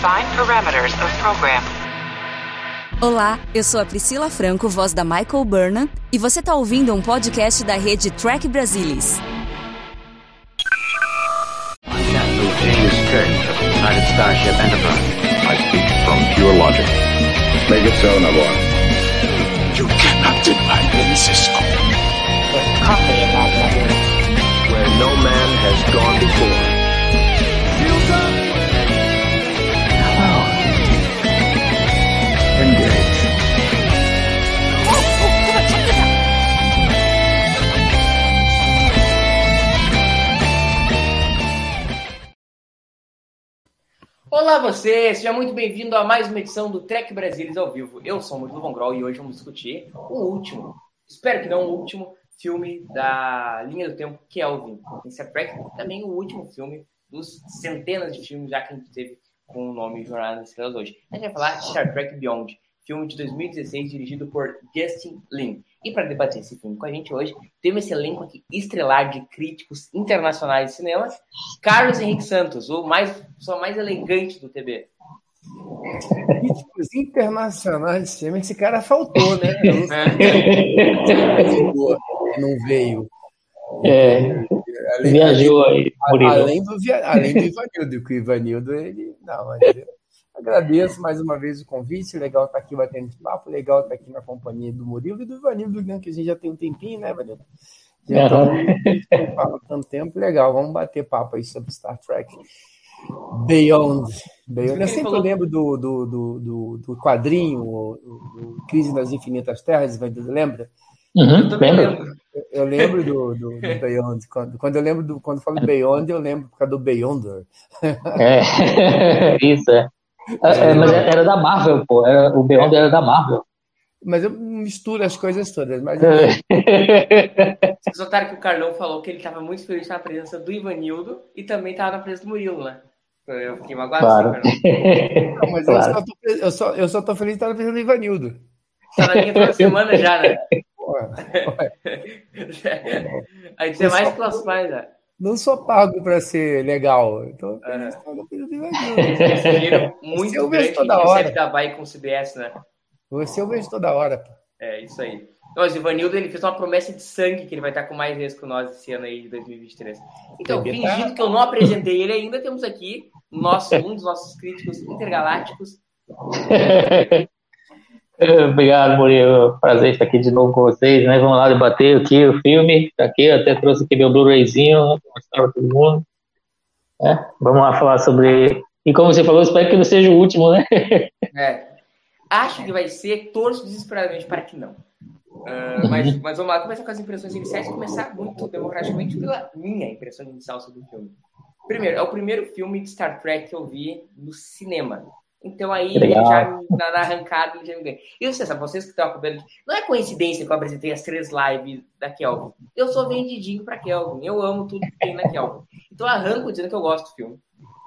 Define parameters of program. Olá, eu sou a Priscila Franco, voz da Michael Burnham, e você está ouvindo um podcast da rede Track Brasilis. You cannot deny me, Cisco. There's coffee in that letter. Where no man has gone before. Olá você, seja muito bem-vindo a mais uma edição do Trek Brasilis ao vivo. Eu sou o Murilo Von Grol e hoje vamos discutir o último, espero que não o último, filme da linha do tempo Kelvin em Star Trek, também o último filme dos centenas de filmes já que a gente teve com o nome Jornada nas Estrelas hoje. A gente vai falar de Star Trek Beyond, filme de 2016 dirigido por Justin Lin. E para debater esse filme com a gente hoje, temos esse elenco aqui estrelar de críticos internacionais de cinema, Carlos Henrique Santos, o mais, só mais elegante do TB. Críticos internacionais de cinema, esse cara faltou, né? Não veio. É, Além, viajou aí, Murilo. além, do, além do Ivanildo, que o Ivanildo, ele. Não, mas agradeço mais uma vez o convite. Legal estar aqui batendo esse papo, legal estar aqui na companhia do Murilo e do Ivanildo, né, que a gente já tem um tempinho, né, Ivanildo? Já Aham. não fala há tanto tempo, legal, vamos bater papo aí sobre Star Trek. Beyond. Beyond. Eu sempre falou- lembro do, do, do, do, do quadrinho, o, Crise nas Infinitas Terras, Ivanildo, lembra? Uhum, também lembra? lembro. Eu lembro do, do, do Beyond. Quando, quando eu lembro do, quando eu falo Beyond, eu lembro por causa do Beyonder. É, isso, é. É, mas era da Marvel, pô. Era, o Beyond era da Marvel. Mas eu misturo as coisas todas. Mas Vocês notaram que o Carlão falou que ele estava muito feliz na presença do Ivanildo e também estava na presença do Murilo, né? Eu fiquei magoado, Claro. assim, Carlão. não, mas eu, Claro. só tô, eu, só, eu só tô feliz de estar pensando no Ivanildo. Tá na linha toda semana já, né? Porra, A gente é mais que nós pais, né? Não sou pago para ser legal. Então, É. dinheiro muito eu grande que toda hora. da Bahia com o CBS, né? Você eu vejo toda hora. pô. É, isso aí. Então, mas o Ivanildo, ele fez uma promessa de sangue que ele vai estar com mais vezes com nós esse ano aí de 2023. Então, tá- fingindo que eu não apresentei ele ainda, temos aqui nosso, um dos nossos críticos intergalácticos. Obrigado, Murilo. Prazer estar aqui de novo com vocês, né? Vamos lá debater aqui o filme. Tá aqui, até trouxe aqui meu Blu-rayzinho, mostrar para todo mundo. É, vamos lá falar sobre. E como você falou, espero que não seja o último, né? É, acho que vai ser, torço desesperadamente para que não. Ah, mas, mas vamos lá, começar com as impressões iniciais e começar muito democraticamente pela minha impressão inicial sobre o filme. Primeiro, é o primeiro filme de Star Trek que eu vi no cinema. Então aí Legal. já na, na arrancada ele já me ganha. E você sabe, vocês que estão acompanhando, não é coincidência que eu apresentei as três lives da Kelvin. Eu sou vendidinho pra Kelvin. Eu amo tudo que tem na Kelvin. Então eu arranco dizendo que eu gosto do filme.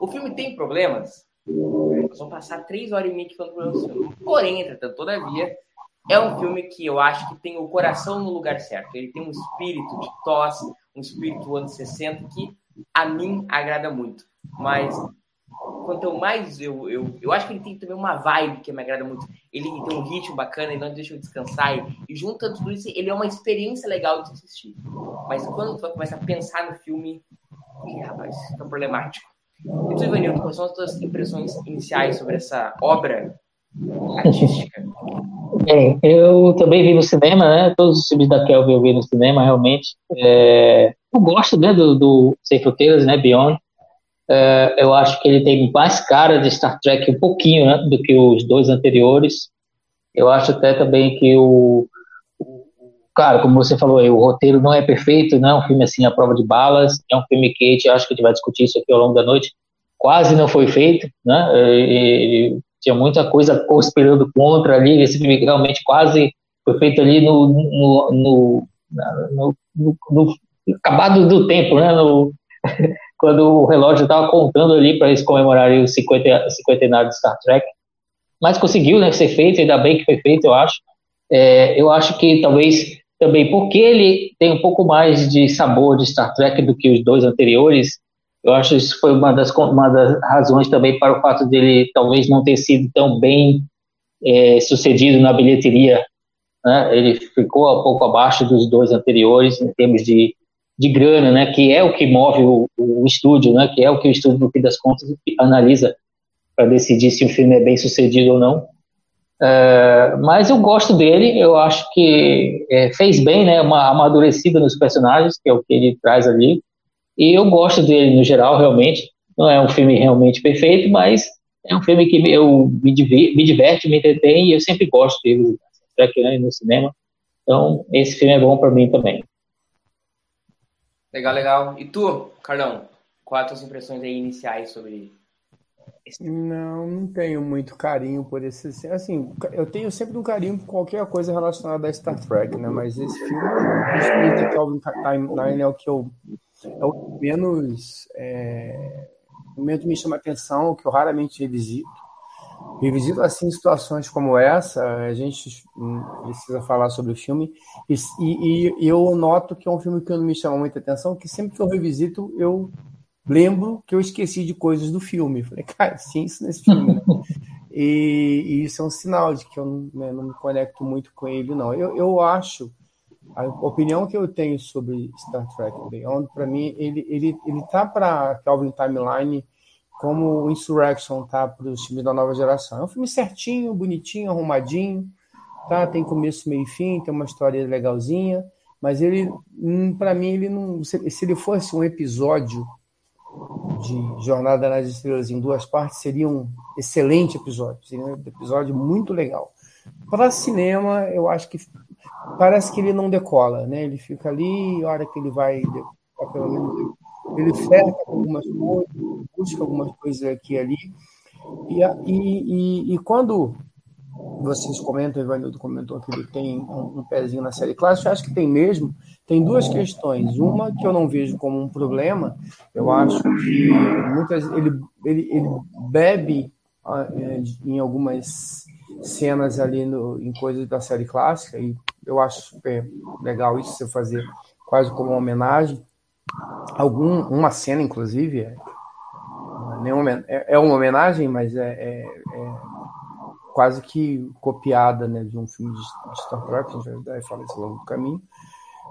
O filme tem problemas? Nós vamos passar três horas e meia aqui falando problemas do filme. Porém, entretanto, todavia, é um filme que eu acho que tem o coração no lugar certo. Ele tem um espírito de tosse, um espírito anos 60 que a mim agrada muito. Mas quanto mais eu, eu. Eu acho que ele tem também uma vibe que me agrada muito. Ele tem um ritmo bacana, ele não deixa eu descansar. E, e junto a tudo isso, ele é uma experiência legal de assistir. Mas quando tu começa a pensar no filme, ih, rapaz, fica problemático. E tu, Ivanildo, quais são as tuas impressões iniciais sobre essa obra artística? Bem, eu também vi no cinema, né? Todos os filmes da Kelvin eu vi no cinema, realmente. É, eu gosto, né, do, do Sem Fronteiras, né, Beyond. É, eu acho que ele tem mais cara de Star Trek um pouquinho, né, do que os dois anteriores. Eu acho até também que o, o- cara, como você falou aí, o roteiro não é perfeito, não é um filme assim à prova de balas, é um filme que gente acho que a gente vai discutir isso aqui ao longo da noite. Quase não foi feito, né? E- e- tinha muita coisa conspirando contra ali, esse filme realmente quase foi feito ali no, no, no, no- no acabado do tempo, né? No, quando o relógio estava contando ali para eles comemorarem o 50, cinquentenário de Star Trek. Mas conseguiu né, ser feito, ainda bem que foi feito, eu acho. É, eu acho que talvez também porque ele tem um pouco mais de sabor de Star Trek do que os dois anteriores, Eu acho que isso foi uma das, uma das razões também para o fato dele talvez não ter sido tão bem é, sucedido na bilheteria. Né? Ele ficou um pouco abaixo dos dois anteriores em termos de, de grana, né? que é o que move o, o estúdio, né? que é o que o estúdio, no fim das contas, analisa para decidir se o filme é bem sucedido ou não. É, mas eu gosto dele, eu acho que é, fez bem, né, uma amadurecida nos personagens, que é o que ele traz ali, e eu gosto dele no geral, realmente. Não é um filme realmente perfeito, mas é um filme que eu me, diver, me diverte, me entretém, e eu sempre gosto dele no cinema. Então, esse filme é bom para mim também. Legal, legal. E tu, Carlão, quais as tuas impressões aí iniciais sobre não, não tenho muito carinho por esse. Assim, eu tenho sempre um carinho por qualquer coisa relacionada a Star Trek, né? Mas esse filme, o Calvin Timeline é o que eu. É o menos. É, momento me chama atenção, que eu raramente revisito. Revisito assim situações como essa, a gente precisa falar sobre o filme, e, e, e eu noto que é um filme que não me chama muita atenção, que sempre que eu revisito, eu lembro que eu esqueci de coisas do filme. Falei, cara, sim, isso nesse filme. Né? e, e, isso é um sinal de que eu né, não me conecto muito com ele, não. Eu, eu acho, a opinião que eu tenho sobre Star Trek Beyond, para mim, ele, ele, ele tá para Calvin Timeline como o Insurrection tá para os filmes da nova geração. É um filme certinho, bonitinho, arrumadinho, tá? Tem começo, meio e fim, tem uma história legalzinha, mas ele, hum, para mim, ele não. Se, se ele fosse um episódio de Jornada nas Estrelas em duas partes seria um excelente episódio, seria um episódio muito legal. Para cinema, eu acho que parece que ele não decola, né? Ele fica ali, a hora que ele vai, pelo menos ele ferra algumas coisas, busca algumas coisas aqui e ali. E, e, e, e quando vocês comentam, o Ivanildo comentou que ele tem um, um pezinho na série clássica, eu acho que tem mesmo. Tem duas questões. Uma que eu não vejo como um problema, eu acho que muitas ele, ele, ele bebe ah, é, em algumas cenas ali no, em coisas da série clássica, e eu acho super legal isso, você fazer quase como uma homenagem. Algum, uma cena, inclusive, é, é, é uma homenagem, mas é, é, é quase que copiada né, de um filme de Star Trek, a gente vai falar isso ao longo do caminho.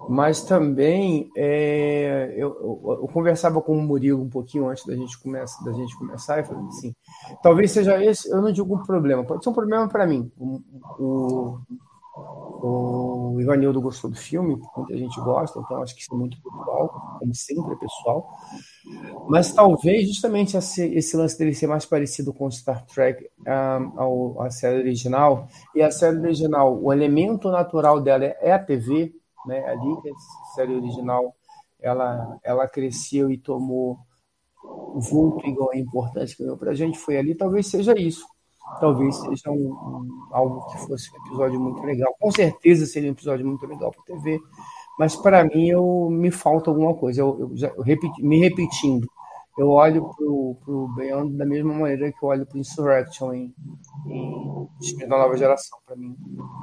Mas também é, eu, eu, eu, conversava com o Murilo um pouquinho antes da gente, começa, da gente começar e falei assim: talvez seja esse, eu não digo um problema, pode ser um problema para mim. O, o, o Ivanildo gostou do filme, muita gente gosta, então acho que isso é muito pessoal, como sempre é pessoal. Mas talvez justamente esse, esse lance dele ser mais parecido com Star Trek, um, ao, a série original, e a série original, o elemento natural dela é a TV, né? Ali, a série original, ela, ela cresceu e tomou vulto igual a importância que ganhou para a gente, foi ali, talvez seja isso talvez seja um, um, algo que fosse um episódio muito legal. Com certeza seria um episódio muito legal para TV, mas para mim eu, me falta alguma coisa. Eu, eu, já, eu repeti, me repetindo, eu olho para o Beyond da mesma maneira que eu olho para Insurrection em, em da nova geração. Para mim,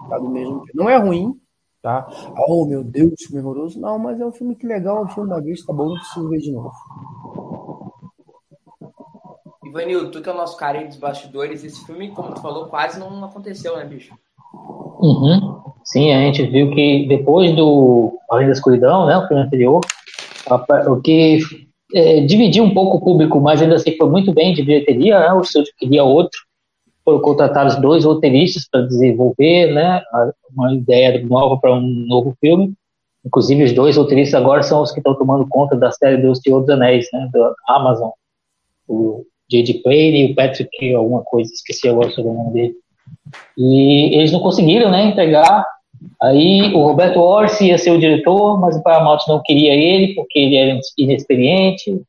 tá do mesmo. Não é ruim, tá? Oh meu Deus, que horroroso. Não, mas é um filme que legal, um filme da vez, tá bom, não preciso ver de novo. Ivanildo, tu que é o nosso cara aí dos bastidores, esse filme, como tu falou, quase não aconteceu, né, bicho? Uhum. Sim, a gente viu que depois do Além da Escuridão, né, o filme anterior, o que é, dividiu um pouco o público, mas ainda assim foi muito bem de bilheteria, né, o estúdio queria outro, foram contratados dois roteiristas para desenvolver né, uma ideia nova para um novo filme, inclusive os dois roteiristas agora são os que estão tomando conta da série do Senhor dos Anéis, né, da Amazon, o J.D. Payne e o Patrick, alguma coisa, esqueci agora sobre o nome dele. E eles não conseguiram, né, entregar. Aí o Roberto Orsi ia ser o diretor, mas o Paramount não queria ele, porque ele era inexperiente.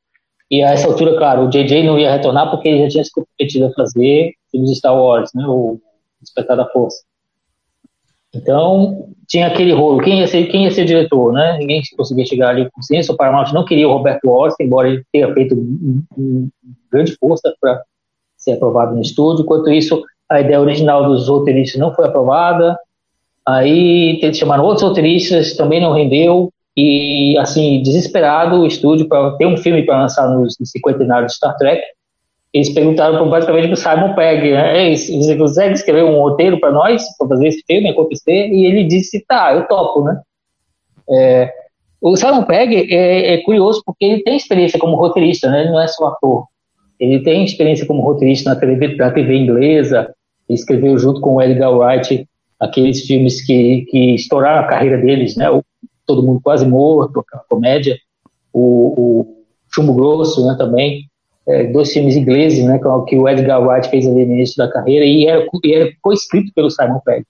E a essa altura, claro, o J.J. não ia retornar, porque ele já tinha se comprometido a fazer filmes Star Wars, né, o Despertar da Força. Então, tinha aquele rolo. Quem ia ser, quem ia ser diretor, né? Ninguém conseguia chegar ali com ciência. O Paramount não queria o Roberto Orsi, embora ele tenha feito grande força para ser aprovado no estúdio. Enquanto isso, a ideia original dos roteiristas não foi aprovada. Aí chamaram outros roteiristas, também não rendeu. e, assim, desesperado o estúdio para ter um filme para lançar no, no cinquentenário de Star Trek. Eles perguntaram basicamente para o Simon Pegg, né? Você consegue escrever um roteiro para nós, para fazer esse filme acontecer? E ele disse, tá, eu topo, né? É, o Simon Pegg é, é, curioso porque ele tem experiência como roteirista, né? Ele não é só ator. Ele tem experiência como roteirista na TV, na TV inglesa. Ele escreveu junto com o Edgar Wright aqueles filmes que, que estouraram a carreira deles, né? O Todo Mundo Quase Morto, aquela comédia. O, o Chumbo Grosso, né? Também. É, dois filmes ingleses, né? Que o Edgar Wright fez ali no início da carreira e era, e era co-escrito pelo Simon Pegg.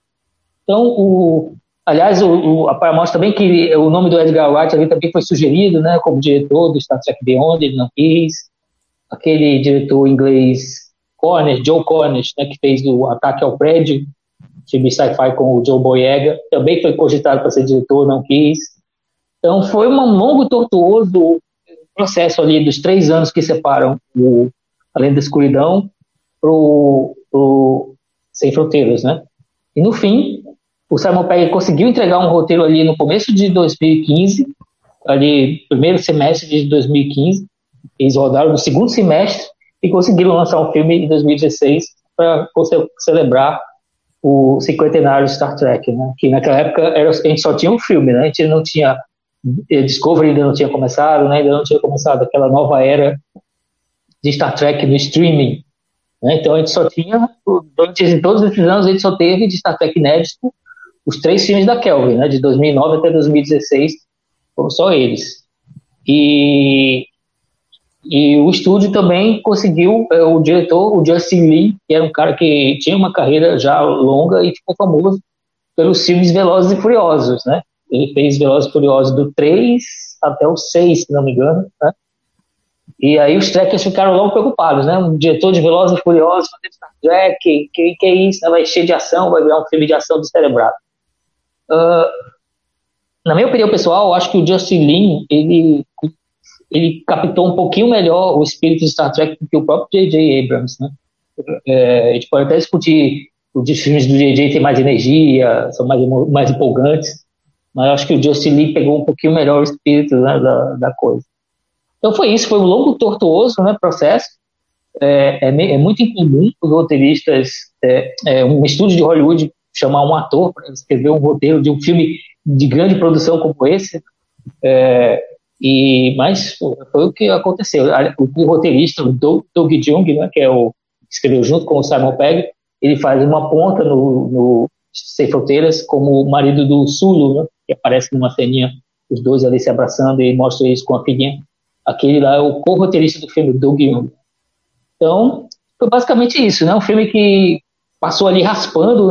Então, o, Aliás, o, o, a Paramount também, que o nome do Edgar Wright ali também foi sugerido, né, como diretor do Star Trek Beyond, ele não quis. Aquele diretor inglês Cornish, Joe Cornish, né, que fez o Ataque ao Prédio, filme sci-fi com o Joe Boyega, também foi cogitado para ser diretor, não quis. Então foi um longo e tortuoso processo ali dos três anos que separam o Além da Escuridão pro, pro Sem Fronteiras, né? E no fim, o Simon Pegg conseguiu entregar um roteiro ali no começo de 2015, ali primeiro semestre de 2015. Eles rodaram no segundo semestre e conseguiram lançar um filme em 2016 para celebrar o cinquentenário de Star Trek, né? Que naquela época era, a gente só tinha um filme, né? A gente não tinha Discovery ainda não tinha começado, né? Ainda não tinha começado aquela nova era de Star Trek no streaming. Né? Então a gente só tinha, durante todos esses anos, a gente só teve de Star Trek inédito os três filmes da Kelvin, né, de 2009 até 2016, foram só eles. E, e o estúdio também conseguiu, é, o diretor, o Justin Lee, que era um cara que tinha uma carreira já longa e ficou famoso pelos filmes Velozes e Furiosos, né? Ele fez Velozes e Furiosos do 3 até o 6, se não me engano, né? E aí os trekkers ficaram logo preocupados, né? Um diretor de Velozes e Furiosos fazendo Star Trek, que, que, é isso? Né? Vai cheio de ação, vai virar um filme de ação descerebrado. Uh, na minha opinião pessoal, eu acho que o Justin Lin, ele, ele captou um pouquinho melhor o espírito de Star Trek do que o próprio J.J. Abrams, né? É, a gente pode até discutir os filmes do J.J. têm mais energia, são mais, mais empolgantes, mas eu acho que o Lin pegou um pouquinho melhor o espírito né, da, da coisa. Então foi isso, foi um longo tortuoso né, processo, é, é, é muito incomum os roteiristas, é, é, um estúdio de Hollywood chamar um ator para escrever um roteiro de um filme de grande produção como esse. É, e mas foi o que aconteceu. O, o roteirista, o Doug, Doug Jung, né, que é o escreveu junto com o Simon Pegg, ele faz uma ponta no, no Sem Fronteiras como o marido do Sulu, né, que aparece numa ceninha, os dois ali se abraçando e mostra isso com a filhinha. Aquele lá é o co-roteirista do filme, Doug Jung. Então, foi basicamente isso, né? Um filme que passou ali raspando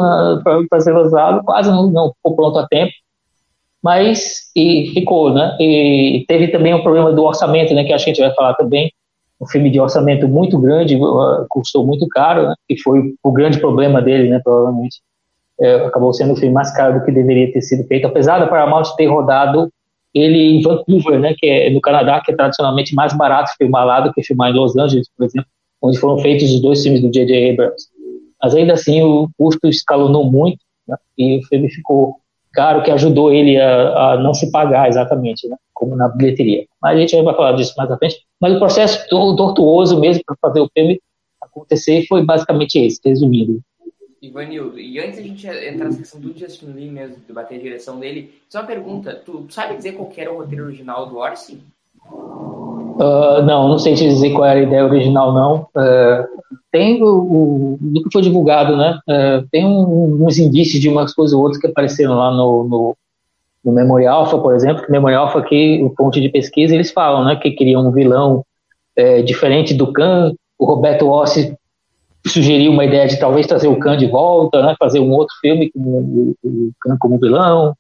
para ser lançado, quase não, não ficou pronto a tempo, mas e ficou, né? E teve também o um problema do orçamento, né? Que acho que a gente vai falar também. Um filme de orçamento muito grande, uh, custou muito caro, né? Que foi o grande problema dele, né? Provavelmente acabou sendo o filme mais caro do que deveria ter sido feito, apesar da Paramount ter rodado ele em Vancouver, né? Que é no Canadá, que é tradicionalmente mais barato filmar lá do que filmar em Los Angeles, por exemplo, onde foram feitos os dois filmes do J.J. Abrams. Mas ainda assim o custo escalonou muito né? e o filme ficou caro, que ajudou ele a, a não se pagar exatamente, né? como na bilheteria. Mas a gente vai falar disso mais à frente. Mas o processo tortuoso mesmo para fazer o filme acontecer foi basicamente esse, resumindo. Ivanildo, e antes a gente entrar nessa questão do Justin Lee mesmo, debater a direção dele, só uma pergunta, tu sabe dizer qual era o roteiro original do Orsi? Uh, não, não sei te dizer qual era a ideia original, não. Uh, tem o, do que foi divulgado, né? Uh, tem um, uns indícios de umas coisas ou outras que apareceram lá no, no, no Memorial Alpha, por exemplo, que Memorial Alpha aqui, o ponto de pesquisa, eles falam, né, que queriam um vilão é, diferente do Khan. O Roberto Ossi sugeriu uma ideia de talvez trazer o Khan de volta, né, fazer um outro filme com o, o Khan como vilão.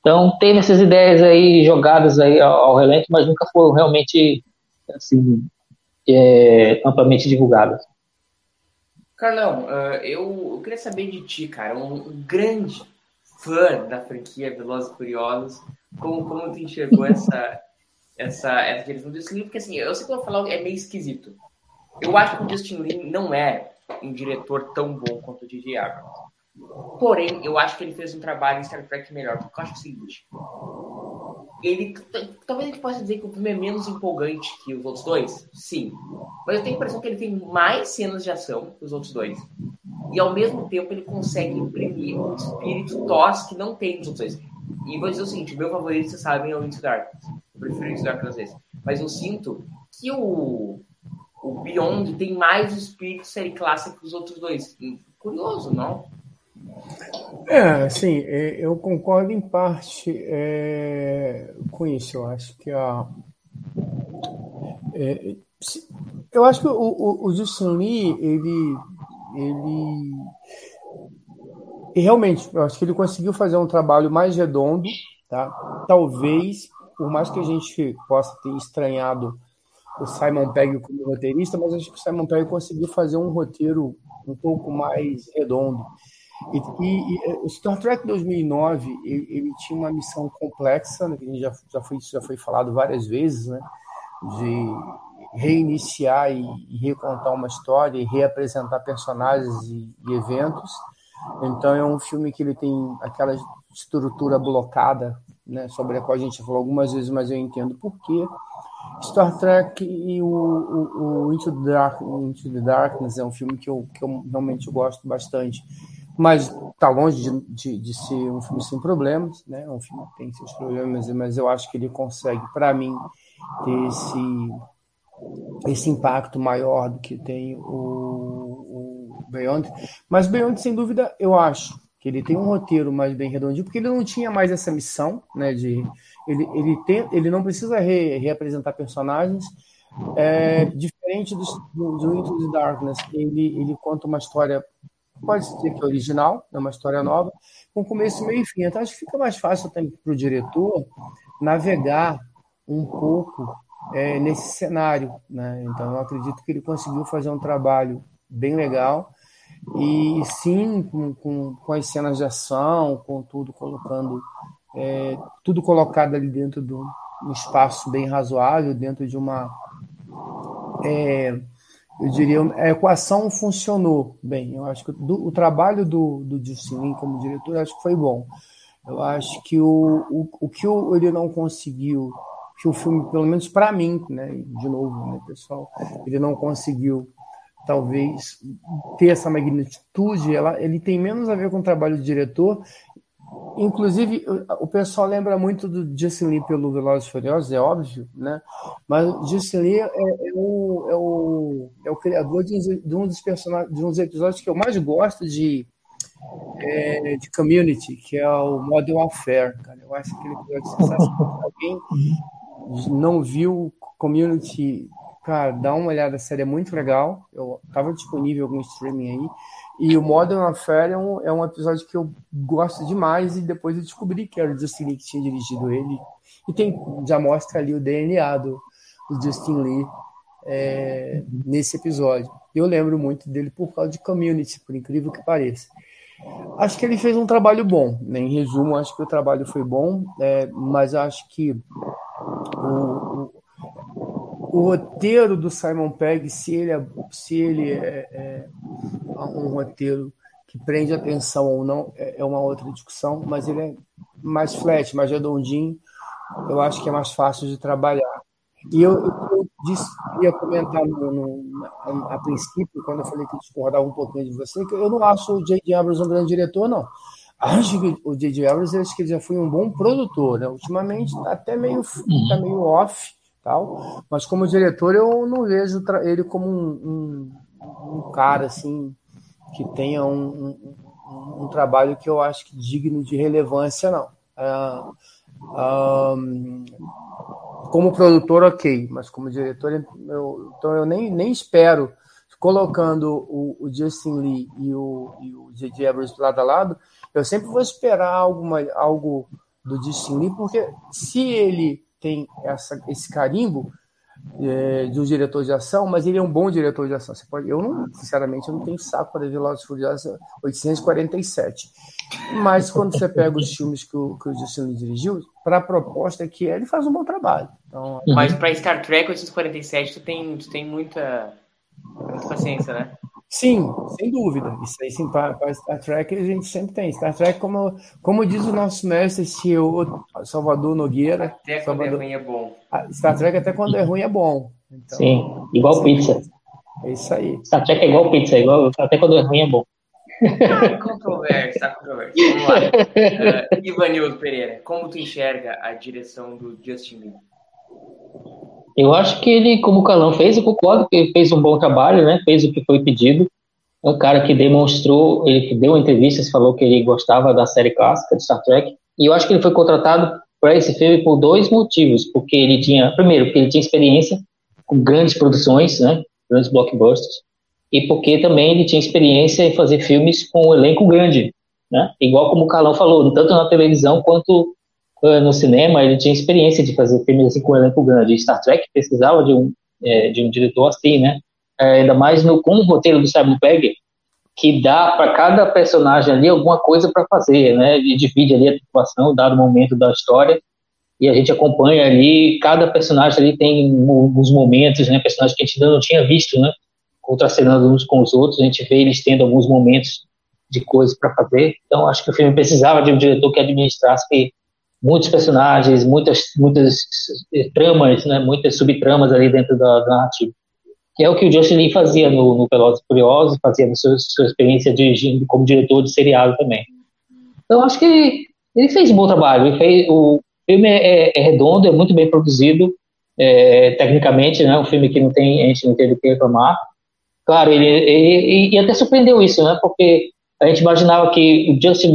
Então, tem essas ideias aí jogadas aí ao, ao relento, mas nunca foram realmente assim, é, amplamente divulgadas. Carlão, uh, eu, queria saber de ti, cara, um, grande fã da franquia Velozes e Furiosos, como, como tu enxergou essa, essa, essa direção desse livro? Porque assim, eu sei que eu vou falar é meio esquisito. Eu acho que o Justin Lin não é um diretor tão bom quanto o J.J. Abrams. Porém, eu acho que ele fez um trabalho em Star Trek melhor, porque eu acho o seguinte. ele talvez a gente possa dizer que o filme é menos empolgante que os outros dois, sim. Mas eu tenho a impressão que ele tem mais cenas de ação que os outros dois. E ao mesmo tempo ele consegue imprimir um espírito tos que não tem nos outros dois. E vou dizer o seguinte, meu favorito, vocês sabem, é o Into Darkness. Eu prefiro Into Darkness às vezes. Mas eu sinto que o, o Beyond tem mais espírito série clássica que os outros dois. Curioso, não? É, sim, é, eu concordo em parte é, com isso. Eu acho que a. É, eu acho que o, o, o Lee, ele, ele. Realmente, eu acho que ele conseguiu fazer um trabalho mais redondo, tá? Talvez, por mais que a gente possa ter estranhado o Simon Pegg como roteirista, mas acho que o Simon Pegg conseguiu fazer um roteiro um pouco mais redondo. E, e, e, o Star Trek 2009 ele, ele, tinha uma missão complexa, né, que já, já, foi, já foi falado várias vezes, né, de reiniciar e, e recontar uma história e reapresentar personagens e, e, eventos. Então é um filme que ele tem aquela estrutura blocada, né, sobre a qual a gente falou algumas vezes, mas eu entendo por quê. Star Trek e o, o, o Into, the Dark, Into the Darkness é um filme que eu, que eu realmente gosto bastante mas está longe de, de, de, ser um filme sem problemas, né? É um filme que tem seus problemas, mas eu acho que ele consegue, para mim, ter esse, esse impacto maior do que tem o, o Beyond. Mas Beyond, sem dúvida, eu acho que ele tem um roteiro mais bem redondinho, porque ele não tinha mais essa missão, né? De ele, ele, tem, ele não precisa re, reapresentar personagens. É, diferente do, do, do Into the Darkness, ele, ele conta uma história pode ser que é original, é uma história nova, com começo, meio e fim. Então, acho que fica mais fácil para o diretor navegar um pouco é, nesse cenário. Né? Então, eu acredito que ele conseguiu fazer um trabalho bem legal. E sim, com, com, com as cenas de ação, com tudo colocando, é, tudo colocado ali dentro de um espaço bem razoável, dentro de uma. É, eu diria, a equação funcionou bem. Eu acho que do, o trabalho do, do Justin como diretor, acho que foi bom. Eu acho que o, o, o que ele não conseguiu, que o filme, pelo menos para mim, né, de novo, né, pessoal, ele não conseguiu talvez ter essa magnitude, ela, ele tem menos a ver com o trabalho do diretor Inclusive, o pessoal lembra muito do Justin Lee pelo Velozes Furiosos, é óbvio, né? Mas Justin Lee é, é, o, é, o, é o criador de de um dos personagens, de um dos episódios que eu mais gosto de, é, de Community, que é o Modern Warfare, cara. Eu acho aquele episódio sensacional. Alguém não viu Community, cara, dá uma olhada, a série é muito legal. Eu tava disponível algum streaming aí. E o Modern Affair é um, é um episódio que eu gosto demais e depois eu descobri que era o Justin Lee que tinha dirigido ele. E tem, já mostra ali o DNA do, do Justin Lee é, nesse episódio. Eu lembro muito dele por causa de Community, por incrível que pareça. Acho que ele fez um trabalho bom. Né? Em resumo, acho que o trabalho foi bom, é, mas acho que o, o roteiro do Simon Pegg, se ele é, se ele é, é um roteiro que prende atenção ou não, é, é uma outra discussão, mas ele é mais flat, mais redondinho, eu acho que é mais fácil de trabalhar. E eu, eu disse, ia comentar no, no, a, princípio, quando eu falei que discordava um pouquinho de você, que eu não acho o J.J. Abrams um grande diretor, não. Acho que o J.J. Abrams acho que ele já foi um bom produtor, né? Ultimamente está até meio, tá meio off, tal. Mas como diretor eu não vejo ele como um, um, um cara assim que tenha um, um, trabalho que eu acho que digno de relevância, não. Uh, como produtor, ok, mas como diretor, eu, então eu nem, nem espero, colocando o, o Justin Lee e o, e o J.J. Abrams lado a lado, eu sempre vou esperar alguma, algo do Justin Lee, porque se ele tem essa, esse carimbo é, de um diretor de ação, mas ele é um bom diretor de ação. Você pode, eu não, sinceramente, eu não tenho saco para ver Velozes Furiosos 847. Mas quando você pega os filmes que o, que o dirigiu, para a proposta que é, ele faz um bom trabalho. Então, mas para Star Trek 847 tu tem, tu tem muita, muita paciência, né? Sim, sem dúvida. Isso aí, sim, para, para Star Trek a gente sempre tem. Star Trek, como, como diz o nosso mestre CEO Salvador Nogueira. Até quando Salvador, é ruim é bom. Star Trek até quando é ruim é bom. Então, sim, igual pizza. É isso aí. Star Trek é igual pizza, igual, até quando é ruim é bom. Ah, controvérsia, tá controverso. Vamos lá. Uh, Ivanildo Pereira, como tu enxerga a direção do Justin Lin? Eu acho que ele, como o Calão fez, eu concordo que ele fez um bom trabalho, né? Fez o que foi pedido. É um cara que demonstrou, ele deu entrevistas, falou que ele gostava da série clássica de Star Trek. E eu acho que ele foi contratado para esse filme por dois motivos. Porque ele tinha, primeiro, porque ele tinha experiência com grandes produções, né? Grandes blockbusters e porque também ele tinha experiência em fazer filmes com um elenco grande, né? Igual como o Calão falou, tanto na televisão quanto no cinema, ele tinha experiência de fazer filmes assim com um elenco grande. Star Trek precisava de um é, de um diretor assim, né? É, ainda mais no com o roteiro do Simon Pegg, que dá para cada personagem ali alguma coisa para fazer, né? Ele divide ali a situação, dado o momento da história, e a gente acompanha ali, cada personagem ali tem uns momentos, né? Personagens que a gente ainda não tinha visto, né? contracenando uns com os outros, a gente vê eles tendo alguns momentos de coisas para fazer. Então, acho que o filme precisava de um diretor que administrasse muitos personagens, muitas, muitas eh, tramas, né, muitas subtramas ali dentro da, da narrativa. Que é o que o Justin Lee fazia no, no Velozes fazia na sua, sua experiência dirigindo como diretor de seriado também. Então, acho que ele fez um bom trabalho. Ele fez, o filme é, é, redondo, é muito bem produzido, é, tecnicamente, né, um filme que não tem, a gente não teve que reclamar. Claro, ele, ele, e até surpreendeu isso, né? Porque a gente imaginava que o Justin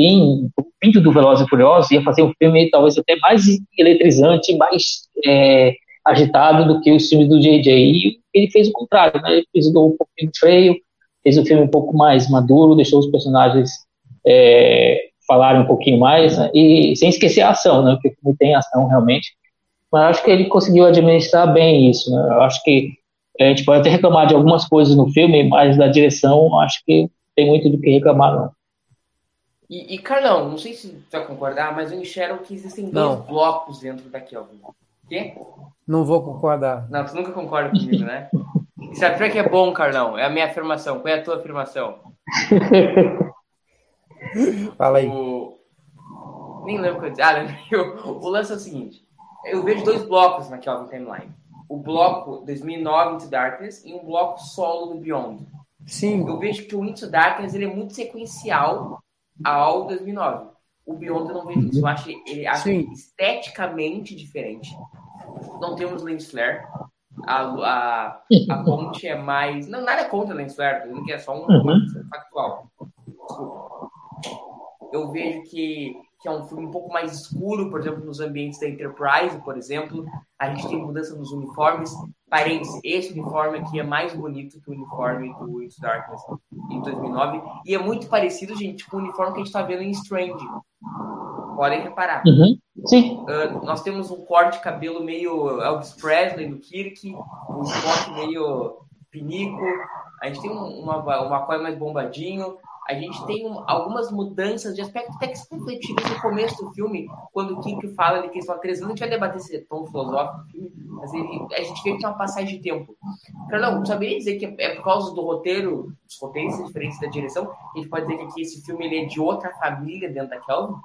o pinto do Velozes e Furiosos, ia fazer um filme talvez até mais eletrizante, mais é, agitado do que os filmes do J.J. E ele fez o contrário, né? Ele fez um pouquinho freio, fez o filme um pouco mais maduro, deixou os personagens é, falarem um pouquinho mais, né? e sem esquecer a ação, né? Porque o filme tem ação realmente. Mas acho que ele conseguiu administrar bem isso, né? Acho que a gente pode até reclamar de algumas coisas no filme, mas da direção acho que tem muito do que reclamar, não. E, e Carlão, não sei se você vai concordar, mas eu enxergo que existem não. dois blocos dentro daqui, ó. Quê? Não vou concordar. Não, tu nunca concorda comigo, né? Star Trek é bom, Carlão. É a minha afirmação. Qual é a tua afirmação? Fala aí. O... Nem lembro o que eu disse. Ah. O lance é o seguinte. Eu vejo dois blocos na Kelvin Timeline o bloco 2009 Into Darkness e um bloco solo do Beyond. Sim. Eu vejo que o Into Darkness ele é muito sequencial ao 2009. O Beyond eu não vejo isso. Eu acho ele acho esteticamente diferente. Não temos lens flare. A, a, a ponte é mais. Não, nada contra lens flare, que é só um uhum. factual. Desculpa. Eu vejo que que é um filme um pouco mais escuro, por exemplo, nos ambientes da Enterprise, por exemplo. A gente tem mudança nos uniformes. Parênteses, esse uniforme aqui é mais bonito que o uniforme do Into Darkness em 2009. E é muito parecido, gente, com o uniforme que a gente está vendo em Strange. Podem reparar. Uhum. Sim. Uh, nós temos um corte de cabelo meio Elvis Presley do Kirk, um Spock meio pinico. A gente tem uma, uma coisa mais bombadinho a gente tem um, algumas mudanças de aspecto até que se refletiram no começo do filme, quando o Kink fala ali que eles falam três anos, a gente vai debater esse tom filosófico do filme, mas ele, a gente vê que tem uma passagem de tempo. Carlão, saberia dizer que é por causa do roteiro, dos roteiros diferentes da direção, a gente pode dizer que esse filme ele é de outra família dentro da Kelvin?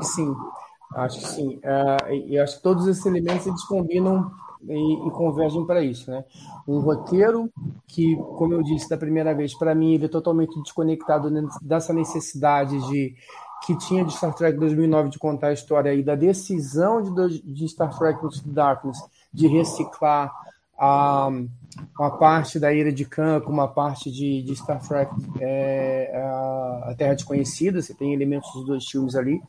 Sim, acho que sim. Uh, e acho que todos esses elementos eles combinam e, e convergem para isso, né? Um roteiro que, como eu disse da primeira vez, para mim ele é totalmente desconectado dessa necessidade de que tinha de Star Trek 2009 de contar a história aí da decisão de, de Star Trek Into Darkness de reciclar a, uma parte da Ira de Khan com uma parte de, de Star Trek é, a, a Terra Desconhecida, você tem elementos dos dois filmes ali.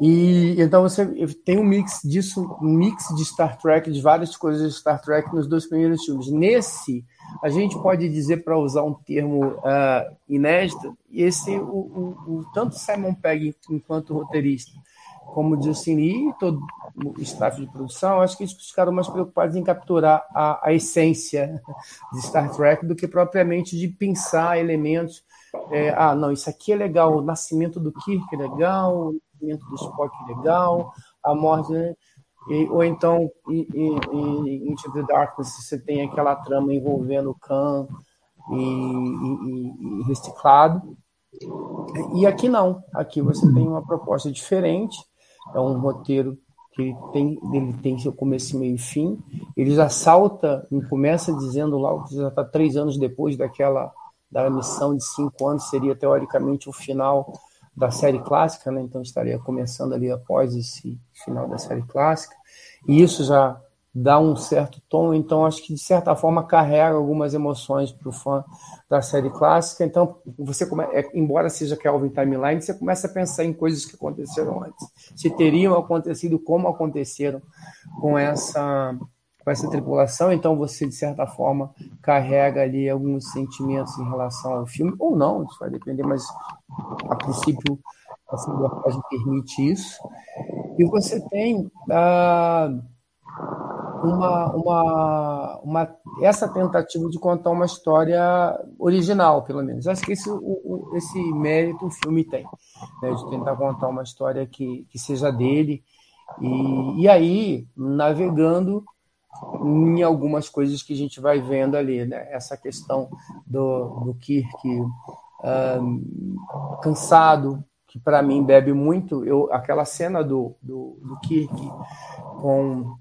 E então você tem um mix disso, um mix de Star Trek, de várias coisas de Star Trek nos dois primeiros filmes. Nesse, a gente pode dizer, para usar um termo uh, inédito, esse o, o, o, tanto Simon Pegg enquanto roteirista, como Justin Lee e todo o staff de produção, acho que eles ficaram mais preocupados em capturar a, a essência de Star Trek do que propriamente de pensar elementos. É, ah, não, isso aqui é legal, o nascimento do Kirk é legal, nascimento do Spock legal, a morte, né? E, ou então em, em, Into the Darkness você tem aquela trama envolvendo Khan e, e, e reciclado. E aqui não, aqui você tem uma proposta diferente, é um roteiro que ele tem, ele tem seu começo, meio e fim. Ele já salta, e começa dizendo lá que já está três anos depois daquela da missão de cinco anos, seria teoricamente o final da série clássica, né? então estaria começando ali após esse final da série clássica. E isso já dá um certo tom, então acho que de certa forma carrega algumas emoções para o fã da série clássica. Então, você come... É, embora seja Kelvin Timeline, você começa a pensar em coisas que aconteceram antes, se teriam acontecido, como aconteceram com essa com essa tripulação, então você de certa forma carrega ali alguns sentimentos em relação ao filme ou não, isso vai depender, mas a princípio essa abordagem permite isso. E você tem ah, uma, uma, uma, essa tentativa de contar uma história original, pelo menos. Acho que esse, o, esse mérito o filme tem, né, de tentar contar uma história que, que seja dele. E, e aí, navegando em algumas coisas que a gente vai vendo ali, né? Essa questão do, do Kirk um, cansado, que para mim bebe muito. Eu, aquela cena do, do, do Kirk com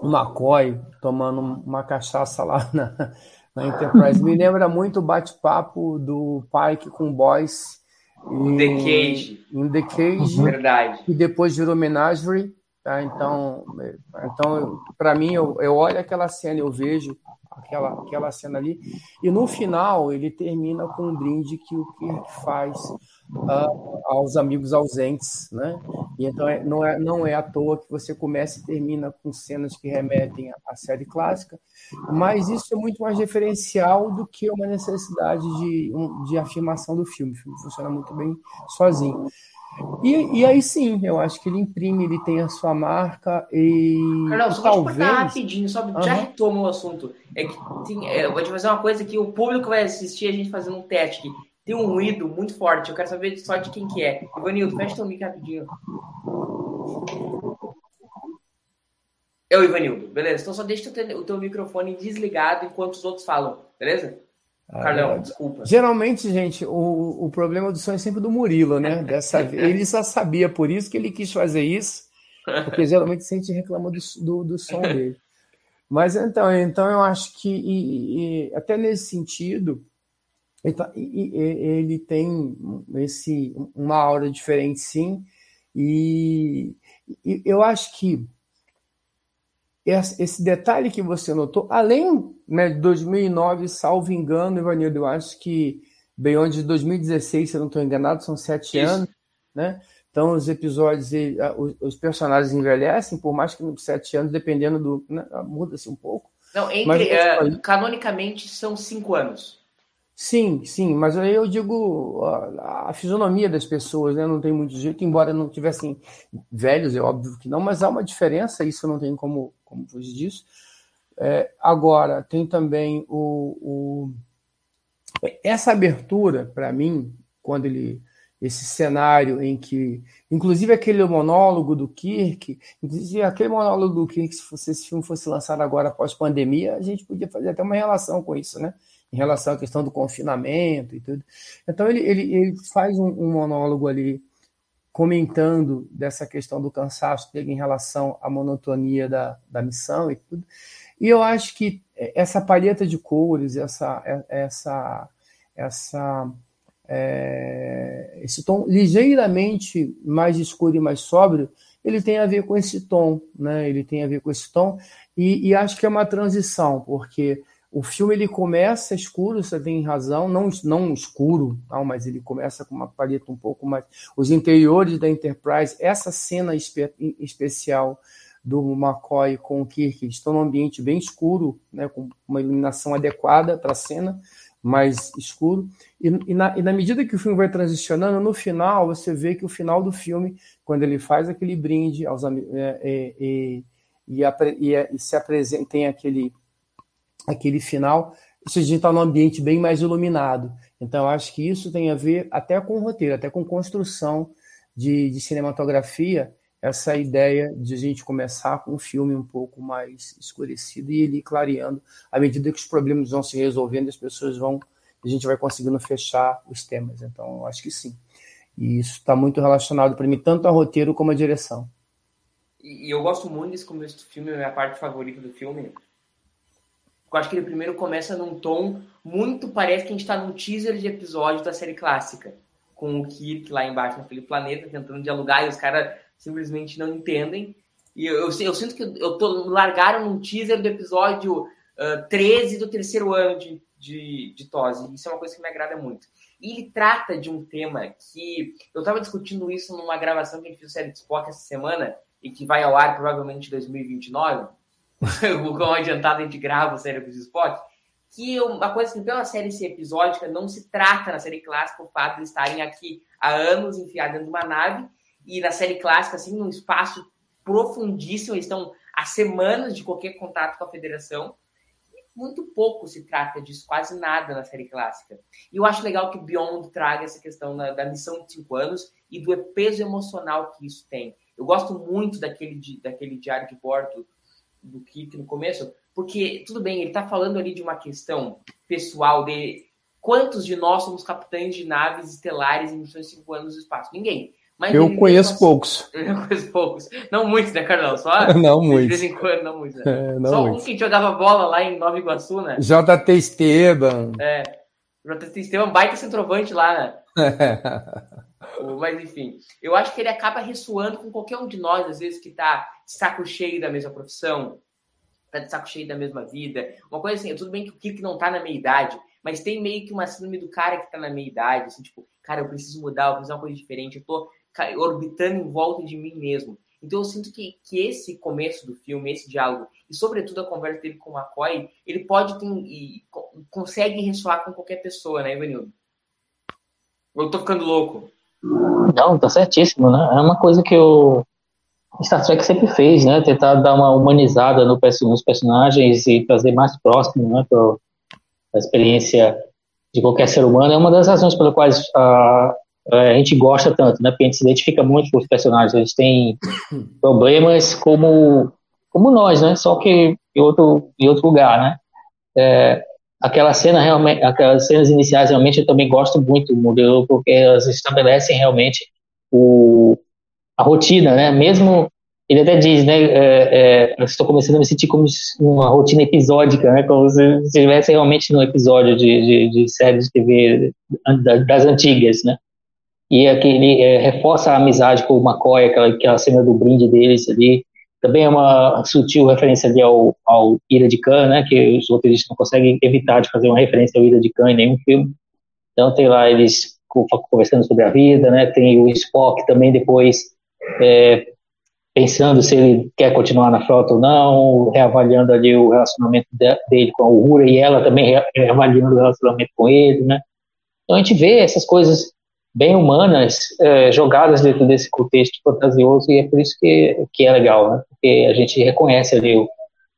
o McCoy tomando uma cachaça lá na, na Enterprise. Me lembra muito o bate-papo do Pike com o Boyce. Em The Cage. Em The Cage. Verdade. E depois virou Menagerie. Tá? Então, então para mim, eu, eu olho aquela cena, eu vejo aquela, aquela cena ali, e no final ele termina com um brinde que o Kirk faz uh, aos amigos ausentes, né? E então é, não, é, não é à toa que você começa e termina com cenas que remetem à série clássica, mas isso é muito mais referencial do que uma necessidade de, de afirmação do filme. O filme funciona muito bem sozinho. E, e aí sim, eu acho que ele imprime, ele tem a sua marca e. Carlão, só talvez... te rapidinho, só uhum. já retoma o assunto. É que tem, é, eu vou te fazer uma coisa que o público vai assistir a gente fazendo um teste aqui tem um ruído muito forte. Eu quero saber só de quem que é. Ivanildo, fecha teu mic rapidinho. Eu, Ivanildo, beleza? Então só deixa o teu, o teu microfone desligado enquanto os outros falam, beleza? Ah, Carlão, é. desculpa. Geralmente, gente, o, o problema do som é sempre do Murilo, né? Dessa Ele só sabia, por isso que ele quis fazer isso, porque geralmente a gente reclama do, do, do som dele. Mas então, então eu acho que e, e, até nesse sentido, então, ele tem esse, uma aura diferente, sim, e, e eu acho que esse detalhe que você notou, além né, de 2009, salvo engano, Ivanildo, eu acho que Beyond de 2016, se eu não estou enganado, são sete Isso. anos, né? Então, os episódios, os personagens envelhecem, por mais que nos sete anos, dependendo do. Né, Muda-se um pouco. Não, entre, uh, canonicamente são cinco anos. Sim, sim, mas aí eu digo a, a, fisionomia das pessoas, né? Não tem muito jeito, embora não tivessem velhos, é óbvio que não, mas há uma diferença, isso não tem como, como fugir disso. É, agora, tem também o, o essa abertura, para mim, quando ele. Esse cenário em que. Inclusive aquele monólogo do Kirk, inclusive aquele monólogo do Kirk, se esse filme fosse lançado agora após pandemia, a gente podia fazer até uma relação com isso, né? Em relação à questão do confinamento e tudo. Então ele, ele, ele faz um, um monólogo ali comentando dessa questão do cansaço dele em relação à monotonia da, da missão e tudo. E eu acho que essa palheta de cores, essa, essa, essa, é, esse tom ligeiramente mais escuro e mais sóbrio, ele tem a ver com esse tom, né? Ele tem a ver com esse tom e, e acho que é uma transição, porque o filme ele começa escuro, você tem razão, não, não escuro, não, mas ele começa com uma paleta um pouco mais. Os interiores da Enterprise, essa cena espe especial do McCoy com o Kirk estão num ambiente bem escuro, né, com uma iluminação adequada para a cena, mais escuro. E, e, na, e, na, medida que o filme vai transicionando, no final, você vê que o final do filme, quando ele faz aquele brinde aos. É, é, é, e, e, e, se apresenta, tem aquele aquele final, isso a gente está num ambiente bem mais iluminado. Então, acho que isso tem a ver até com o roteiro, até com construção de, de cinematografia, essa ideia de a gente começar com um filme um pouco mais escurecido e ele clareando à medida que os problemas vão se resolvendo, as pessoas vão, a gente vai conseguindo fechar os temas. Então, acho que sim. E isso está muito relacionado para mim, tanto a roteiro como a direção. E eu gosto muito desse começo do filme, é a minha parte favorita do filme. Eu acho que ele primeiro começa num tom muito parece que a gente está num teaser de episódio da série clássica, com o Kirk lá embaixo naquele planeta tentando dialogar e os caras simplesmente não entendem. E eu, eu, eu, sinto que eu tô largaram um teaser do episódio uh, 13 do terceiro ano de, de, de Tose. Isso é uma coisa que me agrada muito. E ele trata de um tema que eu estava discutindo isso numa gravação que a gente fez do série de Spock essa semana e que vai ao ar provavelmente em 2029. Como adiantado a gente grava o série de Spock. Que uma coisa assim, pela série ser episódica, não se trata na série clássica o fato de estarem aqui há anos enfiados dentro de uma nave e na série clássica, assim, num espaço profundíssimo, eles estão há semanas de qualquer contato com a federação. Muito pouco se trata disso, quase nada na série clássica. E eu acho legal que o Beyond traga essa questão da, da missão de cinco anos e do peso emocional que isso tem. Eu gosto muito daquele, daquele diário de bordo do Kit no começo, porque, tudo bem, ele está falando ali de uma questão pessoal de quantos de nós somos capitães de naves estelares em missões cinco anos no espaço? Ninguém. Mas eu conheço assim, poucos. Eu conheço poucos. Não muitos, né, Carlão? Só não muitos. De vez em quando, não muitos. Né? É, não Só muitos. um que jogava bola lá em Nova Iguaçu, né? JT Esteban. É. JT Esteban, baita centroavante lá, né? Mas enfim, eu acho que ele acaba ressoando com qualquer um de nós, às vezes, que tá de saco cheio da mesma profissão, tá de saco cheio da mesma vida. Uma coisa assim, tudo bem que o Kirk não tá na meia idade, mas tem meio que uma síndrome do cara que tá na meia idade, assim, tipo, cara, eu preciso mudar, eu preciso uma coisa diferente, eu tô orbitando em volta de mim mesmo. Então eu sinto que, que esse começo do filme, esse diálogo, e sobretudo a conversa dele com o McCoy, ele pode ter, e consegue ressoar com qualquer pessoa, né, Ivanildo? Eu tô ficando louco. Não, tá certíssimo, né? É uma coisa que o Star Trek sempre fez, né? Tentar dar uma humanizada no, nos personagens e trazer mais próximo, né? Pra, a experiência de qualquer ser humano. É uma das razões pelas quais a, a gente gosta tanto, né? Porque a gente se identifica muito com os personagens. Eles têm problemas como, como nós, né? Só que em outro, em outro lugar, né? É, aquela cena realmente, aquelas cenas iniciais realmente eu também gosto muito do modelo porque elas estabelecem realmente o, a rotina, né? Mesmo ele até diz, né? É, é, estou começando a me sentir como uma rotina episódica, né? Como se estivesse realmente num episódio de, de, de série de TV das antigas, né? E aquele é, reforça a amizade com o McCoy, aquela, aquela cena do brinde deles ali. Também é uma sutil referência ali ao, ao Ira de Khan, né? Que os roteiristas não conseguem evitar de fazer uma referência ao Ira de Khan em nenhum filme. Então tem lá eles conversando sobre a vida, né? Tem o Spock também depois é, pensando se ele quer continuar na frota ou não, reavaliando ali o relacionamento dele com a Uhura e ela também reavaliando o relacionamento com ele, né? Então a gente vê essas coisas bem humanas é, jogadas dentro desse contexto fantasioso e é por isso que, que é legal, né? Porque a gente reconhece ali o,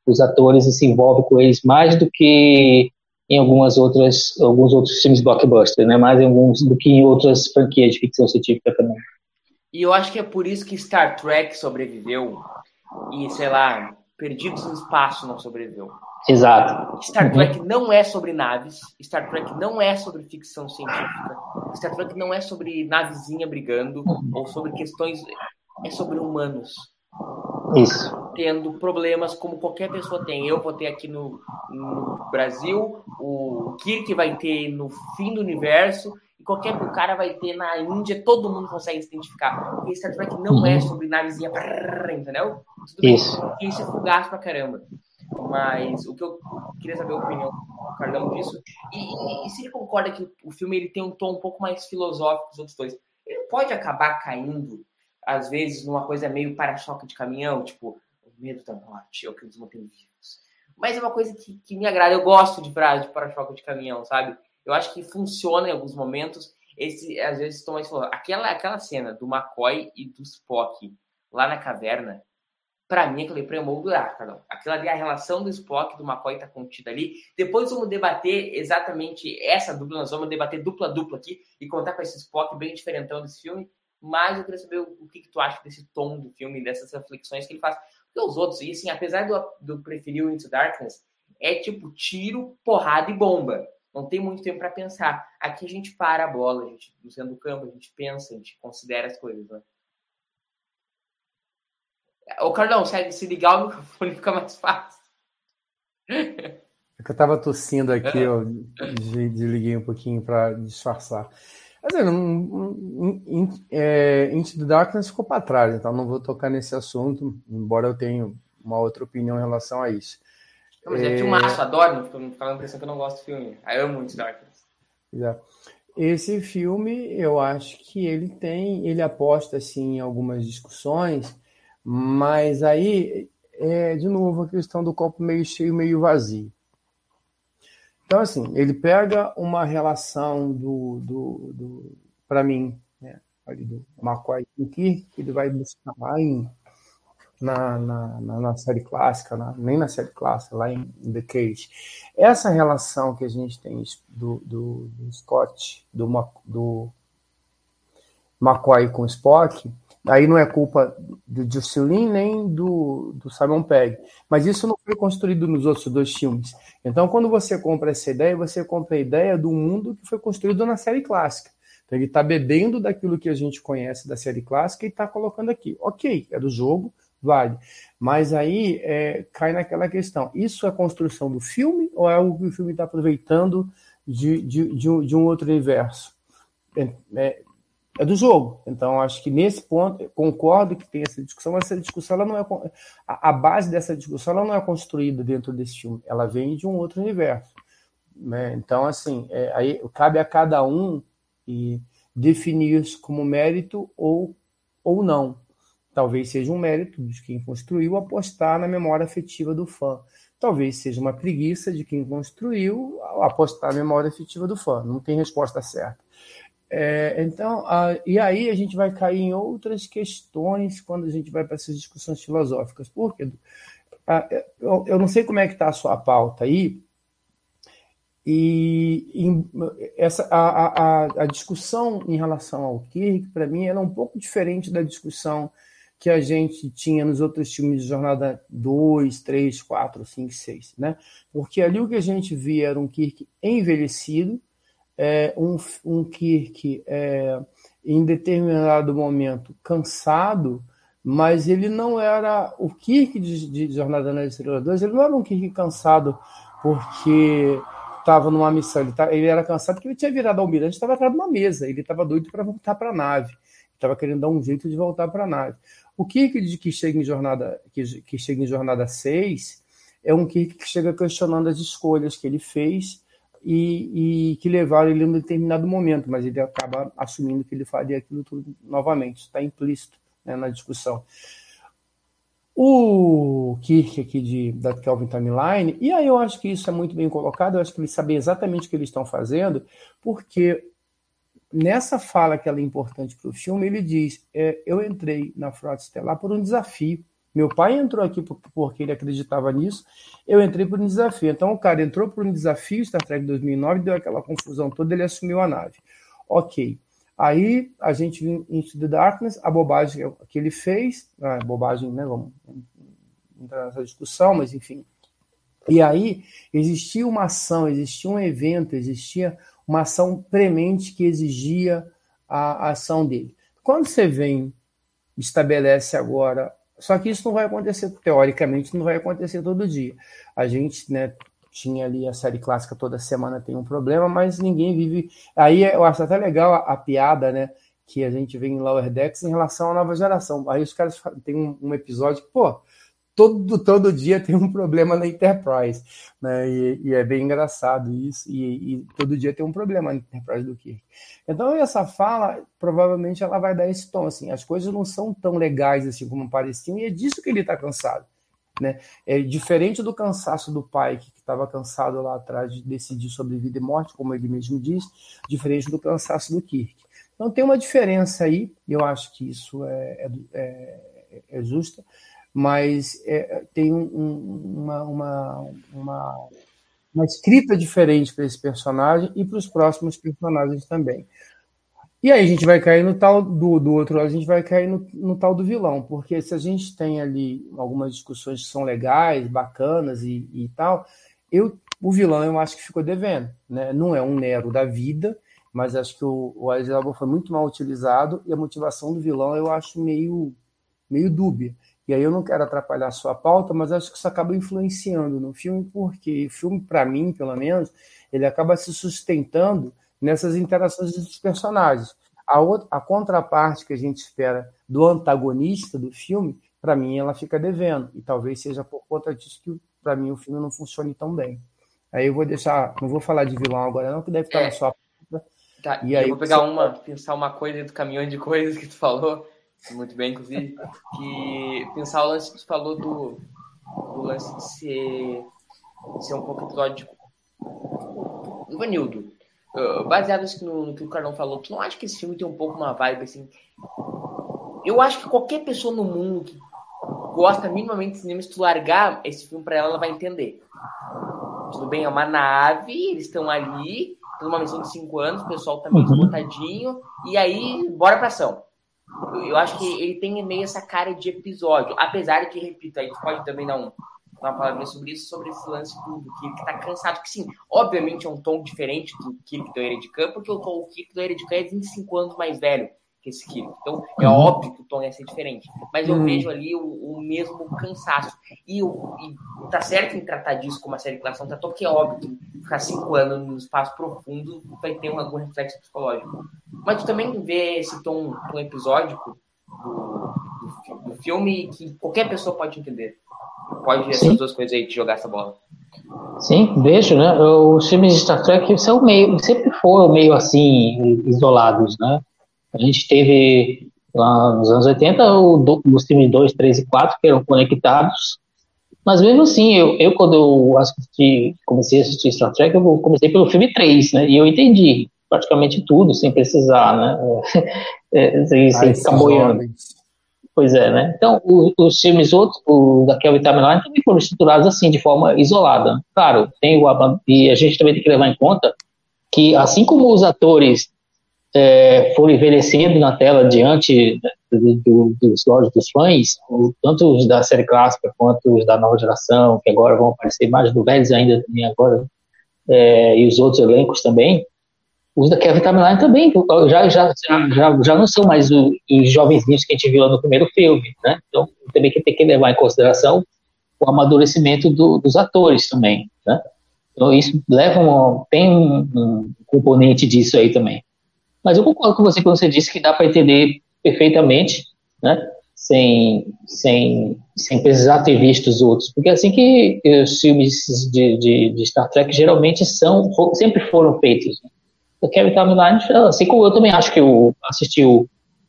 os atores e se envolve com eles mais do que em algumas outras alguns outros filmes blockbuster, né? Mais em alguns do que em outras franquias de ficção científica também. E eu acho que é por isso que Star Trek sobreviveu e, sei lá, Perdidos no Espaço não sobreviveu. Exato. Star Trek não é sobre naves, Star Trek não é sobre ficção científica, Star Trek não é sobre navezinha brigando ou sobre questões. É sobre humanos. Isso. Tendo problemas como qualquer pessoa tem. Eu vou ter aqui no, no Brasil, o Kirk vai ter no fim do universo, qualquer o cara vai ter na Índia, todo mundo consegue se identificar. Porque Star Trek não é uhum. sobre navezinha, entendeu? Tudo isso. Bem, isso é fugaz pra caramba. Mas o que eu queria saber a opinião do Carlão disso. E, e, e, se ele concorda que o filme ele tem um tom um pouco mais filosófico dos outros dois, ele pode acabar caindo, às vezes, numa coisa meio para-choque de caminhão, tipo, o medo da morte, é o que nos mantém vivos. Mas é uma coisa que, que me agrada. Eu gosto de frase de para-choque de caminhão, sabe? Eu acho que funciona em alguns momentos. Esse, às vezes, estão mais. Aquela, aquela cena do McCoy e do Spock lá na caverna, para mim, aquilo ali premoldurar, Carlão. Aquilo ali, a relação do Spock e do McCoy tá contida ali. Depois vamos debater exatamente essa dupla. Nós vamos debater dupla-dupla aqui e contar com esse Spock bem diferentão desse filme. mas eu queria saber o, que, que, tu acha desse tom do filme, dessas reflexões que ele faz. Porque os outros, e assim, apesar do, do preferir o Into Darkness, é tipo tiro, porrada e bomba. Não tem muito tempo para pensar. Aqui a gente para a bola, a gente, no centro do campo, a gente pensa, a gente considera as coisas, né? Ô, Carlão, se, se ligar o microfone fica mais fácil. É que eu tava tossindo aqui, eu desliguei um pouquinho para disfarçar. Mas é, um, um, é, Into the Darkness ficou para trás, então não vou tocar nesse assunto, embora eu tenha uma outra opinião em relação a isso. Não, mas é, é filmaço, adoro, não ficar a impressão que eu não gosto do filme. Eu amo Into Darkness. Esse filme, eu acho que ele tem, ele aposta assim em algumas discussões, mas aí é de novo a questão do copo meio cheio, meio vazio. Então, assim, ele pega uma relação do, do, do para mim, né, do McCoy Kirk, que ele vai buscar lá em, na, na, na, série clássica, na, nem na série clássica, lá em, em, The Cage. Essa relação que a gente tem do, do, do Scott, do, do McCoy com Spock, Aí não é culpa do Juscelin nem do, do Simon Pegg. Mas isso não foi construído nos outros dois filmes. Então, quando você compra essa ideia, você compra a ideia do mundo que foi construído na série clássica. Então, ele está bebendo daquilo que a gente conhece da série clássica e está colocando aqui. Ok, é do jogo, vale. Mas aí é, cai naquela questão: isso é construção do filme ou é algo que o filme está aproveitando de, de, de, um, de um outro universo? É, é, é do jogo. Então, acho que nesse ponto, concordo que tem essa discussão, mas essa discussão ela não é. A, a, base dessa discussão ela não é construída dentro desse filme, ela vem de um outro universo. Né? Então, assim, é, aí cabe a cada um e definir isso como mérito ou, ou não. Talvez seja um mérito de quem construiu apostar na memória afetiva do fã. Talvez seja uma preguiça de quem construiu apostar na memória afetiva do fã. Não tem resposta certa. É, então, a, e aí a gente vai cair em outras questões quando a gente vai para essas discussões filosóficas. Por quê? A, eu, eu, não sei como é que está a sua pauta aí, e essa, a, a, a, discussão em relação ao Kirk, para mim, era um pouco diferente da discussão que a gente tinha nos outros filmes de Jornada 2, 3, 4, 5, 6. Né? Porque ali o que a gente via era um Kirk envelhecido, é, um, um Kirk é, em determinado momento cansado, mas ele não era o Kirk de, de Jornada nas Estrelas 2, ele não era um Kirk cansado porque estava numa missão, ele, tá, ele, era cansado porque ele tinha virado almirante, estava atrás de uma mesa, ele estava doido para voltar para a nave, estava querendo dar um jeito de voltar para a nave. O Kirk de que chega em jornada que, que chega em jornada 6 é um Kirk que chega questionando as escolhas que ele fez e, e, que levaram ele em um determinado momento, mas ele acaba assumindo que ele faria aquilo tudo novamente, está implícito né, na discussão. O Kirk aqui de, da Kelvin Timeline, e aí eu acho que isso é muito bem colocado, eu acho que eles sabem exatamente o que eles estão fazendo, porque nessa fala que ela é importante para o filme, ele diz: é, Eu entrei na Frota Estelar por um desafio. Meu pai entrou aqui porque ele acreditava nisso, eu entrei por um desafio. Então o cara entrou por um desafio, Star Trek 2009, deu aquela confusão toda, ele assumiu a nave. Ok. Aí a gente viu Into the Darkness, a bobagem que ele fez, a bobagem, né? Vamos entrar nessa discussão, mas enfim. E aí existia uma ação, existia um evento, existia uma ação premente que exigia a, a ação dele. Quando você vem, estabelece agora só que isso não vai acontecer, teoricamente, não vai acontecer todo dia. A gente, né, tinha ali a série clássica toda semana tem um problema, mas ninguém vive. Aí eu acho até legal a, a piada, né, que a gente vê em Lower Decks em relação à nova geração. Aí os caras tem um, um episódio que, pô, todo, todo dia tem um problema na Enterprise, né? E, e é bem engraçado isso, e, e, todo dia tem um problema na Enterprise do Kirk. Então, essa fala, provavelmente, ela vai dar esse tom, assim, as coisas não são tão legais assim como pareciam, e é disso que ele está cansado. Né? É diferente do cansaço do pai, que estava cansado lá atrás de decidir sobre vida e morte, como ele mesmo diz, diferente do cansaço do Kirk. Então tem uma diferença aí, e eu acho que isso é, é, é, é justa mas é, tem um, uma, uma, uma, uma, escrita diferente para esse personagem e para os próximos personagens também. E aí a gente vai cair no tal do, do outro a gente vai cair no, no, tal do vilão, porque se a gente tem ali algumas discussões que são legais, bacanas e, e tal, eu, o vilão eu acho que ficou devendo, né? Não é um Nero da vida, mas acho que o, o Eisenhower foi muito mal utilizado e a motivação do vilão eu acho meio, meio dúbia. E aí eu não quero atrapalhar a sua pauta, mas acho que isso acaba influenciando no filme, porque o filme, para mim, pelo menos, ele acaba se sustentando nessas interações dos personagens. A, outra, a contraparte que a gente espera do antagonista do filme, para mim, ela fica devendo. E talvez seja por conta disso que, para mim, o filme não funcione tão bem. Aí eu vou deixar, não vou falar de vilão agora, não, que deve estar é. na sua Tá, e aí eu vou pegar você... uma, pensar uma coisa do caminhão de coisas que tu falou, muito bem, inclusive, que pensar o lance que tu falou do, do lance de ser, de ser um pouco episódico. Ivanildo, baseado no, no, que o Carlão falou, tu não acha que esse filme tem um pouco uma vibe assim? Eu acho que qualquer pessoa no mundo que gosta minimamente de cinema, se tu largar esse filme pra ela, ela vai entender. Tudo bem, é uma nave, eles estão ali, uma missão de cinco anos, o pessoal tá meio uhum. e aí, bora pra ação. Eu, acho que ele tem meio essa cara de episódio, apesar de, repito, aí tu pode também dar um, uma palavra sobre isso, sobre esse lance do, do Kirk que tá cansado, que sim, obviamente é um tom diferente do Kirk do Eredicam, porque o, tom, o Kirk do Eredicam é 25 anos mais velho que esse Kirk. Então, é uhum. óbvio que o tom ia ser diferente. Mas eu uhum. vejo ali o, o, mesmo cansaço. E, o, e tá certo em tratar disso como uma série de classe tratou, porque é óbvio que ficar cinco anos no espaço profundo vai ter um, algum reflexo psicológico. Mas tu também vê esse tom, tom episódico do, do, do filme que qualquer pessoa pode entender. Pode essas duas coisas aí de jogar essa bola. Sim, vejo, né? Os filmes de Star Trek são meio, sempre foram meio assim, isolados, né? A gente teve lá nos anos 80 o, os filmes 2, 3 e 4 que eram conectados, mas mesmo assim, eu, eu quando eu assisti, comecei a assistir Star Trek, eu comecei pelo filme 3, né? E eu entendi praticamente tudo sem precisar, né? É, sem, sem ficar boiando. Pois é, né? Então, os, os filmes outros, o da Kelvin Timeline, também foram estruturados assim, de forma isolada. Claro, tem o, e a gente também tem que levar em conta que, assim como os atores é, foram envelhecendo na tela diante do, do, dos olhos dos fãs, tanto os da série clássica quanto os da nova geração, que agora vão aparecer mais do velhos ainda agora, é, e os outros elencos também, os da Kevin Timeline também já, já, já, já não são mais o, os jovenzinhos que a gente viu lá no primeiro filme, né? Então também tem que levar em consideração o amadurecimento do, dos atores também, né? Então isso leva tem um, um componente disso aí também. Mas eu concordo com você quando você disse que dá para entender perfeitamente, né? Sem, sem, sem precisar ter visto os outros. Porque é assim que os filmes de, de, de Star Trek geralmente são, sempre foram feitos. Né? O Kevin Timeline, assim como eu também acho que eu assisti o,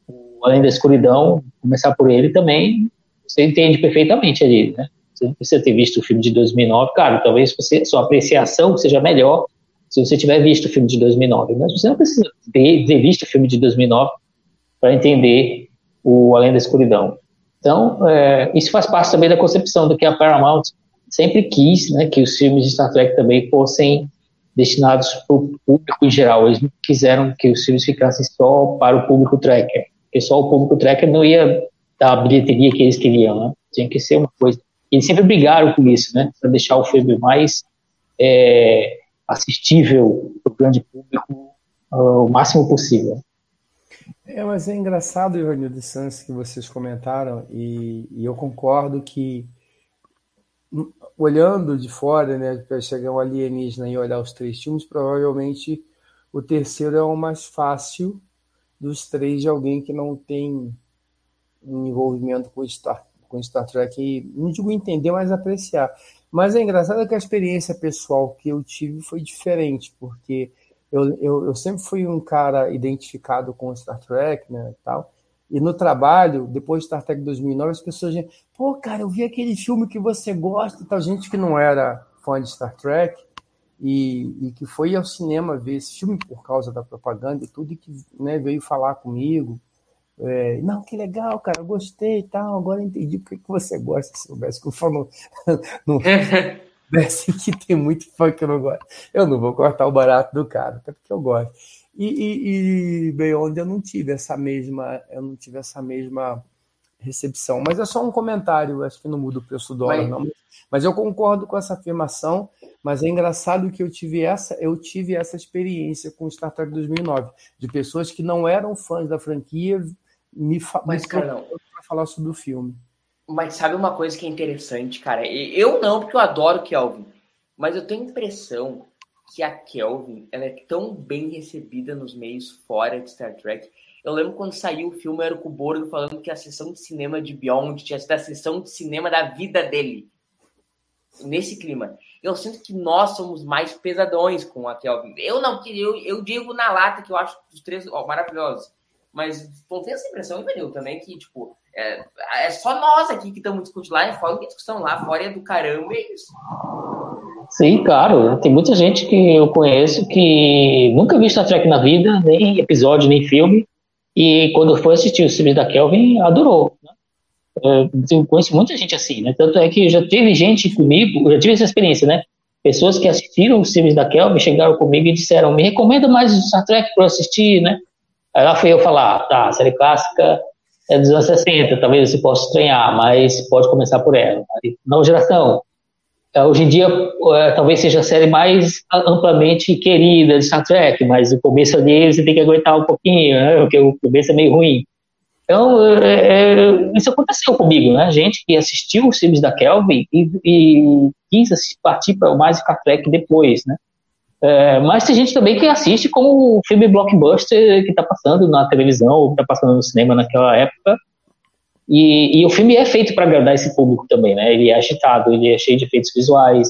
o Além da Escuridão, começar por ele também, você entende perfeitamente ali, né? Você precisa ter visto o filme de 2009, claro, talvez você, sua apreciação seja melhor se você tiver visto o filme de 2009. Mas você não precisa ter, ter visto o filme de 2009 para entender o Além da Escuridão. Então, é, isso faz parte também da concepção do que a Paramount sempre quis, né, que os filmes de Star Trek também fossem destinados para o público em geral. Eles não quiseram que os filmes ficassem só para o público tracker, porque só o público tracker não ia dar a bilheteria que eles queriam, né? Tinha que ser uma coisa. Eles sempre brigaram com isso, né, para deixar o filme mais é, assistível para o grande público uh, o máximo possível. É, mas é engraçado, Ivanildo e Santos, que vocês comentaram, e, e, eu concordo que, hum, olhando de fora, né, para chegar um alienígena e olhar os três filmes, provavelmente o terceiro é o mais fácil dos três de alguém que não tem um envolvimento com Star, com Star Trek, não digo entender, mas apreciar. Mas é engraçado que a experiência pessoal que eu tive foi diferente, porque eu, eu, eu sempre fui um cara identificado com Star Trek, né, tal. E no trabalho, depois de Star Trek 2009, as pessoas diziam, pô, cara, eu vi aquele filme que você gosta, tal gente que não era fã de Star Trek e, e que foi ao cinema ver esse filme por causa da propaganda e tudo, e que né, veio falar comigo. É, não, que legal, cara, gostei e tal. Agora entendi porque que você gosta. Se soubesse que eu falo, não, soubesse que tem muito fã que eu não gosto. Eu não vou cortar o barato do cara, até porque eu gosto. E, e, e Beyond eu não tive essa mesma, eu não tive essa mesma recepção. Mas é só um comentário, acho que não muda o preço do dólar, Mas- não. Mas eu concordo com essa afirmação. Mas é engraçado que eu tive essa, eu tive essa experiência com Star Trek 2009, de pessoas que não eram fãs da franquia me, fa Mas, me Carlão, para falar sobre o filme. Mas sabe uma coisa que é interessante, cara? Eu não, porque eu adoro Kelvin. Mas eu tenho a impressão que a Kelvin ela é tão bem recebida nos meios fora de Star Trek. Eu lembro quando saiu o filme, era o Kuborg falando que a sessão de cinema de Beyond tinha sido a sessão de cinema da vida dele. Nesse clima. Eu sinto que nós somos mais pesadões com a Kelvin. Eu não, eu, eu digo na lata que eu acho os três ó, maravilhosos. Mas não tem essa impressão, Ivanil, também, que, tipo, é, é só nós aqui que estamos discutindo lá, é fora que discussão lá, fora é do caramba, é isso. Sim, claro. Tem muita gente que eu conheço que nunca viu Star Trek na vida, nem episódio, nem filme, e quando foi assistir os filmes da Kelvin, adorou. né? É, Eu conheço muita gente assim, né? Tanto é que já teve gente comigo, já tive essa experiência, né? Pessoas que assistiram os filmes da Kelvin chegaram comigo e disseram: me recomenda mais o Star Trek para assistir, né? Aí lá fui eu falar: tá, a série clássica é dos anos 60, talvez você possa estranhar, mas pode começar por ela. Nova geração, é, Hoje em dia, é, talvez seja a série mais amplamente querida de Star Trek, mas o começo ali você tem que aguentar um pouquinho, né? Porque o começo é meio ruim. Então, é, é, isso aconteceu comigo, né? Gente que assistiu os filmes da Kelvin e, e quis partir para mais Star Trek depois, né? É, mas tem gente também que assiste como um filme blockbuster que está passando na televisão ou está passando no cinema naquela época. E, e o filme é feito para agradar esse público também, né? Ele é agitado, ele é cheio de efeitos visuais,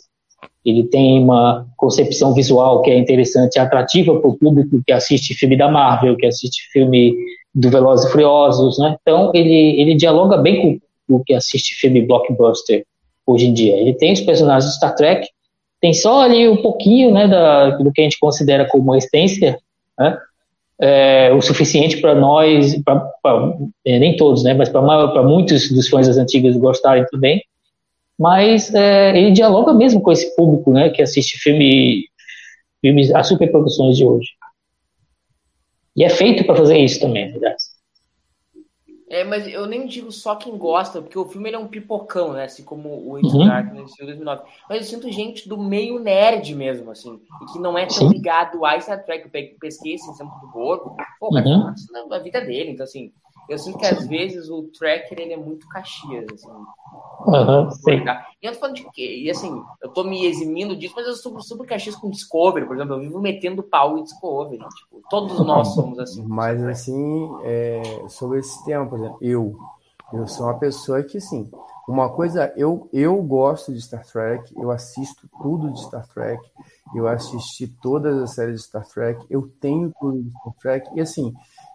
ele tem uma concepção visual que é interessante, e atrativa para o público que assiste filme da Marvel, que assiste filme do Velozes e Furiosos, né? Então ele, ele dialoga bem com o que assiste filme blockbuster hoje em dia. Ele tem os personagens de Star Trek, tem só ali um pouquinho, né, da, do que a gente considera como essência, né? É, o suficiente para nós, pra, pra, é, nem todos, né, mas para muitos dos fãs das antigas gostarem também. Mas é, ele dialoga mesmo com esse público, né, que assiste filme, filmes, as superproduções de hoje. E é feito para fazer isso também, aliás. É, mas eu nem digo só quem gosta, porque o filme ele é um pipocão, né? Assim como o Into Uhum. Darkness de 2009. Mas eu sinto gente do meio nerd mesmo, assim, e que não é tão Sim. ligado a Star Trek. Eu pe- pesquei esse exemplo do Borgo. Pô, cara, Uhum. isso na na vida dele. Então, assim, eu sinto que às vezes o tracker ele é muito caxias, assim. Uhum, sim. E eu tô falando de quê? E assim, eu tô me eximindo disso, mas eu sou super caxias com Discovery, por exemplo. Eu vivo metendo pau em Discovery. Tipo, todos nós somos assim. Mas assim, é, sobre esse tema, por exemplo, eu, eu sou uma pessoa que, assim, uma coisa, eu, eu gosto de Star Trek, eu assisto tudo de Star Trek, eu assisti todas as séries de Star Trek, eu tenho tudo de Star Trek, e assim,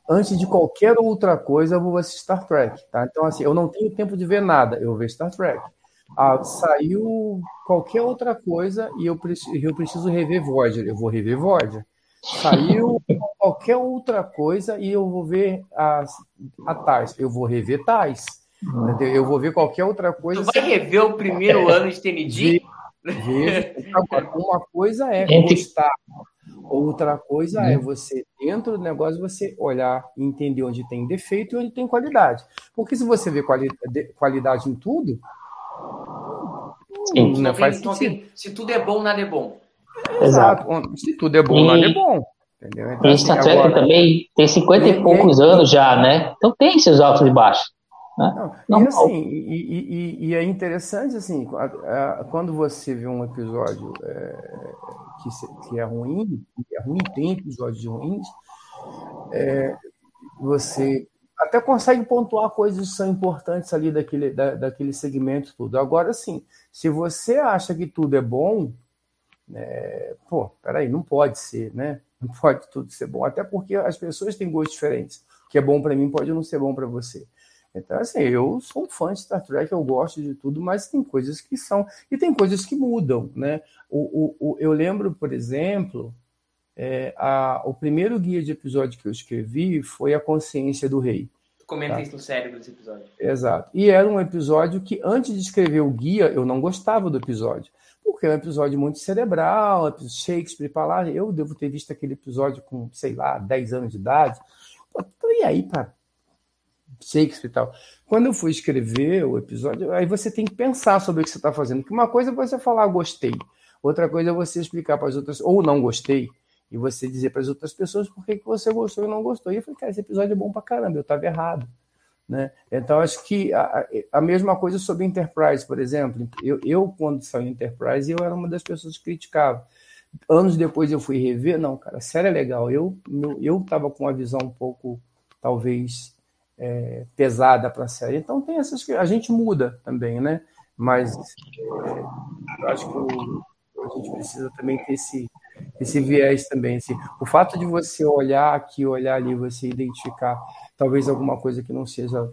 antes de qualquer outra coisa, eu vou assistir Star Trek, tá? Então, assim, eu não tenho tempo de ver nada, eu vou ver Star Trek. Ah, saiu qualquer outra coisa e eu preciso, eu preciso rever Voyager, eu vou rever Voyager. Saiu qualquer outra coisa e eu vou ver a, a Tais, eu vou rever Tais. entendeu? Eu vou ver qualquer outra coisa. Tu vai rever o primeiro ano de TND? Vejo. Agora, uma coisa é gostar, outra coisa é você, dentro do negócio, você olhar e entender onde tem defeito e onde tem qualidade. Porque se você vê quali- de- qualidade em tudo, Sim. não, Não faz não sentido. se tudo é bom, nada é bom. Exato. Exato. Se tudo é bom, E- nada é bom. Entendeu? Então, E assim, Star Trek agora- também tem 50 E- e poucos anos já, né? Então tem seus altos e baixos. Né? Não, e Normal. assim, e, e- e- e é interessante assim, quando você vê um episódio é, que, que é ruim, é ruim, tem episódios ruins, é, você até consegue pontuar coisas que são importantes ali daquele, da- daquele segmento tudo. Agora, sim, se você acha que tudo é bom, é, pô, peraí, não pode ser, né? Não pode tudo ser bom, até porque as pessoas têm gostos diferentes. O que é bom para mim pode não ser bom para você. Então, assim, eu sou um fã de Star Trek, eu gosto de tudo, mas tem coisas que são. E tem coisas que mudam, né? O, o, o- eu lembro, por exemplo, é, a- o primeiro guia de episódio que eu escrevi foi A Consciência do Rei. Comenta Tá. isso no cérebro desse episódio. Exato. E era um episódio que, antes de escrever o guia, eu não gostava do episódio. porque é um episódio muito cerebral, Shakespeare para lá. Eu devo ter visto aquele episódio com, sei lá, 10 anos de idade. Pô, e aí, para Shakespeare e tal. Quando eu fui escrever o episódio, aí você tem que pensar sobre o que você está fazendo. Porque uma coisa é você falar gostei, outra coisa é você explicar para as outras, ou não gostei, e você dizer para as outras pessoas por que você gostou e não gostou. E eu falei, cara, esse episódio é bom para caramba, eu estava errado. Né? Então, acho que a, a, mesma coisa sobre Enterprise, por exemplo. Eu, eu, quando saiu Enterprise, eu era uma das pessoas que criticava. Anos depois eu fui rever, não, cara, a série é legal. Eu eu estava com uma visão um pouco, talvez, é, pesada para a série. Então, tem essas A gente muda também, né? Mas é, acho que a gente precisa também ter esse, esse viés também. Assim. O fato de você olhar aqui, olhar ali, você identificar talvez alguma coisa que não seja,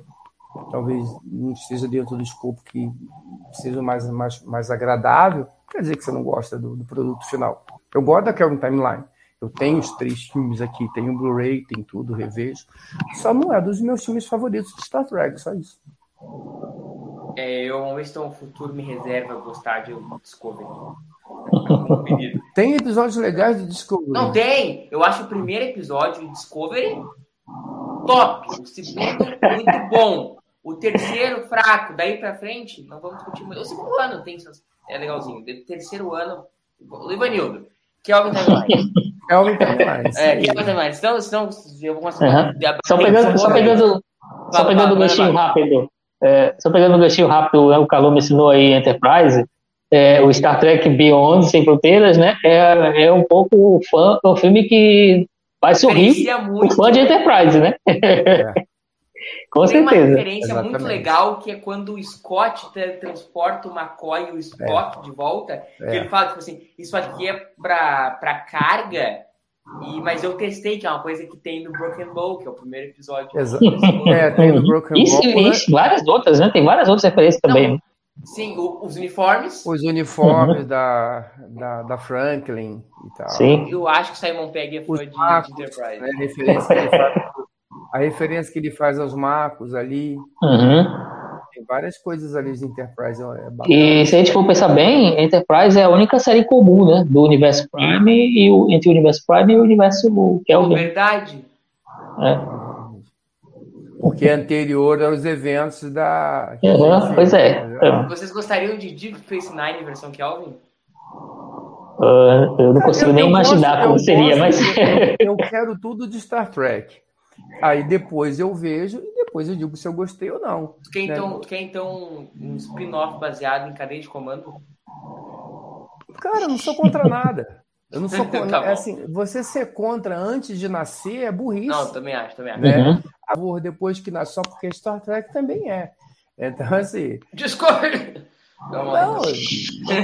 talvez não esteja dentro do escopo que seja mais, mais, mais agradável, quer dizer que você não gosta do, do produto final. Eu gosto da Kelvin Timeline. Eu tenho os três filmes aqui, tenho o Blu-ray, tem tudo, revejo. Só não é dos meus filmes favoritos de Star Trek, só isso. É, eu vamos ver se um futuro me reserva gostar de Discovery. tem episódios legais de Discovery. Não tem! Eu acho o primeiro episódio de Discovery top. O segundo, muito bom. O terceiro, fraco. Daí pra frente, não vamos discutir muito. O segundo ano tem é legalzinho. O terceiro ano, o Ivanildo. Kelvin Timeline. Kelvin Timeline. É, Kelvin Timeline. Senão, senão eu vou começar uhum. a... Só pegando, só pegando, só pegando um ganchinho rápido. É, só pegando um ganchinho rápido, né, o Calor me ensinou aí Enterprise. É, o Star Trek Beyond Sem Fronteiras, né? É, é um pouco fã, é um filme que Vai sorrir o fã de Enterprise, né? É. Com Tem certeza. uma referência Exatamente. muito legal que é quando o Scott transporta o McCoy e o Spock é. de volta. É. Que ele fala, tipo assim, isso aqui é pra, pra carga, e, mas eu testei, que é uma coisa que tem no Broken Bow, que é o primeiro episódio. Exato. é, tem no Broken isso, Bow. Isso, né? várias outras, né? Tem várias outras referências Não, também. Sim, o, os uniformes. Os uniformes uhum. da, da, da, Franklin e tal. Sim. Eu acho que Simon Pegg é fã de, de Enterprise. Né, a, referência que ele faz, a referência que ele faz aos marcos ali. Uhum. Tem várias coisas ali de Enterprise. É e se a gente for pensar bem, Enterprise é a única série comum, né? Do universo Prime e o, entre o universo Prime e o universo Kelvin. Verdade. É porque é anterior aos eventos da. Uhum, pois é. Vocês gostariam de Deep Space Nine versão Kelvin? Uh, eu não consigo eu, nem imaginar gosto, como seria, mas. Eu, quero tudo de Star Trek. Aí depois eu vejo e depois eu digo se eu gostei ou não. Quer né? então, quer então um spin-off baseado em cadeia de comando? Cara, eu não sou contra nada. Eu não sou contra. tá é assim, você ser contra antes de nascer é burrice. Não, também acho, também acho. Né? Uhum depois que nasce, só porque Star Trek também é. Então, assim. Discord! Não,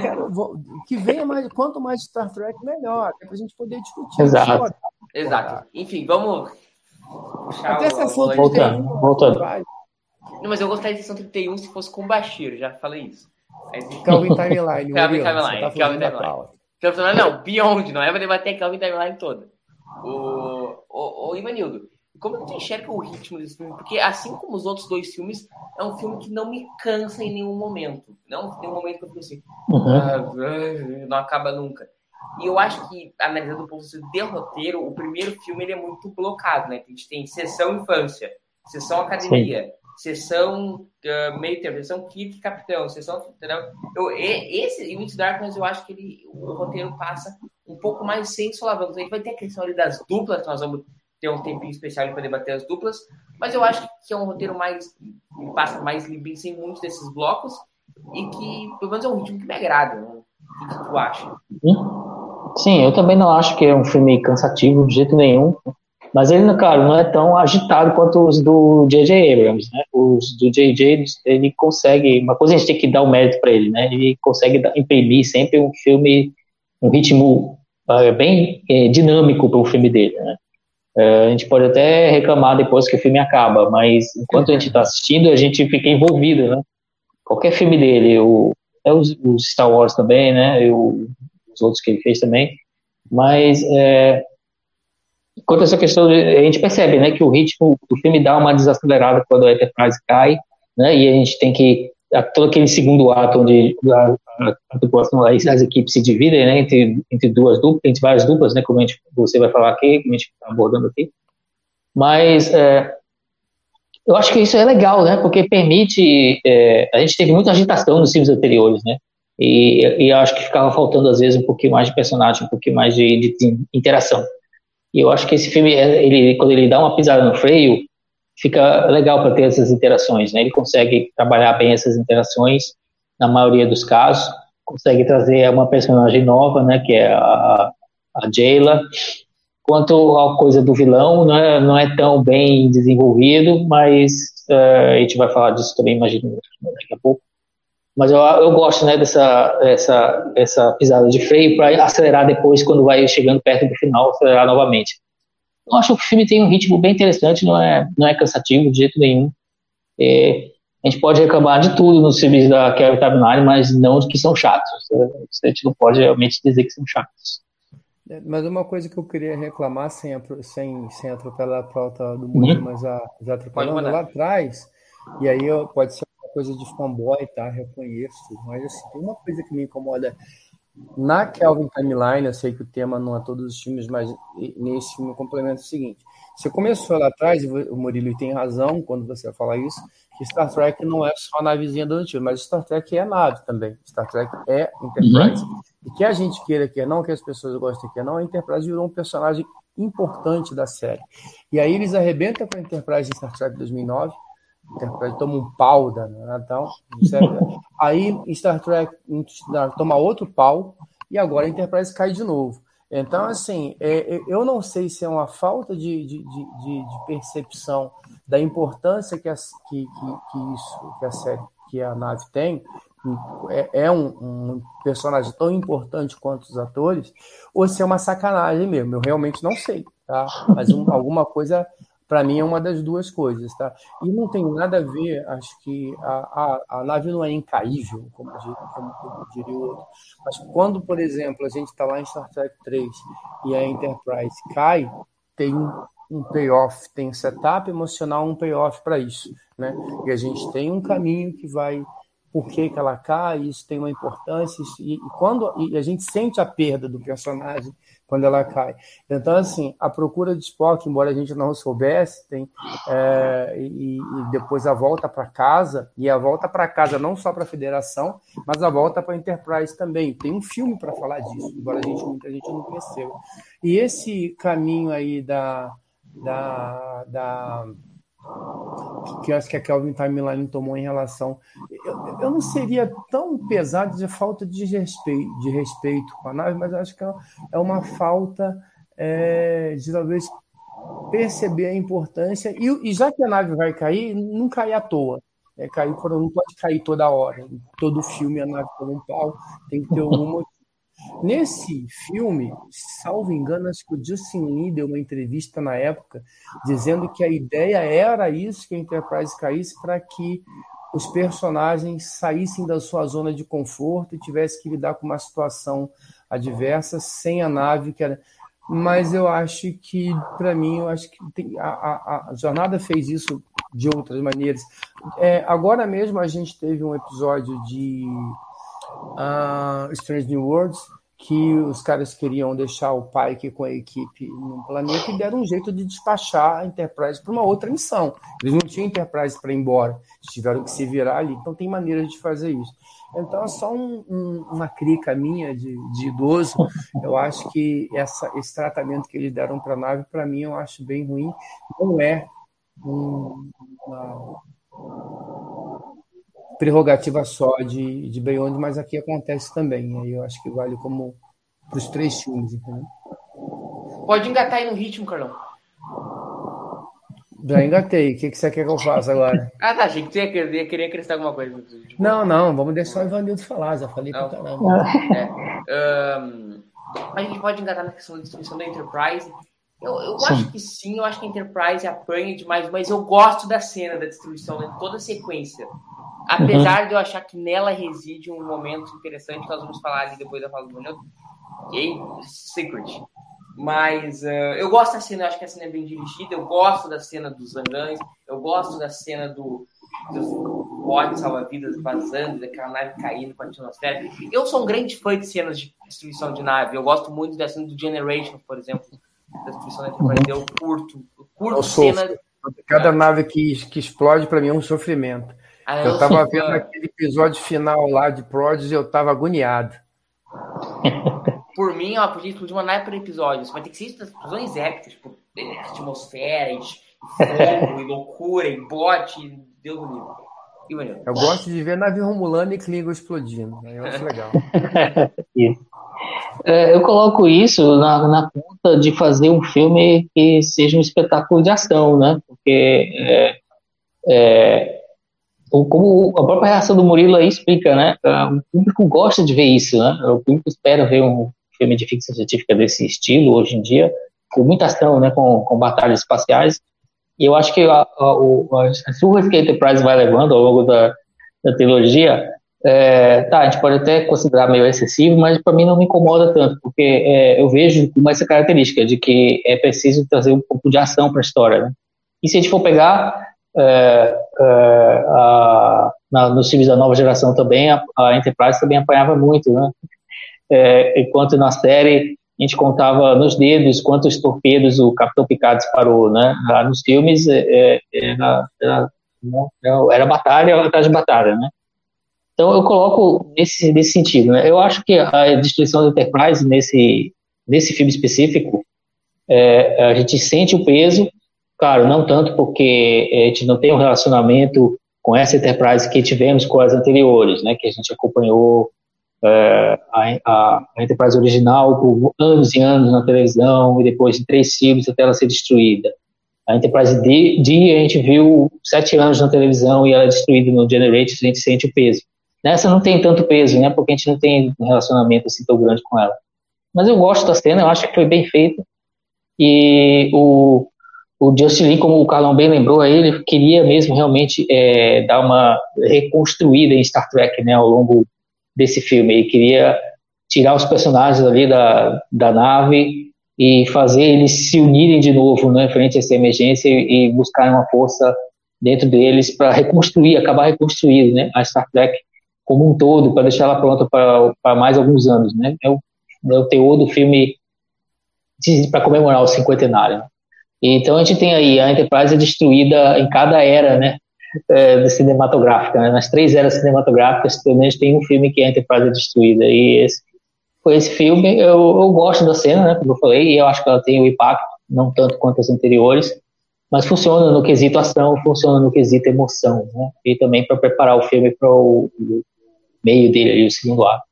quero, vou, que venha mais, quanto mais Star Trek, melhor, para a gente poder discutir. Exato. Exato. Enfim, vamos. Até essa foto voltando, voltando. Não, mas eu gostaria de sessão 31 se fosse com o Bashir, já falei isso. Calvin Timeline. Calvin Timeline. Tá Calvin Timeline. Calvin Não, Beyond, não é para debater a Calvin Timeline toda. O, o, o Ivanildo, como tu enxerga o ritmo desse filme? Porque, assim como os outros dois filmes, é um filme que não me cansa em nenhum momento. Não tem um momento que eu fico assim, uhum. ah, não acaba nunca. E eu acho que, analisando o ponto de roteiro, o primeiro filme ele é muito blocado, né? A gente tem sessão infância, sessão academia, Sim. sessão uh, meio termo, sessão kit capitão, sessão. Entendeu? Eu, esse, e o Into Darkness, eu acho que ele, o roteiro passa um pouco mais sem solavancos. A gente vai ter a questão ali das duplas nós vamos ter um tempinho especial para debater as duplas, mas eu acho que é um roteiro mais passa mais limpinho sem muitos desses blocos e que pelo menos é um ritmo que me agrada. Né? O que tu acha? Sim, eu também não acho que é um filme cansativo de jeito nenhum. Mas ele, cara, não é tão agitado quanto os do J.J. Abrams, né? Os do J.J. ele consegue, uma coisa a gente tem que dar o mérito para ele, né? Ele consegue imprimir sempre um filme, um ritmo uh, bem é, dinâmico para o filme dele, né? É, a gente pode até reclamar depois que o filme acaba, mas enquanto a gente está assistindo, a gente fica envolvido, né? Qualquer filme dele, o, é os, os Star Wars também, né? O, os outros que ele fez também. Mas é, quanto a essa questão, a gente percebe, né, que o ritmo do filme dá uma desacelerada quando a Enterprise cai, né? E a gente tem que todo aquele segundo ato onde a, a, a as, as, equipes se dividem, né, entre, entre duas duplas, entre várias duplas, né, como a gente, você vai falar aqui, como a gente está abordando aqui. Mas é, eu acho que isso é legal, né, porque permite, é, a gente teve muita agitação nos filmes anteriores, né, e, e acho que ficava faltando às vezes um pouquinho mais de personagem, um pouquinho mais de, de, de interação. E eu acho que esse filme, é, ele, quando ele dá uma pisada no freio, fica legal para ter essas interações, né? Ele consegue trabalhar bem essas interações na maioria dos casos, consegue trazer uma personagem nova, né? Que é a, a Jayla. Quanto à coisa do vilão, não é, não é tão bem desenvolvido, mas uh, a gente vai falar disso também, imagino. Mas eu, eu gosto, né, dessa essa, essa pisada de freio para acelerar depois quando vai chegando perto do final, acelerar novamente. Eu acho que o filme tem um ritmo bem interessante, não é, não é cansativo de jeito nenhum. É, a gente pode reclamar de tudo nos filmes da Kevin Tabinari, mas não que são chatos. A gente não pode realmente dizer que são chatos. É, mas uma coisa que eu queria reclamar, sem, sem, sem atropelar a pauta do mundo, uhum. mas a, já atropelando lá atrás, e aí eu, pode ser coisa de fanboy, tá? Reconheço, mas assim, tem uma coisa que me incomoda na Kelvin Timeline, eu sei que o tema não é todos os filmes, mas nesse filme complementa o seguinte: você começou lá atrás, e o Murilo tem razão quando você fala isso, que Star Trek não é só a navezinha do antigo, mas Star Trek é nave também. Star Trek é Enterprise. Uhum. E que a gente queira que não, que as pessoas gostem que não, a Enterprise virou um personagem importante da série. E aí eles arrebentam com a Enterprise em Star Trek 2009, Enterprise toma um pau da Natal. Aí Star Trek toma outro pau e agora a Enterprise cai de novo. Então, assim, é, é, eu não sei se é uma falta de, de, de, de percepção da importância que a, que, que, isso, que a série, que a nave tem, é, é um, um, personagem tão importante quanto os atores, ou se é uma sacanagem mesmo. Eu realmente não sei, tá? Mas um, alguma coisa para mim é uma das duas coisas, tá? E não tem nada a ver, acho que a, a, a nave não é incaível, como, como, como diria o outro, mas quando, por exemplo, a gente está lá em Star Trek 3 e a Enterprise cai, tem um payoff, tem um setup emocional, um payoff para isso, né? E a gente tem um caminho que vai por que, que ela cai, isso tem uma importância, e, e quando e a gente sente a perda do personagem quando ela cai. Então, assim, a procura de Spock, embora a gente não soubesse, tem é, e, e, depois a volta para casa, e a volta para casa não só para a Federação, mas a volta para a Enterprise também. Tem um filme para falar disso, embora a gente, muita gente não perceba. E esse caminho aí da, da, da que eu acho que a Kelvin Timeline tomou em relação. Eu, eu não seria tão pesado de falta de respeito, de respeito com a nave, mas acho que é uma falta é, de talvez perceber a importância. E, e, já que a nave vai cair, não cair à toa. É, cair, não pode cair toda hora. Em todo filme a nave toma um pau, tem que ter algum motivo. Nesse filme, salvo engano, acho que o Justin Lee deu uma entrevista na época dizendo que a ideia era isso, que a Enterprise caísse para que os personagens saíssem da sua zona de conforto e tivessem que lidar com uma situação adversa sem a nave que era mas eu acho que para mim eu acho que tem, a, a, a, jornada fez isso de outras maneiras. É, agora mesmo a gente teve um episódio de uh, Strange New Worlds, que os caras queriam deixar o Pike com a equipe no planeta e deram um jeito de despachar a Enterprise para uma outra missão. Eles não tinham Enterprise para ir embora, eles tiveram que se virar ali. Então tem maneiras de fazer isso. Então é só um, um, uma crica minha de, de, idoso. Eu acho que essa, esse tratamento que eles deram para a nave, para mim, eu acho bem ruim. Não é um, uma, prerrogativa só de, de Beyond, mas aqui acontece também. Aí eu acho que vale como para os três filmes, entendeu? Pode engatar aí no ritmo, Carlão. Já engatei. O que, que você quer que eu faça agora? ah, tá. Achei que você ia querer acrescentar alguma coisa. Não, não. Vamos deixar o Ivanildo falar. Já falei não. pra caramba. É. Um, a gente pode engatar na questão da distribuição da Enterprise. Eu, eu acho que sim. Eu acho que a Enterprise apanha demais, mas eu gosto da cena da distribuição, de toda a sequência. Apesar uhum. de eu achar que nela reside um momento interessante que nós vamos falar ali depois da fala do Bonito, ok? Secret. Mas uh, eu gosto da cena, eu acho que a cena é bem dirigida, eu gosto da cena dos zangães, eu gosto da cena do, bote salva-vidas vazando, daquela nave caindo com a atmosfera. Eu sou um grande fã de cenas de destruição de nave. Eu gosto muito da cena do Generation, por exemplo, da destruição da Enterprise. Eu curto, eu curto Eu cena. sofro. Cada nave que, que explode, para mim, é um sofrimento. Ah, Eu sou tava fã. vendo aquele episódio final lá de Prodigy e eu tava agoniado. Por mim, ela podia explodir uma nave por episódio. Isso vai ter que ser explosões épicas, tipo, atmosfera, e fogo, e loucura, e bote, e Deus do livro. Eu gosto de ver nave Romulana e Klingon explodindo. Eu acho legal. É, eu coloco isso na, na conta de fazer um filme que seja um espetáculo de ação, né? Porque é, é, como a própria reação do Murilo aí explica, né? Ah, O público gosta de ver isso, né? O público espera ver um filme de ficção científica desse estilo hoje em dia, com muita ação, né? Com, com batalhas espaciais. E eu acho que a, a, o- as as surras que a Enterprise vai levando ao longo da, da trilogia é, tá, a gente pode até considerar meio excessivo, mas para mim não me incomoda tanto, porque é, eu vejo como essa característica de que é preciso trazer um pouco de ação para a história. Né? E se a gente for pegar é, é, a, na, nos filmes da nova geração também, a, a Enterprise também apanhava muito, né? É, enquanto na série a gente contava nos dedos quantos torpedos o Capitão Picard disparou, né? Lá nos filmes é, é, era, era, era batalha atrás de batalha, né? Então eu coloco nesse, nesse sentido. Né? Eu acho que a destruição da Enterprise nesse, nesse filme específico, é, a gente sente o peso, claro, não tanto porque a gente não tem um relacionamento com essa Enterprise que tivemos com as anteriores, né? Que a gente acompanhou é, a, a, a Enterprise original por anos e anos na televisão e depois de três filmes até ela ser destruída. A Enterprise D, D a gente viu sete anos na televisão e ela é destruída no Generators, a gente sente o peso. Nessa não tem tanto peso, né? Porque a gente não tem um relacionamento assim tão grande com ela. Mas eu gosto da cena, eu acho que foi bem feita. E o, o Justin Lee, como o Carlão bem lembrou, ele queria mesmo realmente é, dar uma reconstruída em Star Trek, né? Ao longo desse filme. Ele queria tirar os personagens ali da, da nave e fazer eles se unirem de novo, né? Frente a essa emergência e, e buscar uma força dentro deles para reconstruir, acabar reconstruindo, né? A Star Trek como um todo, para deixar ela pronta para mais alguns anos, né? É o, é o teor do filme para comemorar o cinquentenário. Então a gente tem aí a Enterprise destruída em cada era, né? É, cinematográfica, né? Nas três eras cinematográficas, pelo menos tem um filme que a Enterprise é destruída. E esse, foi esse filme, eu, eu gosto da cena, né? Como eu falei, e eu acho que ela tem o um impacto, não tanto quanto as anteriores, mas funciona no quesito ação, funciona no quesito emoção, né? E também para preparar o filme para o meio dele, o segundo ato.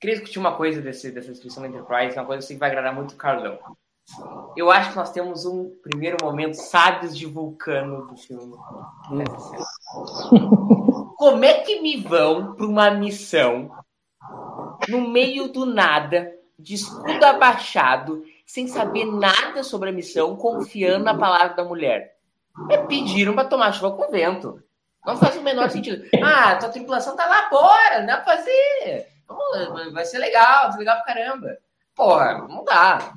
Queria discutir uma coisa desse, dessa descrição da Enterprise, uma coisa assim que vai agradar muito o Carlão. Eu acho que nós temos um primeiro momento sábios de vulcano do filme. Hum. Como é que me vão para uma missão no meio do nada, de escudo abaixado, sem saber nada sobre a missão, confiando na palavra da mulher? É pediram para tomar chuva com vento. Não faz o menor sentido. Ah, tua tripulação tá lá fora, não dá pra fazer. Vai ser legal, vai ser legal pra caramba. Porra, não dá.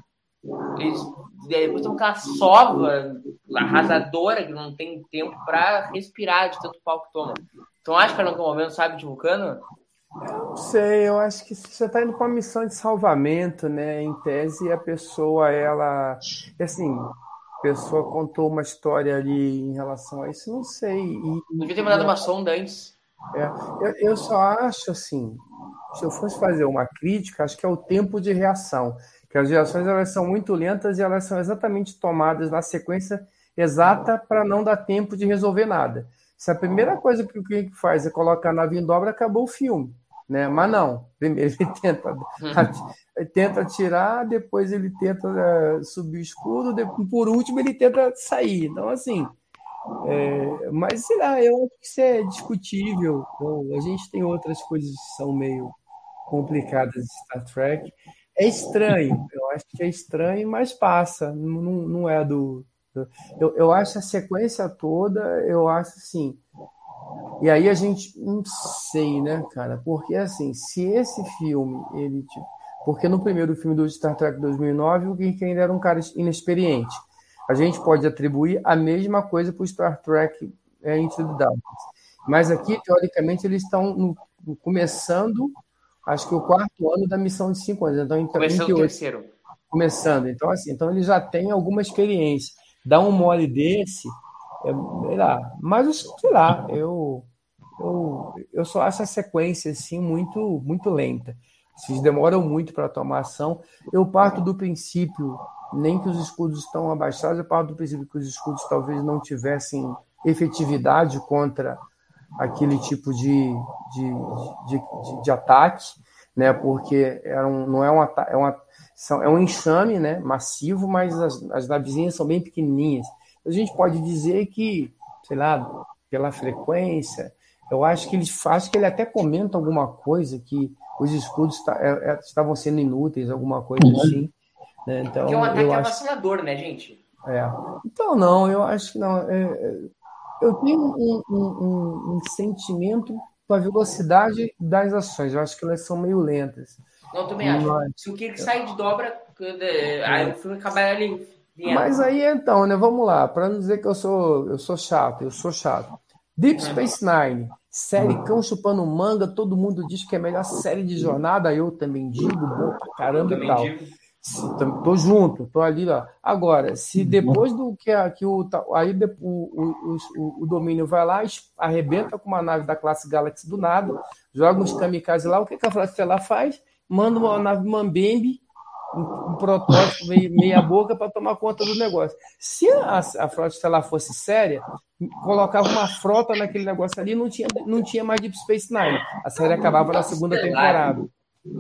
Eles, depois tem aquela sova arrasadora que não tem tempo pra respirar de tanto pau que toma. Então acho que no momento sabe de vulcano? Eu não sei, eu acho que você está indo para uma missão de salvamento, né? Em tese, a pessoa, ela. Assim, a pessoa contou uma história ali em relação a isso, não sei. E, Devia ter mandado uma sonda antes. É, eu, eu só acho assim, se eu fosse fazer uma crítica, acho que é o tempo de reação. Que as reações elas são muito lentas e elas são exatamente tomadas na sequência exata para não dar tempo de resolver nada. Se a primeira coisa que o Kirk faz é colocar a nave em dobra, acabou o filme. Né? Mas não. Primeiro ele tenta, ele tenta tirar, depois ele tenta uh, subir o escudo, depois, por último ele tenta sair. Então, assim. É, mas sei lá, eu acho que isso é discutível. Então, a gente tem outras coisas que são meio complicadas de Star Trek. É estranho, eu acho que é estranho, mas passa. Não, não é do. Eu, eu acho a sequência toda, eu acho assim. E aí a gente não sei, né, cara? Porque assim, se esse filme, ele tipo, Porque no primeiro filme do Star Trek 2009, o Kirk ainda era um cara inexperiente. A gente pode atribuir a mesma coisa para o Star Trek é, Into the Darkness. Mas aqui, teoricamente, eles estão começando, acho que o quarto ano da missão de cinco anos. Então, começando o terceiro. Começando. Então, assim, então ele já tem alguma experiência. Dá um mole desse, é, sei lá. Mas, sei lá, eu, eu, eu só acho a sequência, assim, muito, muito lenta. Vocês demoram muito para tomar ação. Eu parto do princípio, nem que os escudos estão abaixados, eu parto do princípio que os escudos talvez não tivessem efetividade contra aquele tipo de, de, de, de, de ataque, né? Porque era um, não é um é, uma, são, é um enxame né? massivo, mas as, as navezinhas são bem pequenininhas. A gente pode dizer que, sei lá, pela frequência, eu acho que ele acho que ele até comenta alguma coisa que os escudos é, é, estavam sendo inúteis, alguma coisa uhum. assim. Né? Então, que é um ataque eu avassalador, acho... né, gente? É. Então, não, eu acho que não. É, é eu tenho um, um, um, um, sentimento com a velocidade das ações. Eu acho que elas são meio lentas. Não, também acho. Mas... Se o Kirk sai de dobra, aí o filme acaba ali. Mas aí então, né? Vamos lá, para não dizer que eu sou, eu sou chato, eu sou chato. Deep uhum. Space Nine, série Cão Chupando Manga, todo mundo diz que é a melhor série de jornada, eu também digo, bom pra caramba e tal. Digo. Tô junto, tô ali lá. Agora, se depois do que, a, que o aí o, o, o, o, domínio vai lá, arrebenta com uma nave da classe Galaxy do nada, joga uns kamikazes lá, o que, que a Frota Estelar faz? Manda uma nave Mambembe, um, um protótipo meia, meia boca para tomar conta do negócio. Se a, a Frota Estelar fosse séria, colocava uma frota naquele negócio ali, não tinha, não tinha mais Deep Space Nine. A série acabava na segunda temporada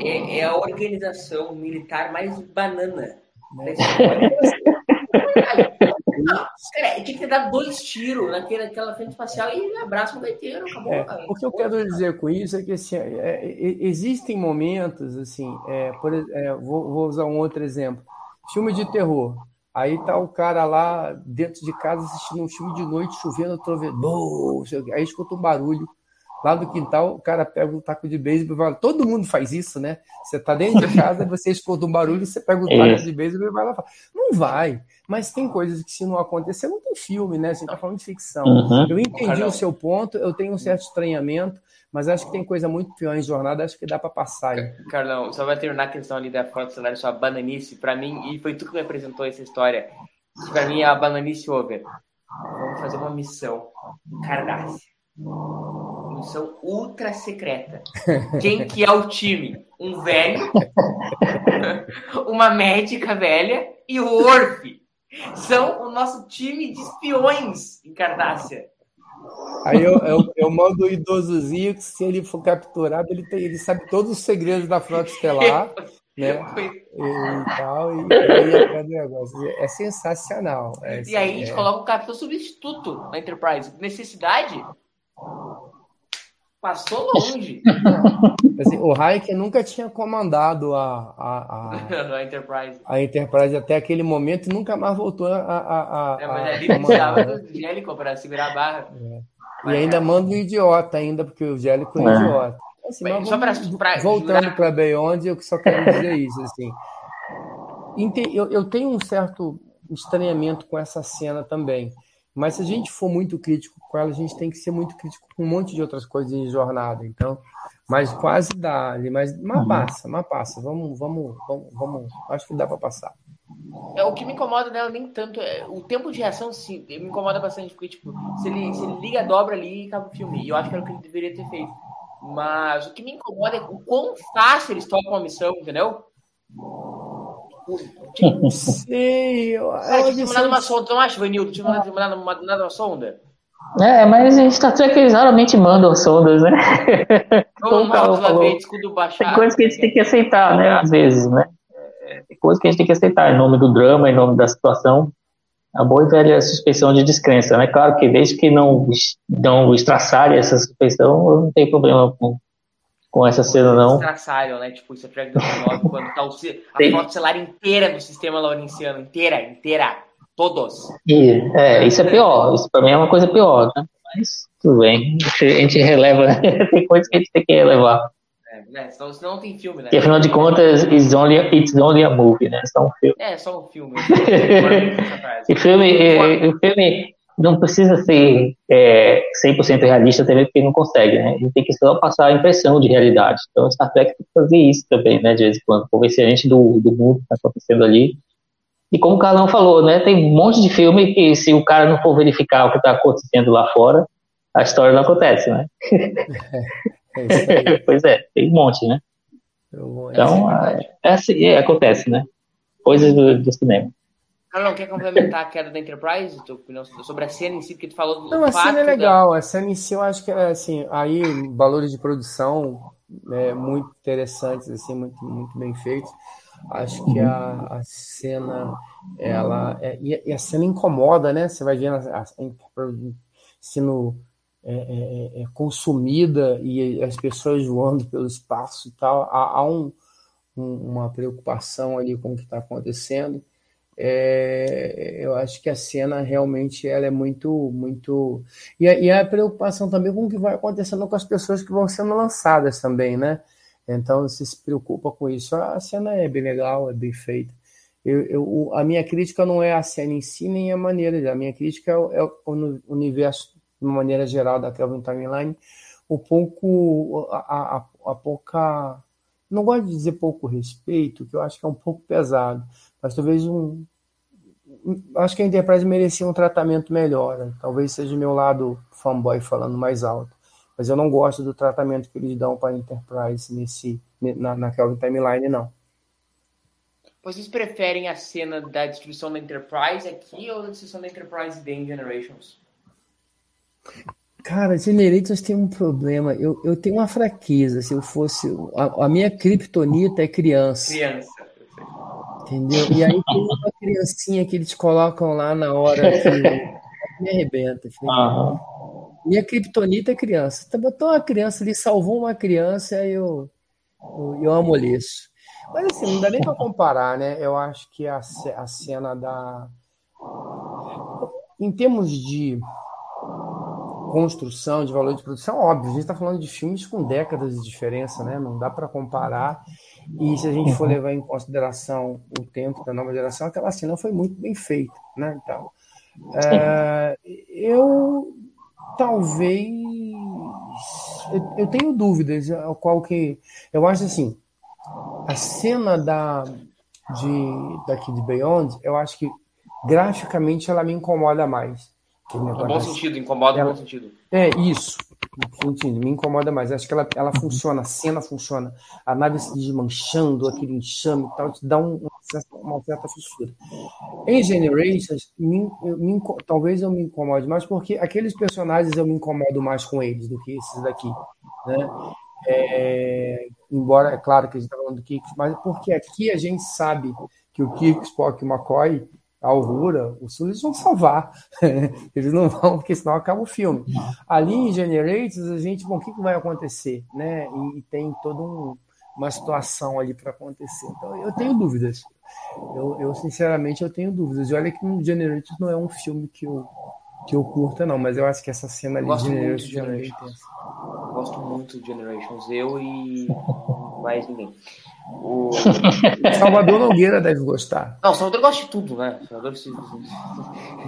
é, é a organização militar mais banana da história. Não, cara, tinha que dar dois tiros naquele, naquela frente espacial e abraço o gaiteiro, acabou. É, o que eu quero dizer com isso é que assim, é, é, existem momentos, assim, é, por, é, vou, vou, usar um outro exemplo. Filme de terror. Aí tá o cara lá dentro de casa assistindo um filme de noite, chovendo, trovendo, aí escuta um barulho lá do quintal, o cara pega um taco de beisebol e vai. Todo mundo faz isso, né? Você tá dentro de casa, você escuta um barulho, você pega um taco é. de beisebol e vai lá. Não vai. Mas tem coisas que, se não acontecer, não tem filme, né? Você tá falando de ficção. Uhum. Eu entendi o seu ponto, eu tenho um certo estranhamento, mas acho que tem coisa muito pior em jornada, acho que dá para passar. Hein? Carlão, só vai terminar a questão ali da frota celular, sua bananice, para mim, e foi tu que me apresentou essa história. Para mim é a bananice over. Vamos fazer uma missão. Cardácia missão ultra secreta. Quem que é o time? Um velho, uma médica velha e o Orf. São o nosso time de espiões em Cardácia. Aí eu, eu, eu mando o idosozinho que se ele for capturado, ele, tem, ele sabe todos os segredos da frota estelar. né? E, tal, e, e negócio. É sensacional. É, e aí a gente é... coloca o capitão substituto na Enterprise. Necessidade? Passou longe. assim, o Hayek nunca tinha comandado a, a, a, a, Enterprise. a Enterprise até aquele momento e nunca mais voltou a. a, a é, mas ali precisava do Gélico para segurar a barra. É. E ainda manda um idiota, ainda, porque o Gélico é, é. idiota. Assim, mas só pra, pra voltando para Beyond, eu só quero dizer isso. Assim, eu, eu tenho um certo estranhamento com essa cena também. Mas se a gente for muito crítico com ela, a gente tem que ser muito crítico com um monte de outras coisas em jornada. Então, mas quase dá ali, mas, mas uhum. passa, mas passa. Vamos, vamos, vamos, vamos. Acho que dá para passar. É, o que me incomoda nela nem tanto é o tempo de reação, sim, me incomoda bastante, porque tipo, se ele, se ele liga a dobra ali, acaba o filme. E eu acho que era o que ele deveria ter feito. Mas o que me incomoda é o quão fácil eles tocam a missão, entendeu? Não sei. Eu, Cara, tinha mandado uma sonda, não acha, Vanildo? Tinha mandado, mandado, mandado uma sonda? É, mas a Star Trek eles raramente mandam sondas, né? Como falou, vez, baixar, tem coisas que a gente tem que aceitar, né? Às vezes, né? Tem coisas que a gente tem que aceitar em nome do drama, em nome da situação. A boa e velha suspeição de descrença, né? Claro que desde que não, não estraçarem essa suspeição, não tem problema com, com essa cena, não. Estraçalham, né? Tipo, isso é Trek 2009, quando tá o, a foto celular inteira do sistema laurentiano, inteira, inteira Todos. E, é, isso é pior. Isso para mim é uma coisa pior, né? Mas tudo bem. A gente releva, né? tem coisas que a gente tem que relevar. É, né? Senão, senão não tem filme, né? E afinal de contas, it's only, it's only a movie, né? Só um filme. É, só um filme. e filme, e, o filme não precisa ser é, 100% realista também, porque não consegue, né? Ele tem que só passar a impressão de realidade. Então, Star Trek tem que fazer isso também, né? De vez em quando, convencer a gente do, do mundo que está acontecendo ali. E como o Carlão falou, né? Tem um monte de filme que, se o cara não for verificar o que está acontecendo lá fora, a história não acontece, né? É, é pois é, tem um monte, né? Então, é, é assim, é, acontece, né? Coisas do, do cinema. Carlão, quer complementar a queda da Enterprise? Tua opinião sobre a cena em si, porque tu falou do Não, a cena é legal. Da... A cena em si, eu acho que é assim, aí valores de produção né, muito interessantes, assim, muito, muito bem feitos. Acho que a, a cena, ela. É, e, a cena incomoda, né? Você vai vendo a, a, sendo é, é, é, consumida e as pessoas voando pelo espaço e tal. Há, há um, um, uma preocupação ali com o que está acontecendo. É, eu acho que a cena realmente ela é muito, muito. E a, e a, preocupação também com o que vai acontecendo com as pessoas que vão sendo lançadas também, né? Então você se preocupa com isso. A cena é bem legal, é bem feita. Eu, eu, a minha crítica não é a cena em si, nem a maneira. A minha crítica é, é o universo de maneira geral, da Kelvin Timeline, o pouco, a, a, a pouca, não gosto de dizer pouco respeito, que eu acho que é um pouco pesado, mas talvez um, acho que a Enterprise merecia um tratamento melhor, né? talvez seja o meu lado fanboy falando mais alto, mas eu não gosto do tratamento que eles dão para a Enterprise nesse, na, na Kelvin Timeline, não. Vocês preferem a cena da destruição da Enterprise aqui ou da destruição da Enterprise The Generations? Cara, Generators tem um problema. Eu, eu tenho uma fraqueza. Se eu fosse. A, a minha criptonita é criança. Criança. Entendeu? E aí tem uma criancinha que eles colocam lá na hora que me arrebenta. Minha criptonita é criança. Então, botou uma criança ali, salvou uma criança, e eu, eu, eu amoleço. Mas assim, não dá nem para comparar, né? Eu acho que a, a cena da. Em termos de construção, de valor de produção, óbvio, a gente está falando de filmes com décadas de diferença, né? Não dá para comparar. E se a gente for levar em consideração o tempo da nova geração, aquela cena foi muito bem feita, né? Então, é, eu talvez eu, eu, tenho dúvidas qual que eu acho assim a cena da de daqui de Beyond eu acho que graficamente ela me incomoda mais no bom sentido, incomoda ela, no bom sentido. É, isso. Me incomoda mais. Acho que ela, ela funciona, a cena funciona. A nave se desmanchando, aquele enxame e tal, te dá um, uma, certa fissura. Em Generations, me, me, talvez eu me incomode mais, porque aqueles personagens eu me incomodo mais com eles do que esses daqui. Né? É, embora, é claro que a gente está falando do Kirk, mas porque aqui a gente sabe que o Kirk, Spock e o McCoy a Aurora, os Sul, eles vão salvar. eles não vão, porque senão acaba o filme. Ali em Generators, a gente, bom, o que, que vai acontecer? Né? E, e tem toda um, uma situação ali para acontecer. Então, eu tenho dúvidas. Eu, eu, sinceramente, eu tenho dúvidas. E olha que no Generators não é um filme que eu, que eu curta, não, mas eu acho que essa cena ali de Generations, de Generations. Gosto muito de Generations. Eu e mais ninguém. O... Salvador Nogueira deve gostar. Não, o Salvador gosta de tudo, né? Salvador se...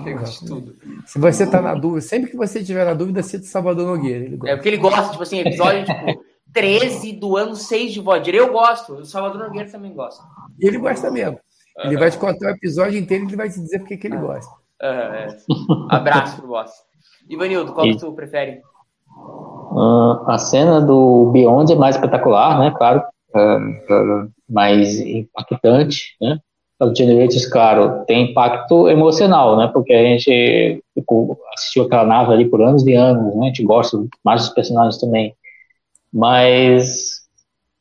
ele gosta de tudo. Se você está na dúvida, sempre que você tiver na dúvida, cita Salvador Nogueira. É porque ele gosta, tipo assim, episódio tipo, 13 do ano 6 de Voyager. Eu gosto, o Salvador Nogueira também gosta. E ele gosta mesmo. Ele vai te contar o episódio inteiro e ele vai te dizer porque que ele gosta. É. Abraço pro boss. Ivanildo, qual que tu prefere? Uh, a cena do Beyond é mais espetacular, né? Claro, uh, mais impactante, né? O Generators, claro, tem impacto emocional, né? Porque a gente ficou, assistiu aquela nave ali por anos e anos, né? A gente gosta mais dos personagens também. Mas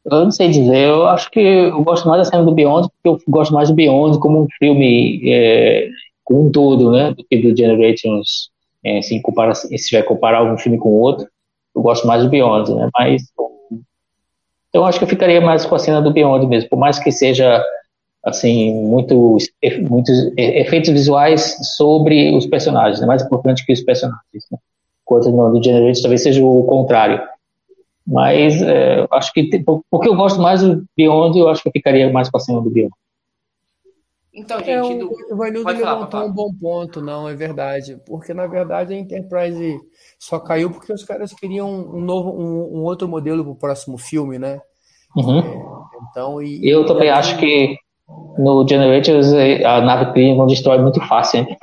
eu não sei dizer, eu acho que eu gosto mais da cena do Beyond, porque eu gosto mais do Beyond como um filme é, com todo, né? Do que do Generations, é, assim, compara, se vai comparar algum filme com outro. Eu gosto mais do Beyond, né? Mas então acho que eu ficaria mais com a cena do Beyond mesmo, por mais que seja assim muito muitos efeitos visuais sobre os personagens, é mais importante que os personagens. Né? Enquanto no do Generate talvez seja o contrário. Mas é, acho que porque eu gosto mais do Beyond, eu acho que eu ficaria mais para cima do Beyond. Então, É, gente, o, do... o Vanildo Pode falar, levantou pode um bom ponto, não, é verdade. Porque, na verdade, a Enterprise só caiu porque os caras queriam um novo, um, um outro modelo para o próximo filme, né? Uhum. Então, e, Eu também e aí- acho que no Generators eh, a nave Klingon destrói muito fácil, hein?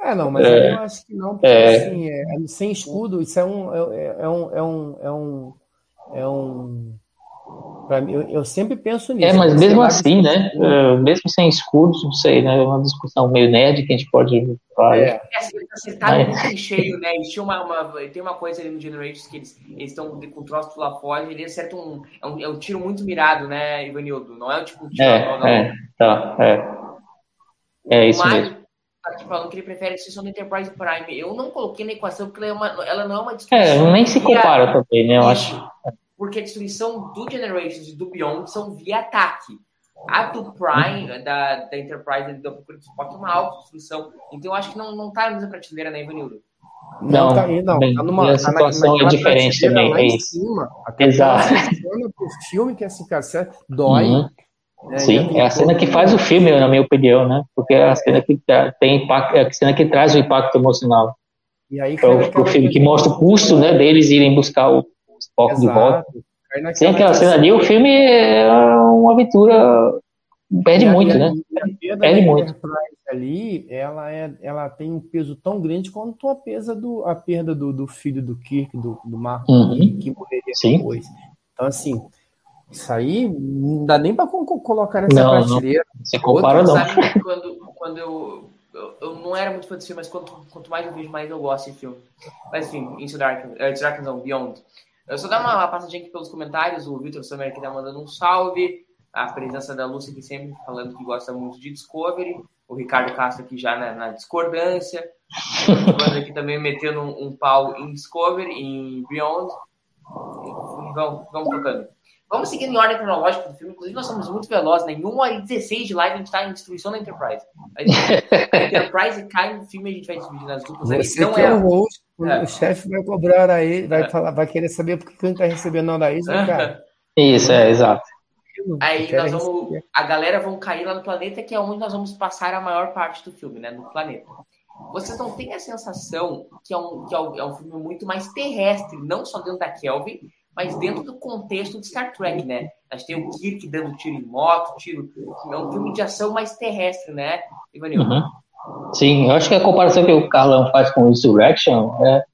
É, não, mas É. eu acho que não, porque É. assim, é, é sem escudo, isso é um. É, é um. É um. É um. É um pra mim, eu, eu sempre penso nisso. É, mas Você mesmo assim, né? eh, Mesmo sem escudos, não sei, né? É uma discussão meio nerd que a gente pode falar. É, É, assim, assim, tá Mas- muito cheio, né? Eles tinham uma, uma- tem uma coisa ali no Generations que eles estão com o troço lá fora, ele acerta um é, um. é um tiro muito mirado, né, Ivanildo? Não é tipo um tiro É, não, não. é, tá, é. É isso o Mário mesmo. tá aqui falando que ele prefere a destruição do Enterprise Prime. Eu não coloquei na equação porque ela, é uma, ela não é uma É, destruição. nem se compara também, né? Eu acho. Porque a destruição do Generations e do Beyond são via ataque. A do Prime, da, da Enterprise e da Procura do Spock é uma autodestruição. Então eu acho que não, não tá na mesma prateleira, né, Ivanildo? não, Não, tá aí, não. bem, Tá numa, a tá na- situação é diferente também, lá é em isso. cima. Exato. cena pro filme que é assim, cara, certo? dói. Uhum. né? E Sim, é a cena que faz o filme, na minha opinião, né? Porque é a cena que tra- tem impacto, é a cena que traz o impacto emocional. E aí É cai o, o filme que mostra o custo, né, deles irem buscar o Spock de volta. Sem aquela cena ali, o filme é uma aventura perde muito, né? Perde muito. Ali, ela, é, ela tem um peso tão grande quanto a, pesa do, a perda do, do filho do Kirk, do, do Marco, Uhum. que, morreria Sim. depois. Então, assim, isso aí não dá nem para colocar nessa Não, não. prateleira. Você compara, não. Sabe quando, quando eu, eu. eu não era muito fã desse filme, mas quanto, quanto mais eu vejo, mais eu gosto desse filme. Mas enfim, Into Dark, uh, Into Darkness não, Beyond. Eu só dar uma, passadinha aqui pelos comentários. O Victor Summer aqui tá mandando um salve. A presença da Lúcia aqui sempre falando que gosta muito de Discovery. O Ricardo Castro aqui já na, na discordância. O aqui também metendo um, um pau em Discovery, em Beyond. E Vamos, vamos tocando. Vamos seguindo em ordem cronológica do filme. Inclusive, nós somos muito velozes, né? Em 1 hora e 16 de live, a gente está em destruição da Enterprise. A, gente- a Enterprise cai no filme e a gente vai dividir nas duplas. aí. Você Não que é, é o host, É. o chefe vai cobrar a ele, vai, É. falar, vai querer saber por que não está recebendo nada isso, né, cara. Isso, é, exato. Aí nós vamos. receber. A galera vão cair lá no planeta, que é onde nós vamos passar a maior parte do filme, né? No planeta. Vocês não têm a sensação que é um, que é um, é um filme muito mais terrestre, não só dentro da Kelvin, mas dentro do contexto de Star Trek, né? A gente tem o Kirk dando tiro em moto, tiro. É um filme de ação mais terrestre, né, Ivanil? Uhum. Sim, eu acho que a comparação que o Carlão faz com Insurrection é,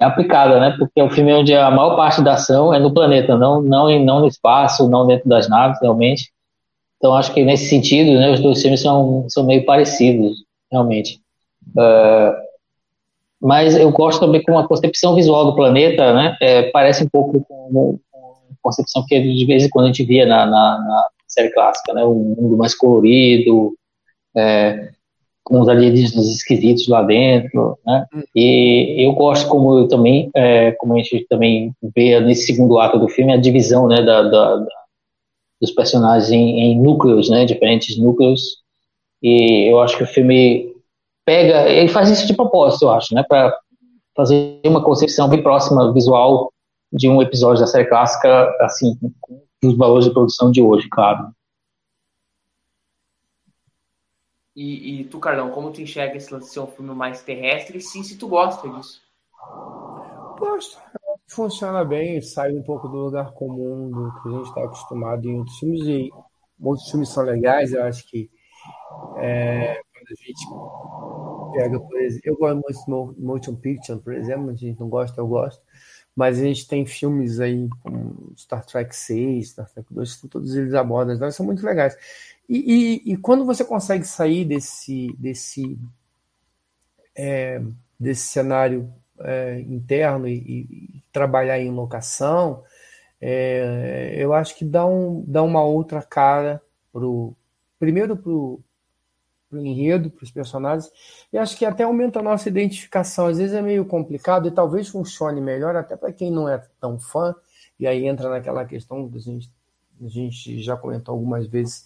é aplicada, né? Porque é um filme onde a maior parte da ação é no planeta, não, não, não no espaço, não dentro das naves, realmente. Então, acho que nesse sentido, né, os dois filmes são, são meio parecidos, realmente. É, mas eu gosto também com a concepção visual do planeta, né? É, parece um pouco com a concepção que de vez em quando a gente via na, na, na série clássica, né? Um mundo mais colorido, é, com os alienígenas esquisitos lá dentro, né? E eu gosto como eu também, é, como a gente também vê nesse segundo ato do filme, a divisão, né, da, da- da- dos personagens em, em núcleos, né, diferentes núcleos. E eu acho que o filme pega, ele faz isso de propósito, eu acho, né, para fazer uma concepção bem próxima visual de um episódio da série clássica, assim, com os valores de produção de hoje, claro. E, e tu, Carlão, como tu enxerga esse lance de ser um filme mais terrestre? E sim, se tu gosta disso. Gosto. Funciona bem, sai um pouco do lugar comum do que a gente está acostumado em outros filmes. E outros filmes são legais, eu acho que é, quando a gente pega, por exemplo, eu gosto muito de motion picture, por exemplo, a gente não gosta, eu gosto, mas a gente tem filmes aí como Star Trek 6, Star Trek 2, que todos eles abordam, então são muito legais. E, e, e quando você consegue sair desse, desse, é, desse cenário é, interno e, e, trabalhar em locação, é, eu acho que dá, um, dá uma outra cara pro primeiro para o enredo, para os personagens, e acho que até aumenta a nossa identificação. Às vezes é meio complicado e talvez funcione melhor até para quem não é tão fã, e aí entra naquela questão que a gente, a gente já comentou algumas vezes,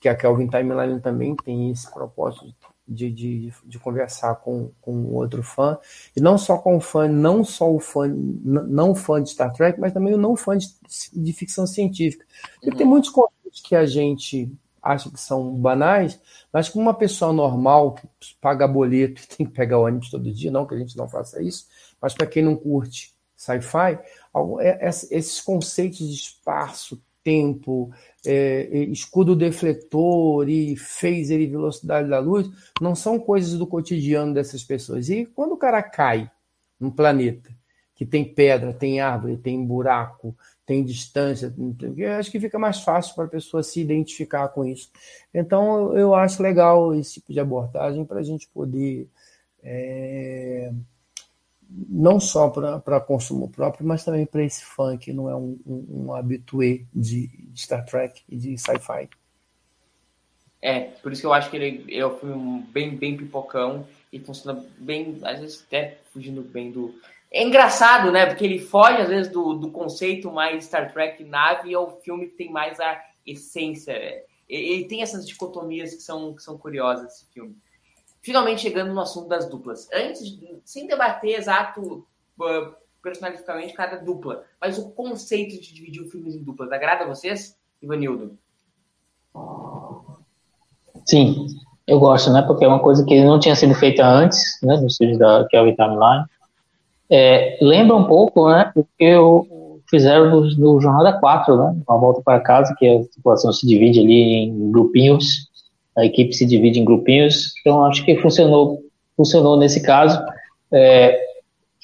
que a Kelvin Timeline também tem esse propósito de, de, de, conversar com, com outro fã, e não só com o fã, não só o fã, não fã de Star Trek, mas também o não fã de, de ficção científica. Porque uhum. tem muitos conceitos que a gente acha que são banais, mas como uma pessoa normal que paga boleto e tem que pegar ônibus todo dia, não que a gente não faça isso, mas para quem não curte sci-fi, é, esses conceitos de espaço, tempo, é, escudo defletor e phaser e velocidade da luz não são coisas do cotidiano dessas pessoas. E quando o cara cai num planeta que tem pedra, tem árvore, tem buraco, tem distância, eu acho que fica mais fácil para a pessoa se identificar com isso. Então eu acho legal esse tipo de abordagem para a gente poder é, não só para consumo próprio, mas também para esse fã que não é um, um, um habitué de, Star Trek e de sci-fi. É, por isso que eu acho que ele é um filme bem, bem pipocão e funciona bem, às vezes até fugindo bem do. É engraçado, né? Porque ele foge, às vezes, do, do conceito mais Star Trek nave e é o filme que tem mais a essência. Ele tem essas dicotomias que são, que são curiosas, esse filme finalmente chegando no assunto das duplas. Antes, sem debater exato uh, personalificamente cada dupla, mas o conceito de dividir o filme em duplas, agrada a vocês, Ivanildo? Sim, eu gosto, né? Porque é uma coisa que não tinha sido feita antes, né? No estúdio da Kelvin Timeline. É, lembra um pouco, né? O que eu fizeram no, Jornada 4, né? Uma volta para casa, que a população se divide ali em grupinhos a equipe se divide em grupinhos, então acho que funcionou, funcionou nesse caso. É,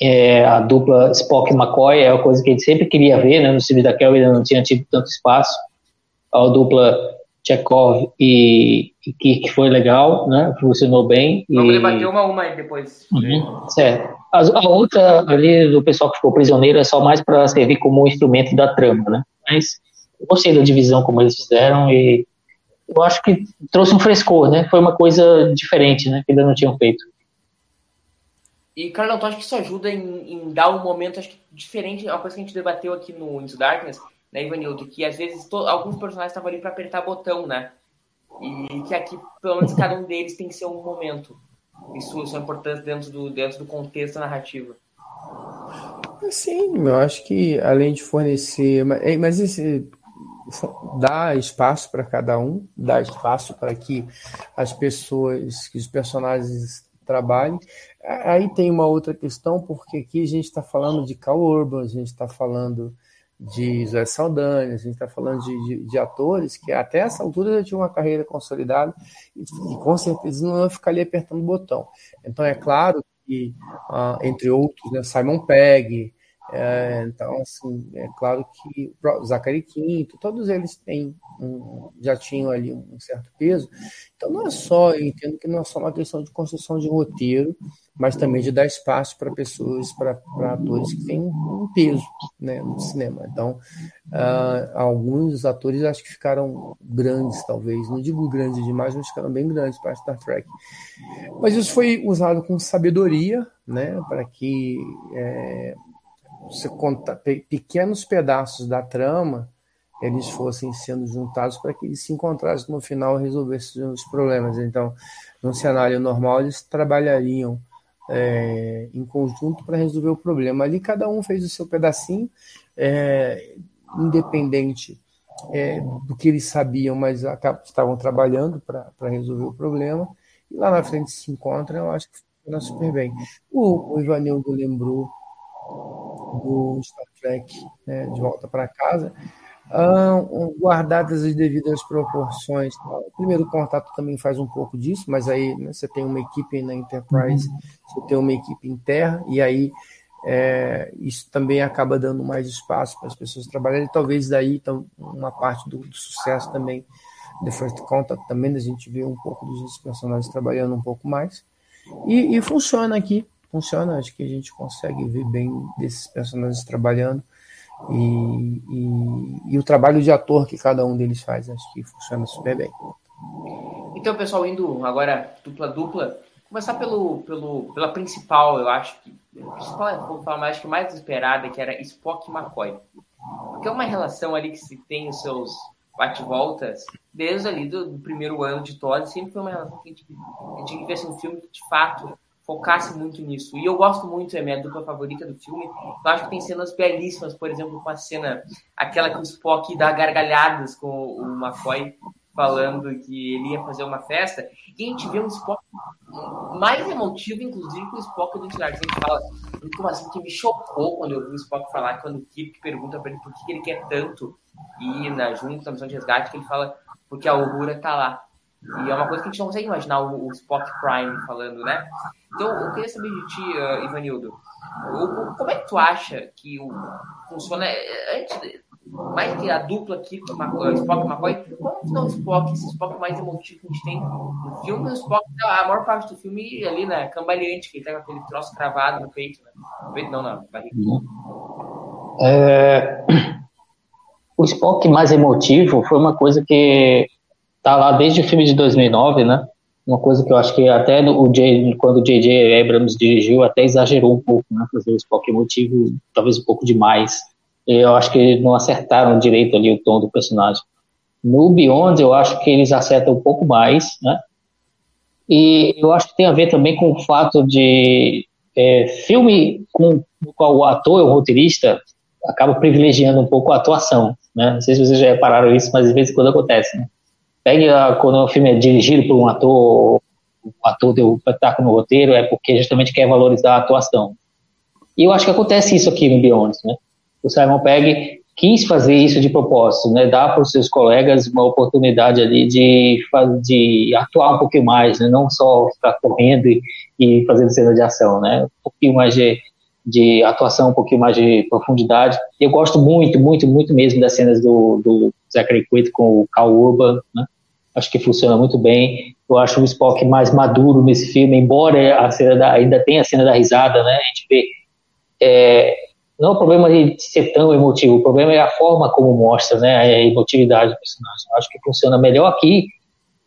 é, a dupla Spock e McCoy é uma coisa que a gente sempre queria ver, né? No filme da Kelvin não tinha tido tanto espaço. A dupla Chekhov e, e Kirk foi legal, né? Funcionou bem. Vamos e... debater uma a uma aí depois. Uhum, certo. A, a, outra ali do pessoal que ficou prisioneiro é só mais para servir como um instrumento da trama, né? Mas gostei da divisão como eles fizeram e eu acho que trouxe um frescor, né? Foi uma coisa diferente, né? Que ainda não tinham feito. E, Carlão, tu acha que isso ajuda em, em, dar um momento, acho que diferente, é uma coisa que a gente debateu aqui no Into Darkness, né, Ivanildo, que às vezes to, alguns personagens estavam ali para apertar botão, né? E que aqui, pelo menos, cada um deles tem que ser um momento. Isso, isso é importante dentro do, dentro do contexto narrativo. Sim, eu acho que além de fornecer. Mas, mas esse, dá espaço para cada um, dá espaço para que as pessoas, que os personagens trabalhem. Aí tem uma outra questão, porque aqui a gente está falando de Cal Urban, a gente está falando de Zé Saldanha, a gente está falando de, de, de, atores que até essa altura já tinham uma carreira consolidada e, e com certeza não iam ficar ali apertando o botão. Então é claro que, uh, entre outros, né, Simon Pegg, é, então, assim, é claro que Zachary Quinto, todos eles têm um, já tinham ali um certo peso. Então, não é só, eu entendo que não é só uma questão de construção de roteiro, mas também de dar espaço para pessoas, para atores que têm um peso né, no cinema. Então, uh, alguns atores acho que ficaram grandes, talvez, não digo grandes demais, mas ficaram bem grandes para Star Trek. Mas isso foi usado com sabedoria, né, para que. É, conta, pequenos pedaços da trama eles fossem sendo juntados para que eles se encontrassem no final e resolvessem os problemas. Então, num cenário normal, eles trabalhariam é, em conjunto para resolver o problema. Ali, cada um fez o seu pedacinho, é, independente é, do que eles sabiam, mas estavam trabalhando para resolver o problema. E lá na frente se encontram, eu acho que funciona super bem. O, o Ivanildo lembrou do Star Trek né, de volta para casa, guardadas as devidas proporções. O primeiro contato também faz um pouco disso, mas aí né, você tem uma equipe na Enterprise, uhum. você tem uma equipe em terra, e aí é, isso também acaba dando mais espaço para as pessoas trabalharem. Talvez daí então, uma parte do, do sucesso também The First Contact, também a gente vê um pouco dos personagens trabalhando um pouco mais. E, e funciona aqui funciona, acho que a gente consegue ver bem desses personagens trabalhando e, e, e, o trabalho de ator que cada um deles faz, acho que funciona super bem. Então, pessoal, indo agora dupla dupla, começar pelo, pelo, pela principal, eu acho que a principal, vou falar mais, que mais esperada, que era Spock e McCoy. Porque é uma relação ali que se tem os seus bate-voltas, desde ali do, do, primeiro ano de Todd, sempre foi uma relação que a gente, a gente tivesse um filme que de fato focasse muito nisso. E eu gosto muito, é minha dupla favorita do filme. Eu acho que tem cenas belíssimas, por exemplo, com a cena, aquela que o Spock dá gargalhadas com o McCoy falando que ele ia fazer uma festa, e a gente vê um Spock mais emotivo, inclusive, que o Spock do. A gente fala, como assim, que me chocou quando eu vi o Spock falar, quando o Kirk pergunta para ele por que ele quer tanto ir na junta, na missão de resgate, que ele fala, porque a Aurora tá lá. E é uma coisa que a gente não consegue imaginar o, o Spock Prime falando, né? Então, eu queria saber de ti, uh, Ivanildo, o, como é que tu acha que o, funciona, eh, antes, mais que a dupla aqui, Spock e McCoy, como que não o Spock, esse Spock mais emotivo que a gente tem no filme, o Spock, a maior parte do filme ali, né, cambaleante, que ele tá com aquele troço cravado no peito, né? No peito não, na barriga. É... O Spock mais emotivo foi uma coisa que tá lá desde o filme de 2009, né? Uma coisa que eu acho que até o J, quando o J.J. Abrams dirigiu, até exagerou um pouco, né? Fazer o Spock emotivo, talvez um pouco demais eu acho que não acertaram direito ali o tom do personagem. No Beyond, eu acho que eles acertam um pouco mais, né? E eu acho que tem a ver também com o fato de é, filme com o qual o ator, o roteirista, acaba privilegiando um pouco a atuação, né? Não sei se vocês já repararam isso, mas às vezes quando acontece, né? Pegue quando o filme é dirigido por um ator, o ator deu um espetáculo no roteiro, é porque justamente quer valorizar a atuação. E eu acho que acontece isso aqui no Beyond, né? o Simon Pegg quis fazer isso de propósito, né? Dar para os seus colegas uma oportunidade ali de, de atuar um pouquinho mais, né? Não só ficar correndo e, e fazendo cena de ação, né? Um pouquinho mais de, de atuação, um pouquinho mais de profundidade. Eu gosto muito, muito, muito mesmo das cenas do, do Zachary Quaid com o Cal Urban, né? Acho que funciona muito bem. Eu acho o Spock mais maduro nesse filme, embora a cena da, ainda tenha a cena da risada, né? A gente vê é, não é o problema de ser tão emotivo, o problema é a forma como mostra né, a emotividade do personagem. Eu acho que funciona melhor aqui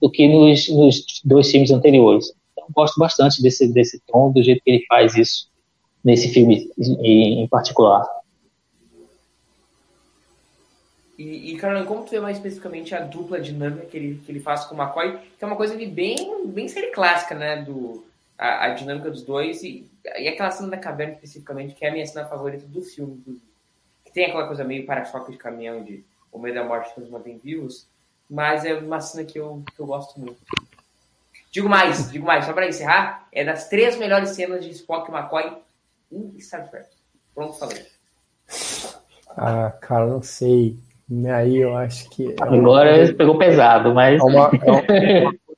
do que nos, nos dois filmes anteriores. Então, gosto bastante desse, desse tom, do jeito que ele faz isso nesse filme em, em particular. E, e como tu vê mais especificamente a dupla dinâmica que ele, que ele faz com o McCoy, que é uma coisa bem, bem série clássica, né, do, a, a dinâmica dos dois e, e aquela cena da caverna especificamente, que é a minha cena favorita do filme, inclusive. Que tem aquela coisa meio para-choque de caminhão de o meio da morte que nos mantém vivos, mas é uma cena que eu, que eu gosto muito. Digo mais, digo mais, só para encerrar, é das três melhores cenas de Spock e McCoy em Star Trek. Pronto, falei. Ah, cara, não sei. Aí eu acho que. É Agora pegou pesado, mas. É uma, é uma,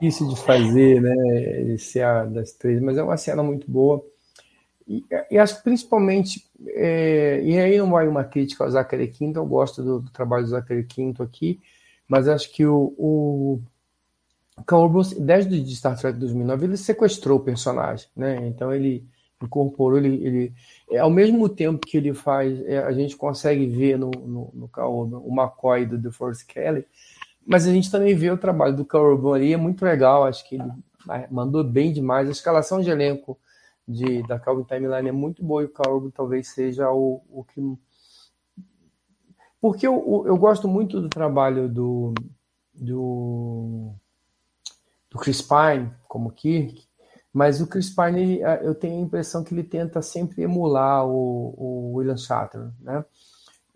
difícil de fazer, né? Ser a das três, mas é uma cena muito boa. E, e acho que principalmente, é, e aí não vai uma crítica ao Zachary Quinto, eu gosto do, do trabalho do Zachary Quinto aqui, mas acho que o, o Cowboys, desde Star Trek 2009, ele sequestrou o personagem, né? Então ele incorporou, ele, ele é, ao mesmo tempo que ele faz, é, a gente consegue ver no, no, no o McCoy do The Force Kelly, mas a gente também vê o trabalho do Carl ali, é muito legal, acho que ele mandou bem demais. A escalação de elenco de, da Calvin Timeline é muito boa e o Carl talvez seja o, o que. Porque eu, eu gosto muito do trabalho do, do, do Chris Pine como Kirk, mas o Chris Pine, eu tenho a impressão que ele tenta sempre emular o, o William Shatner, né?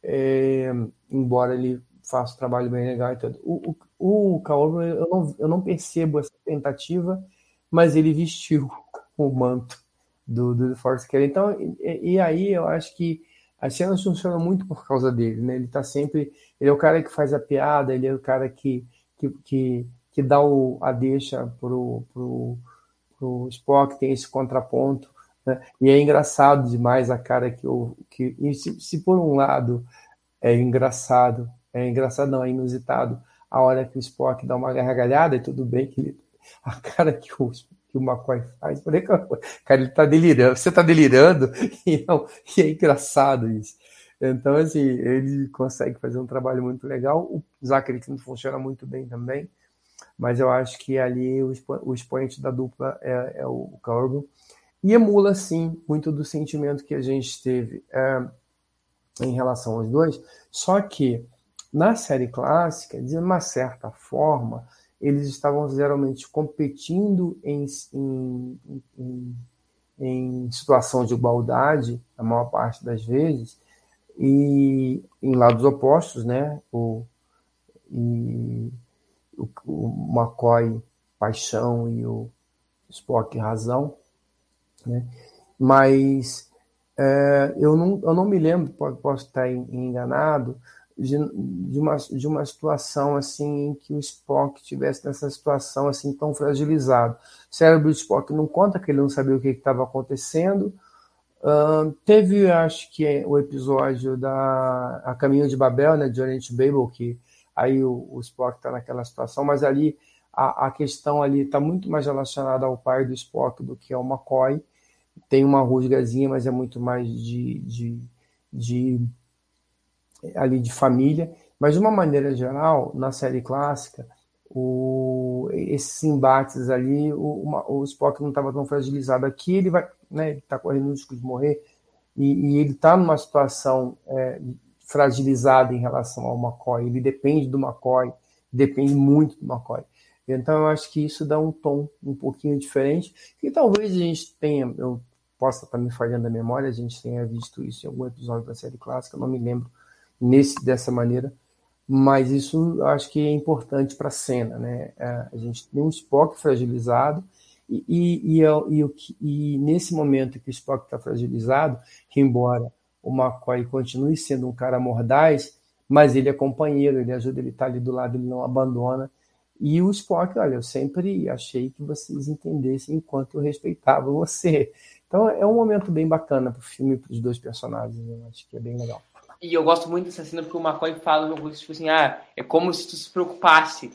É, embora ele faço um trabalho bem legal e tudo. O, o, o Kaoru, eu não, eu não percebo essa tentativa, mas ele vestiu o manto do, do Force Care. Então, e, e, aí eu acho que as cenas funcionam muito por causa dele, né? Ele tá sempre. Ele é o cara que faz a piada, ele é o cara que, que, que, que dá o, a deixa pro, pro, pro Spock, tem esse contraponto. Né? E é engraçado demais a cara que eu. Que, se, se por um lado é engraçado é engraçado, não, é inusitado. A hora que o Spock dá uma gargalhada, e tudo bem que ele, a cara que o, que o McCoy faz, cara, ele tá delirando, você tá delirando, e, não, e é engraçado isso. Então, assim, ele consegue fazer um trabalho muito legal. O Zachary Quinto funciona muito bem também, mas eu acho que ali o, o expoente da dupla é, é o Corbin. E emula, sim, muito do sentimento que a gente teve é, em relação aos dois, só que Na série clássica, de uma certa forma, eles estavam geralmente competindo em, em, em, em situação de igualdade, a maior parte das vezes, e em lados opostos, né? O, e o, o McCoy, paixão, e o Spock, razão, né? Mas é, eu, não, eu não me lembro, posso estar enganado, de, de, uma, de uma situação assim em que o Spock tivesse nessa situação assim tão fragilizado. O cérebro do Spock não conta que ele não sabia o que estava acontecendo. Uh, teve, acho que, o episódio da A Caminho de Babel, né, de Oriente Babel, que aí o, o Spock está naquela situação, mas ali a, a questão ali está muito mais relacionada ao pai do Spock do que ao McCoy. Tem uma rusgazinha, mas é muito mais de, de, de ali de família, mas de uma maneira geral, na série clássica, o, esses embates ali, o, uma, o Spock não estava tão fragilizado. Aqui ele vai, né, ele está correndo risco de morrer e, e ele está numa situação é, fragilizada em relação ao McCoy. Ele depende do McCoy, depende muito do McCoy. Então eu acho que isso dá um tom um pouquinho diferente e talvez a gente tenha, eu possa estar me falhando a memória, a gente tenha visto isso em algum episódio da série clássica, não me lembro nesse dessa maneira, mas isso acho que é importante para a cena, né? É, a gente tem um Spock fragilizado e, e, e, e, e nesse momento que o Spock está fragilizado, que embora o McCoy continue sendo um cara mordaz, mas ele é companheiro, ele ajuda, ele está ali do lado, ele não abandona. E o Spock, olha, eu sempre achei que vocês entendessem enquanto eu respeitava você. Então é um momento bem bacana para o filme, para os dois personagens, eu acho que é bem legal. E eu gosto muito dessa cena porque o McCoy fala no curso, tipo assim, ah, é como se tu se preocupasse.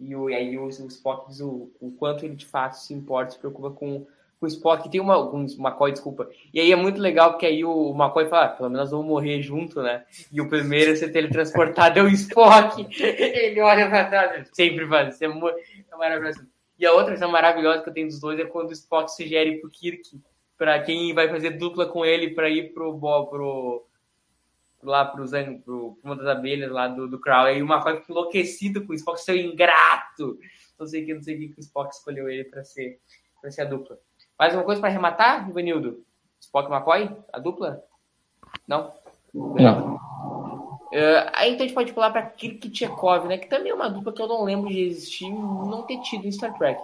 E, o, e aí o, o Spock diz o, o quanto ele de fato se importa, se preocupa com, com o Spock. Tem uma, com o McCoy, desculpa. E aí é muito legal porque aí o, o McCoy fala, ah, pelo menos vamos morrer junto, né? E o primeiro a ser teletransportado é o Spock. ele olha pra trás, sempre faz, isso é, é maravilhoso. E a outra cena maravilhosa que eu tenho dos dois é quando o Spock sugere pro Kirk, para quem vai fazer dupla com ele para ir pro, pro lá pro, pro uma das abelhas lá do, do Crowley, e o McCoy fica enlouquecido com o Spock, seu ingrato. Não sei que, não sei que o Spock escolheu ele para ser, pra ser a dupla. Mais uma coisa para arrematar, Ivanildo? Spock e McCoy? A dupla? Não? Não. Uh, aí então a gente pode pular para Kirk Chekhov, né? Que também é uma dupla que eu não lembro de existir não ter tido em Star Trek.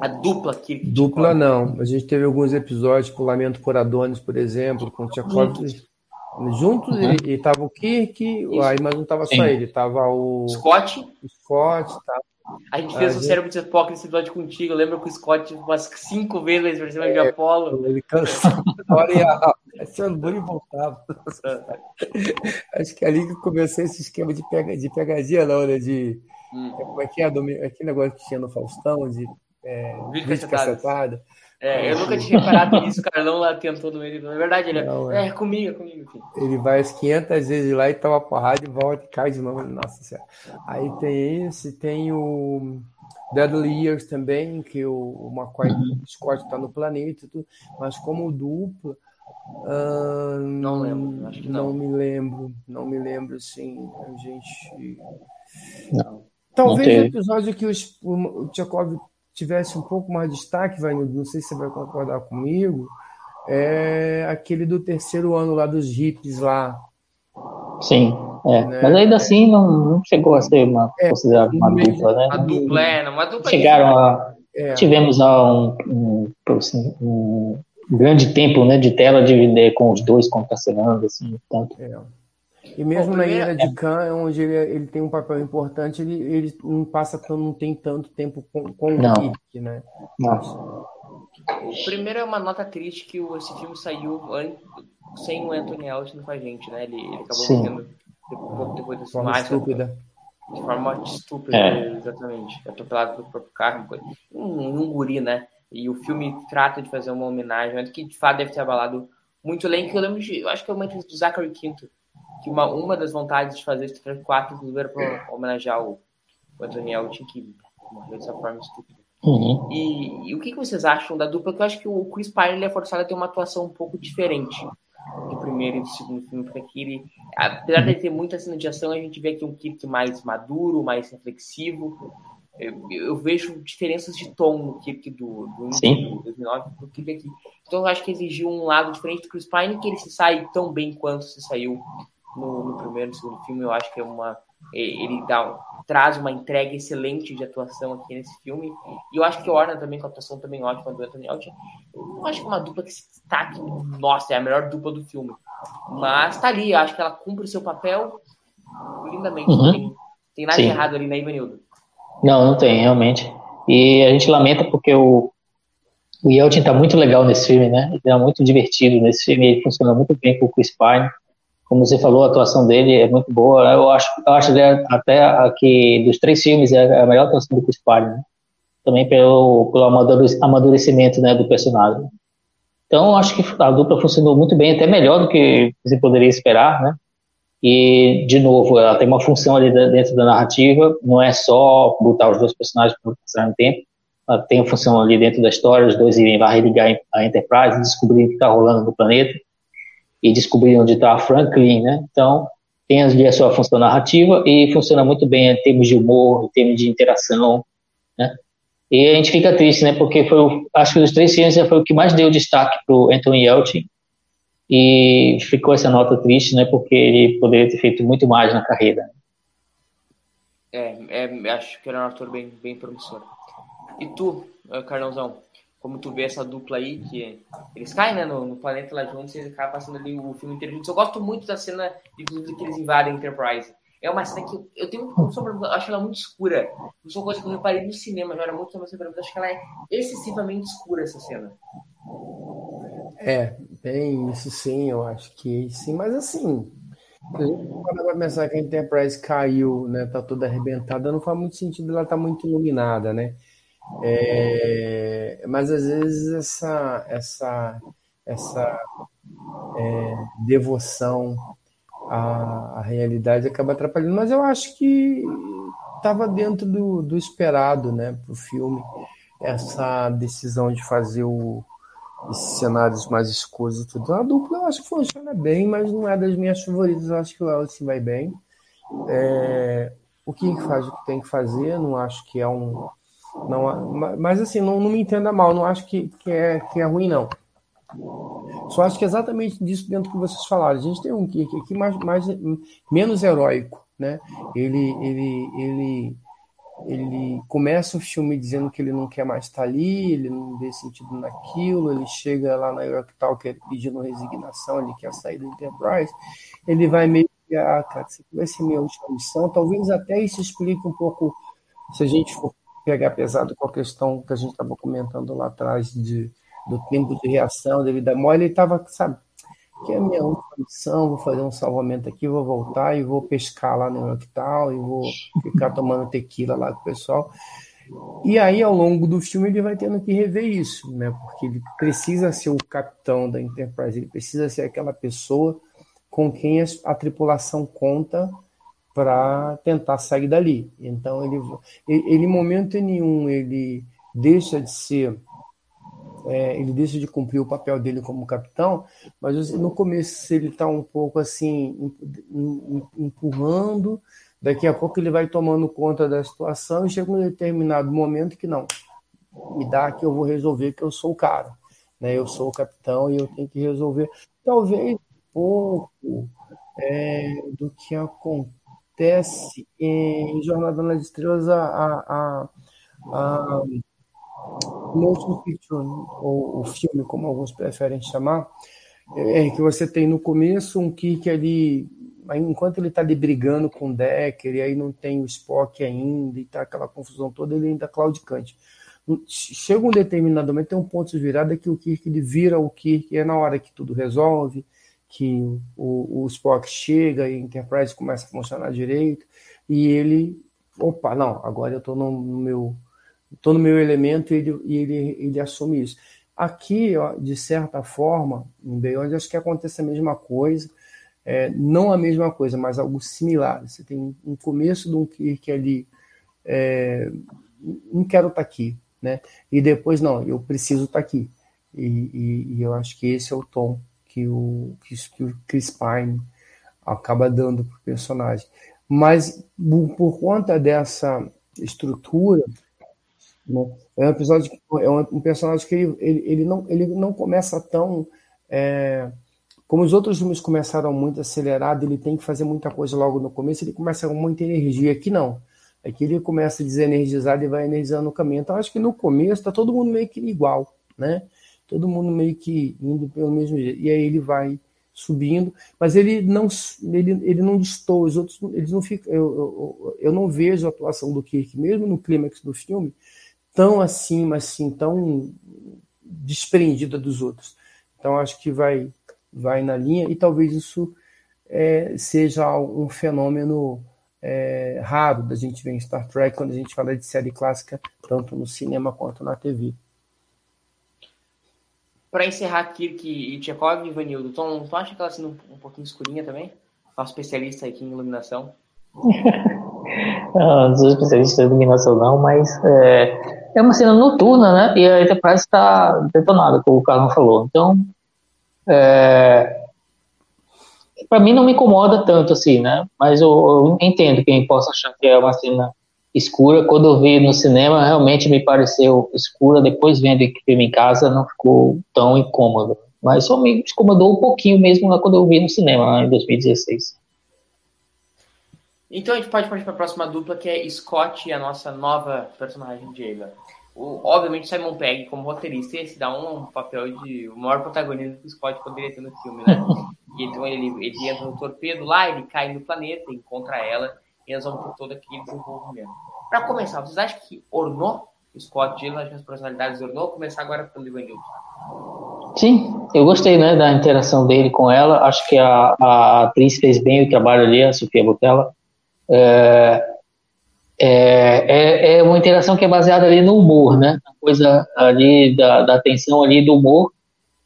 A dupla Kirk Dupla não. A gente teve alguns episódios, tipo Lamento por Adonis, por exemplo, com Chekhov. Juntos uhum. e, tava o Kirk, aí, mas não tava só Sim. ele, tava o Scott. O Scott, tá. A gente fez a o gente... cérebro de Spock nesse episódio contigo. Lembra que o Scott umas cinco vezes por cima é, de Apolo. Ele cansou. Olha, esse e voltava. Acho que é ali que comecei esse esquema de, pega, de pegadinha, não, né? De. Hum. Como é que é? Aquele negócio que tinha no Faustão, de. É, vídeo cacetada. É, eu nunca tinha reparado nisso, o Carlão lá tentou ele. Na verdade, ele não, é, é comigo, é comigo. Enfim. Ele vai as 500 vezes lá e toma porrada e volta e cai de novo. Nossa senhora. Aí tem esse, tem o Deadly Years também, que o, o McCoy uhum. Scott está no planeta, tudo, mas como dupla. Hum, não lembro, acho que não. Não me lembro, não me lembro, assim, a gente. Não. Talvez o episódio que o, o Tchekov tivesse um pouco mais de destaque, vai, não sei se você vai concordar comigo, é aquele do terceiro ano lá dos hippies lá. Sim, é. Né? mas ainda assim não, não, chegou a ser uma é, considerada uma dupla, né? A dupla é, uma dupla. Chegaram a, é. tivemos a um, um, assim, um, grande tempo, né, de tela dividir com os dois contracenando, assim, tanto. É. E mesmo na Ilha de Khan, onde ele, ele, tem um papel importante, ele, ele não passa não tem tanto tempo com, com não. o Kirk, né? Não. O primeiro é uma nota triste que esse filme saiu sem o Anthony Elton com a gente, né? Ele, ele acabou Sim. morrendo pouco depois desse forma mais. Estúpida. De forma estúpida, é. exatamente. Atropelado pelo próprio carro. Um, um guri, né? E o filme trata de fazer uma homenagem, que de fato deve ter abalado muito elenco. Eu lembro de. Eu acho que é uma do Zachary Quinto que uma, uma das vontades de fazer Trek 4, inclusive, era para homenagear o, o Daniel tinha que morrer dessa forma estúpida. Uhum. E, e, o que, que, vocês acham da dupla? Que eu acho que o Chris Pine ele é forçado a ter uma atuação um pouco diferente. do primeiro e do segundo filme, porque aqui ele, apesar de ter muita cena de ação, a gente vê aqui um Kirk mais maduro, mais reflexivo. Eu, eu vejo diferenças de tom no Kirk do, do, do 2009 do Kirk aqui. Então eu acho que exigiu um lado diferente do Chris Pine, que ele se sai tão bem quanto se saiu no, no primeiro e segundo filme. Eu acho que é uma ele dá, traz uma entrega excelente de atuação aqui nesse filme. E eu acho que o Warner também, com a atuação também ótima do Anthony Elton. Eu não acho que é uma dupla que se destaque, nossa, é a melhor dupla do filme. Mas tá ali, eu acho que ela cumpre o seu papel lindamente. Uhum. Não tem, tem nada Sim. de errado ali, né, Ivanildo? Não, não tem, realmente. E a gente lamenta porque o, o Yeltsin tá muito legal nesse filme, né? Ele é muito divertido nesse filme, ele funciona muito bem com o Chris Pine. Como você falou, a atuação dele é muito boa. Eu acho, eu acho é até que dos três filmes é a melhor atuação do Chris Pine, né? Também pelo, pelo amadure- amadurecimento né, do personagem. Então, acho que a dupla funcionou muito bem, até melhor do que você poderia esperar, né? E, de novo, ela tem uma função ali dentro da narrativa, não é só botar os dois personagens para passar no tempo, ela tem a função ali dentro da história, os dois irem lá religar a Enterprise, descobrir o que está rolando no planeta e descobrir onde está a Franklin, né? Então, tem ali a sua função narrativa e funciona muito bem em termos de humor, em termos de interação, né? E a gente fica triste, né? Porque foi, acho que dos três filmes foi o que mais deu destaque para o Anthony Yelchin, e ficou essa nota triste, né? Porque ele poderia ter feito muito mais na carreira. É, é, acho que era um ator bem, bem promissor. E tu, eh, Carlãozão, como tu vê essa dupla aí, que eles caem né, no, no planeta lá juntos e acabam passando ali o filme inteiro juntos. Eu gosto muito da cena, inclusive, que eles invadem Enterprise. É uma cena que eu, eu tenho um sobre, eu acho ela muito escura. É uma coisa que eu reparei no cinema, já era muito mas acho que ela é excessivamente escura essa cena. É, tem isso sim, eu acho que sim, mas assim, parar pra pensar que a Enterprise caiu, né, tá toda arrebentada, não faz muito sentido ela estar muito iluminada, né? É, mas às vezes essa, essa, essa é, devoção à, à realidade acaba atrapalhando, mas eu acho que estava dentro do, do esperado, né, para o filme, essa decisão de fazer o esses cenários mais escuros e tudo. A dupla eu acho que funciona bem, mas não é das minhas favoritas. Eu acho que o Elsie vai bem. É, o que faz o que tem que fazer, não acho que é um. Não, mas assim, não, não me entenda mal, não acho que, que, é, que é ruim, não. Só acho que é exatamente disso dentro que vocês falaram. A gente tem um Kirk aqui mais, mais, menos heróico, né? Ele, ele, ele, ele começa o filme dizendo que ele não quer mais estar ali, ele não vê sentido naquilo, ele chega lá na York Tal pedindo resignação, ele quer sair da Enterprise, ele vai meio que, ah, cara, isso vai ser minha última missão, talvez até isso explique um pouco, se a gente for pegar pesado com a questão que a gente estava comentando lá atrás de, do tempo de reação, dele da mole, ele estava, sabe, que é a minha última missão, vou fazer um salvamento aqui, vou voltar e vou pescar lá no Octal e vou ficar tomando tequila lá com o pessoal. E aí, ao longo do filme, ele vai tendo que rever isso, né? Porque ele precisa ser o capitão da Enterprise, ele precisa ser aquela pessoa com quem a tripulação conta para tentar sair dali. Então, ele, ele, em momento nenhum, ele deixa de ser é, ele deixa de cumprir o papel dele como capitão, mas no começo ele está um pouco assim empurrando, daqui a pouco ele vai tomando conta da situação e chega um determinado momento que não, me dá que eu vou resolver que eu sou o cara, né? Eu sou o capitão e eu tenho que resolver. Talvez pouco é, do que acontece em Jornada nas Estrelas a, a, a motion picture, ou o filme, como alguns preferem chamar, é que você tem no começo um Kirk ali, enquanto ele está ali brigando com o Decker, e aí não tem o Spock ainda, e tá aquela confusão toda, ele ainda claudicante. Chega um determinado momento, tem um ponto de virada que o Kirk ele vira o Kirk, é na hora que tudo resolve, que o, o Spock chega e a Enterprise começa a funcionar direito, e ele, opa, não, agora eu estou no, no meu estou no meu elemento e ele, e ele, ele assume isso. Aqui, ó, de certa forma, em Beyond, acho que acontece a mesma coisa, é, não a mesma coisa, mas algo similar. Você tem um começo de um Kirk ali, é, não quero estar tá aqui, né? E depois, não, eu preciso estar tá aqui. E, e, e, eu acho que esse é o tom que o, que, que o Chris Pine acaba dando para o personagem. Mas por conta dessa estrutura, né, é um episódio é um, personagem que ele, ele, ele, não, ele não começa tão é, como os outros filmes começaram muito acelerado, ele tem que fazer muita coisa logo no começo, ele começa com muita energia. Aqui não. Aqui ele começa desenergizado e vai energizando o caminho. Então acho que no começo está todo mundo meio que igual, né? Todo mundo meio que indo pelo mesmo jeito. E aí ele vai subindo, mas ele não ele, ele não distou, os outros eles não ficam. Eu, eu, eu não vejo a atuação do Kirk, mesmo no clímax do filme, tão acima, assim, tão desprendida dos outros. Então acho que vai vai na linha, e talvez isso é, seja um fenômeno é, raro da gente ver em Star Trek quando a gente fala de série clássica, tanto no cinema quanto na TV. Para encerrar Kirk e Tchekov, Ivanildo, Tom, tu acha que ela sendo um, um pouquinho escurinha também? Nosso especialista aqui em iluminação. não, não sou especialista em iluminação não, mas é, é uma cena noturna, né? E a Enterprise está detonada, como o Carlos falou. Então, é, para mim não me incomoda tanto assim, né? Mas eu, eu, entendo quem possa achar que é uma cena escura. Quando eu vi no cinema, realmente me pareceu escura. Depois vendo o filme em casa, não ficou tão incômodo. Mas só me incomodou um pouquinho mesmo lá quando eu vi no cinema, em 2016. Então a gente pode partir para a próxima dupla, que é Scott e a nossa nova personagem, Diego o, obviamente Simon Pegg como roteirista esse dá um, um, papel de o maior protagonismo que o Scott poderia ter no filme, né? E então ele, ele entra no torpedo lá, ele cai no planeta, encontra ela e vão por todo aquele desenvolvimento. Para começar, vocês acham que ornou Scott Dillon, as personalidades ornou? Começar agora pelo Ivanildo. Sim, eu gostei né, da interação dele com ela. Acho que a, a atriz fez bem o trabalho ali, a Sofia Botella. É, é, é, é, uma interação que é baseada ali no humor, né? A coisa ali da, da tensão ali do humor.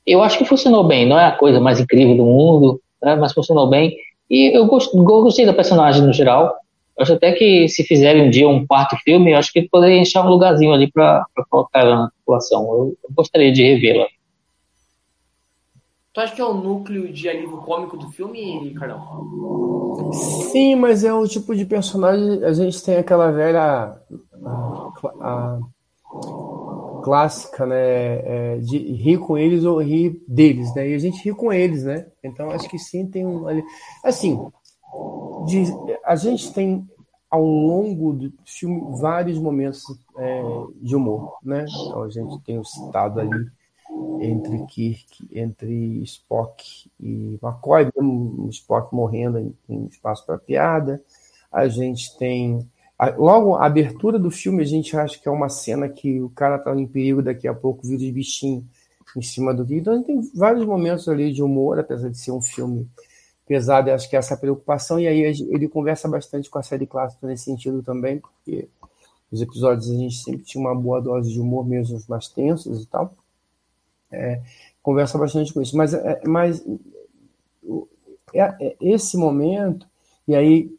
Eu acho que funcionou bem. Não é a coisa mais incrível do mundo, né? mas funcionou bem. E eu, gost, eu gostei da personagem no geral. Acho até que se fizerem um dia um quarto filme, eu acho que poderia encher um lugarzinho ali para colocar ela na população. Eu, eu gostaria de revê-la. Tu acha que é o núcleo de alívio cômico do filme, Carlão? Sim, mas é o tipo de personagem. A gente tem aquela velha. A, a, clássica, né? É, de rir com eles ou rir deles, né? E a gente ri com eles, né? Então acho que sim, tem um. Assim, de, a gente tem ao longo do filme vários momentos é, de humor, né? Então a gente tem o citado ali entre Kirk, entre Spock e McCoy, Spock morrendo em, em espaço para piada. A gente tem a, logo a abertura do filme a gente acha que é uma cena que o cara está em perigo daqui a pouco vira de bichinho em cima do Kirk. Então a gente tem vários momentos ali de humor, apesar de ser um filme pesado, acho que é essa preocupação e aí ele conversa bastante com a série clássica nesse sentido também, porque os episódios a gente sempre tinha uma boa dose de humor mesmo os mais tensos e tal é, conversa bastante com isso. Mas, é, mas é, é, esse momento, e aí,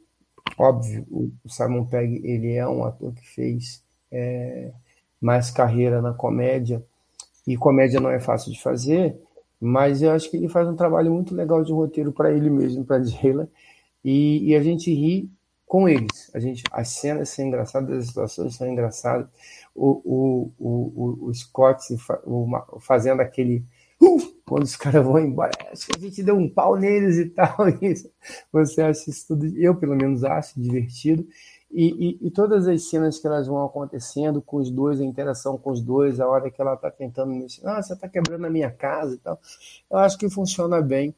óbvio, o Simon Pegg ele é um ator que fez é, mais carreira na comédia, e comédia não é fácil de fazer, mas eu acho que ele faz um trabalho muito legal de roteiro para ele mesmo, para Jayla, e, e a gente ri com eles. A gente, as cenas são engraçadas, as situações são engraçadas. O, o, o, o, Scott o, fazendo aquele. Uh, quando os caras vão embora, acho que a gente deu um pau neles e tal. Isso. Você acha isso tudo? Eu, pelo menos, acho divertido. E, e, e, todas as cenas que elas vão acontecendo com os dois, a interação com os dois, a hora que ela está tentando me ah, você está quebrando a minha casa e tal, eu acho que funciona bem.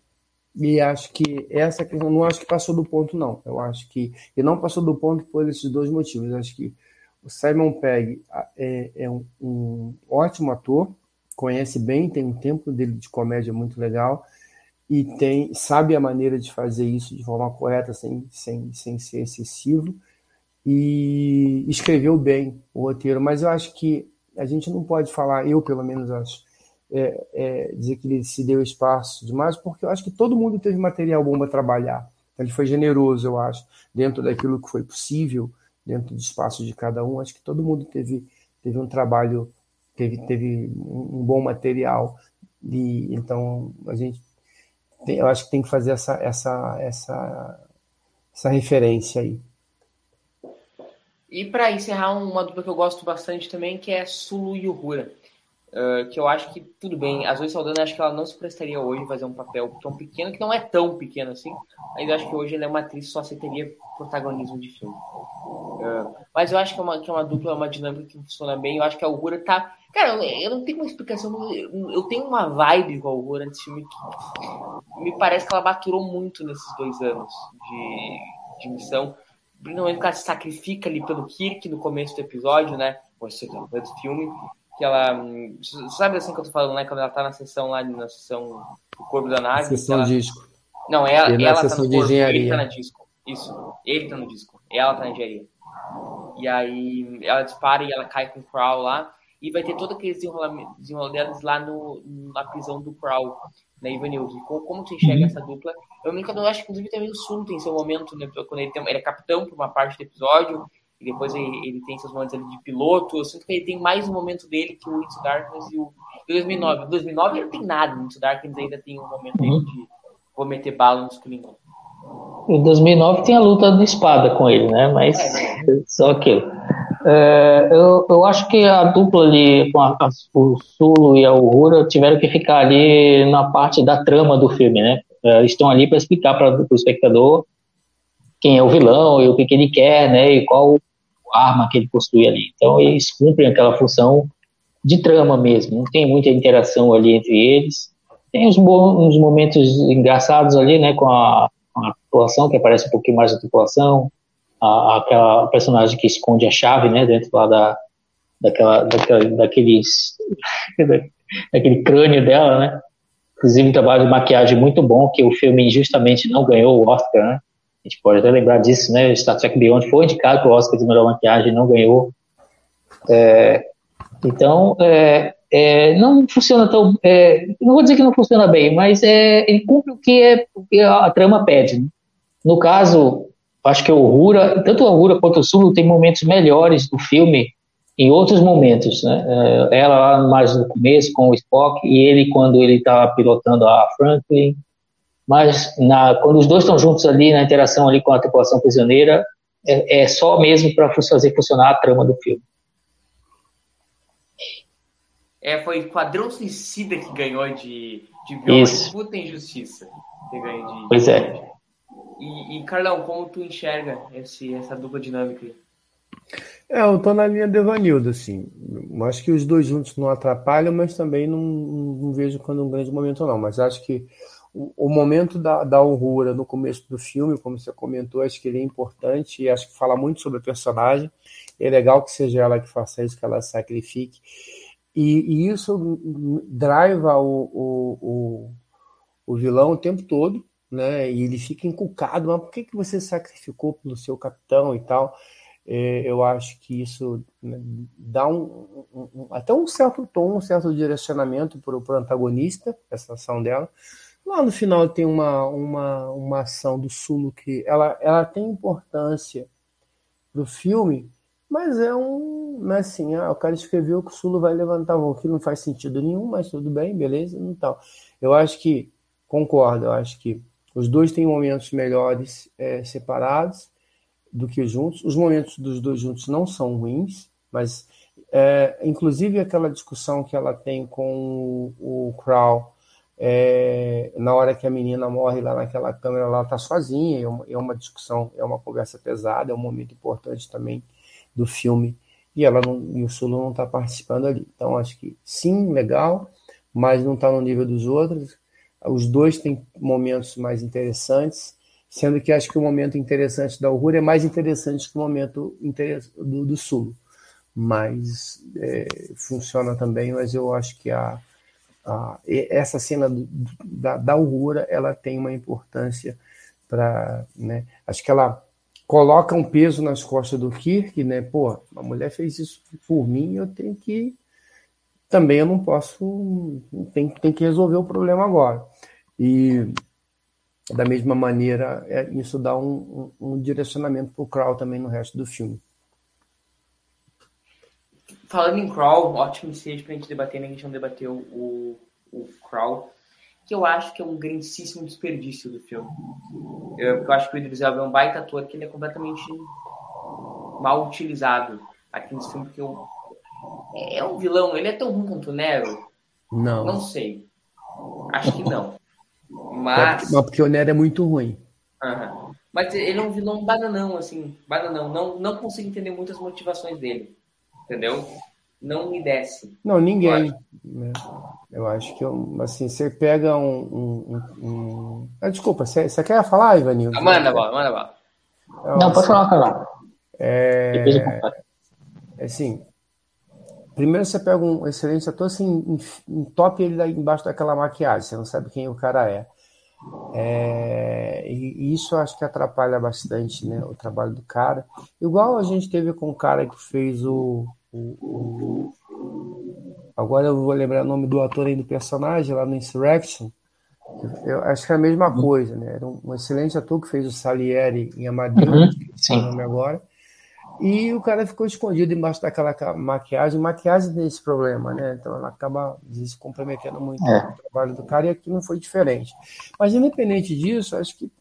E acho que essa questão, não acho que passou do ponto, não. Eu acho que. E não passou do ponto por esses dois motivos. Eu acho que o Simon Pegg é, é um, um, ótimo ator, conhece bem, tem um tempo dele de comédia muito legal e tem sabe a maneira de fazer isso de forma correta, sem, sem, sem ser excessivo, e escreveu bem o roteiro. Mas eu acho que a gente não pode falar, eu pelo menos acho, é, é, dizer que ele se deu espaço demais, porque eu acho que todo mundo teve material bom para trabalhar. Ele foi generoso, eu acho, dentro daquilo que foi possível, dentro do espaço de cada um. Acho que todo mundo teve, teve um trabalho, teve, teve um bom material. E, então, a gente. tem, eu acho que tem que fazer essa, essa, essa, essa referência aí. E para encerrar, uma dupla que eu gosto bastante também, que é Sulu e Uhura. Uh, que eu acho que tudo bem. A Zoe Saldana acho que ela não se prestaria hoje fazer um papel tão pequeno, que não é tão pequeno assim. Ainda acho que hoje ela é uma atriz só aceitaria protagonismo de filme. Uh, mas eu acho que é, uma, que é uma dupla, uma dinâmica que funciona bem. Eu acho que a Uhura tá. Cara, eu não tenho uma explicação. Eu tenho uma vibe com a Uhura nesse filme que me parece que ela maturou muito nesses dois anos de, de missão. Principalmente que ela se sacrifica ali pelo Kirk no começo do episódio, né? Ou seja, no do filme que ela. Sabe assim que eu tô falando, né? Quando ela tá na sessão lá, na sessão do corpo da nave. Sessão ela... disco. Não, ela, e ela tá no de corpo, engenharia. ele tá na disco. Isso, ele tá no disco. Ela tá na engenharia. E aí ela dispara e ela cai com o Crow lá. E vai ter todo aquele desenrolamento lá no, na prisão do Crow, na Ivanildo. Como, como você enxerga essa dupla? Eu, eu acho que, inclusive, também o Sun tem seu momento, né? Quando ele, tem, ele é capitão por uma parte do episódio, e depois ele, ele, tem seus momentos ali de piloto. Eu sinto que ele tem mais um momento dele que o Into Darkness e o, e o 2009. O 2009 ele não tem nada, o Into Darkness ainda tem um momento uhum. de vou meter bala nos Klingon. Em 2009 tem a luta de espada com ele, né? Mas é, só aquilo. É, eu, eu acho que a dupla ali, com a, a, o Sulo e a Uhura, tiveram que ficar ali na parte da trama do filme, né? É, eles estão ali para explicar para o espectador quem é o vilão e o que, que ele quer, né? E qual arma que ele possui ali. Então eles cumprem aquela função de trama mesmo. Não tem muita interação ali entre eles. Tem uns, bons, uns momentos engraçados ali, né? Com a, com a que aparece um pouquinho mais da tripulação. A, aquela personagem que esconde a chave, né? Dentro lá da, daquela, daquela, daqueles, daquele crânio dela, né? Inclusive um trabalho de maquiagem muito bom, que o filme injustamente não ganhou o Oscar, né? A gente pode até lembrar disso, né? Star Trek Beyond foi indicado para o Oscar de melhor maquiagem, não ganhou. É, então, é, é, não funciona tão. É, não vou dizer que não funciona bem, mas é, ele cumpre o que, é, a trama pede. Né? No caso, acho que o Rura, tanto o Rura quanto o Sulu tem momentos melhores do filme em outros momentos. Né? É, ela lá mais no começo com o Spock e ele quando ele está pilotando a Franklin. Mas na, quando os dois estão juntos ali na interação ali com a tripulação prisioneira, é, é só mesmo para fazer funcionar a trama do filme. É, foi Quadrão Suicida que ganhou de, de Bioma. Puta injustiça. Que ganhou de, pois é. E, e, Carlão, como tu enxerga esse, essa dupla dinâmica aí? É, eu tô na linha do Evanildo, assim. Eu acho que os dois juntos não atrapalham, mas também não, não vejo quando um grande momento, não. Mas acho que o, o momento da, da Aurora no começo do filme, como você comentou, acho que ele é importante e acho que fala muito sobre a personagem. É legal que seja ela que faça isso, que ela sacrifique. E, e isso driva o, o, o, o, vilão o tempo todo, né? E ele fica encucado, mas por que, que você sacrificou pelo seu capitão e tal? É, eu acho que isso né, dá um, um, até um certo tom, um certo direcionamento para o antagonista, essa ação dela. Lá no final tem uma, uma, uma ação do Sulo que ela, ela tem importância para o filme, mas é um. Não é assim, ah, o cara escreveu que o Sulo vai levantar voo, que não faz sentido nenhum, mas tudo bem, beleza, então. Eu acho que, concordo, eu acho que os dois têm momentos melhores é, separados do que juntos. Os momentos dos dois juntos não são ruins, mas é, inclusive aquela discussão que ela tem com o, o Crow é, na hora que a menina morre lá naquela câmera, ela está sozinha, é uma, é uma, discussão, é uma conversa pesada, é um momento importante também do filme, e ela não, e o Sulu não está participando ali. Então acho que sim, legal, mas não está no nível dos outros. Os dois têm momentos mais interessantes, sendo que acho que o momento interessante da Aurora é mais interessante que o momento do, do Sulo. Mas é, funciona também, mas eu acho que a, a essa cena da, da Aurora ela tem uma importância para. Né, acho que ela coloca um peso nas costas do Kirk, né? Pô, a mulher fez isso por mim, eu tenho que. Também eu não posso. Tem, tem que resolver o problema agora. E da mesma maneira, é, isso dá um, um, um direcionamento para o Crow também no resto do filme. Falando em Crow, ótimo stage para a gente debater, né? A gente não debateu o, o Crow que eu acho que é um grandíssimo desperdício do filme. Eu, eu acho que o Idris Elba é um baita ator que ele é completamente mal utilizado aqui nesse filme, porque eu, é, é um vilão, ele é tão ruim quanto o Nero? Não. Não sei. Acho que não. Mas... Mas porque o Nero é muito ruim. Uhum. Mas ele é um vilão bananão, assim, bananão. Não, não consigo entender muitas motivações dele. Entendeu? Não me desce. Não, ninguém. Né? Eu acho que, assim, você pega um. um, um. Ah, desculpa, você, você quer falar, Ivanildo? Ah, manda bola, manda bola. Não, pode falar, cara. É... é assim, primeiro você pega um excelente ator, assim, top ele embaixo daquela maquiagem, você não sabe quem o cara é. É, e isso acho que atrapalha bastante né, o trabalho do cara. Igual a gente teve com o cara que fez o, o, o, Agora eu vou lembrar o nome do ator aí do personagem lá no Insurrection. Eu acho que é a mesma coisa, né? Era um, excelente ator que fez o Salieri em Amadeus, uhum, nome agora. E o cara ficou escondido embaixo daquela maquiagem. Maquiagem tem esse problema, né? Então ela acaba se comprometendo muito é. o trabalho do cara e aqui não foi diferente. Mas independente disso, acho que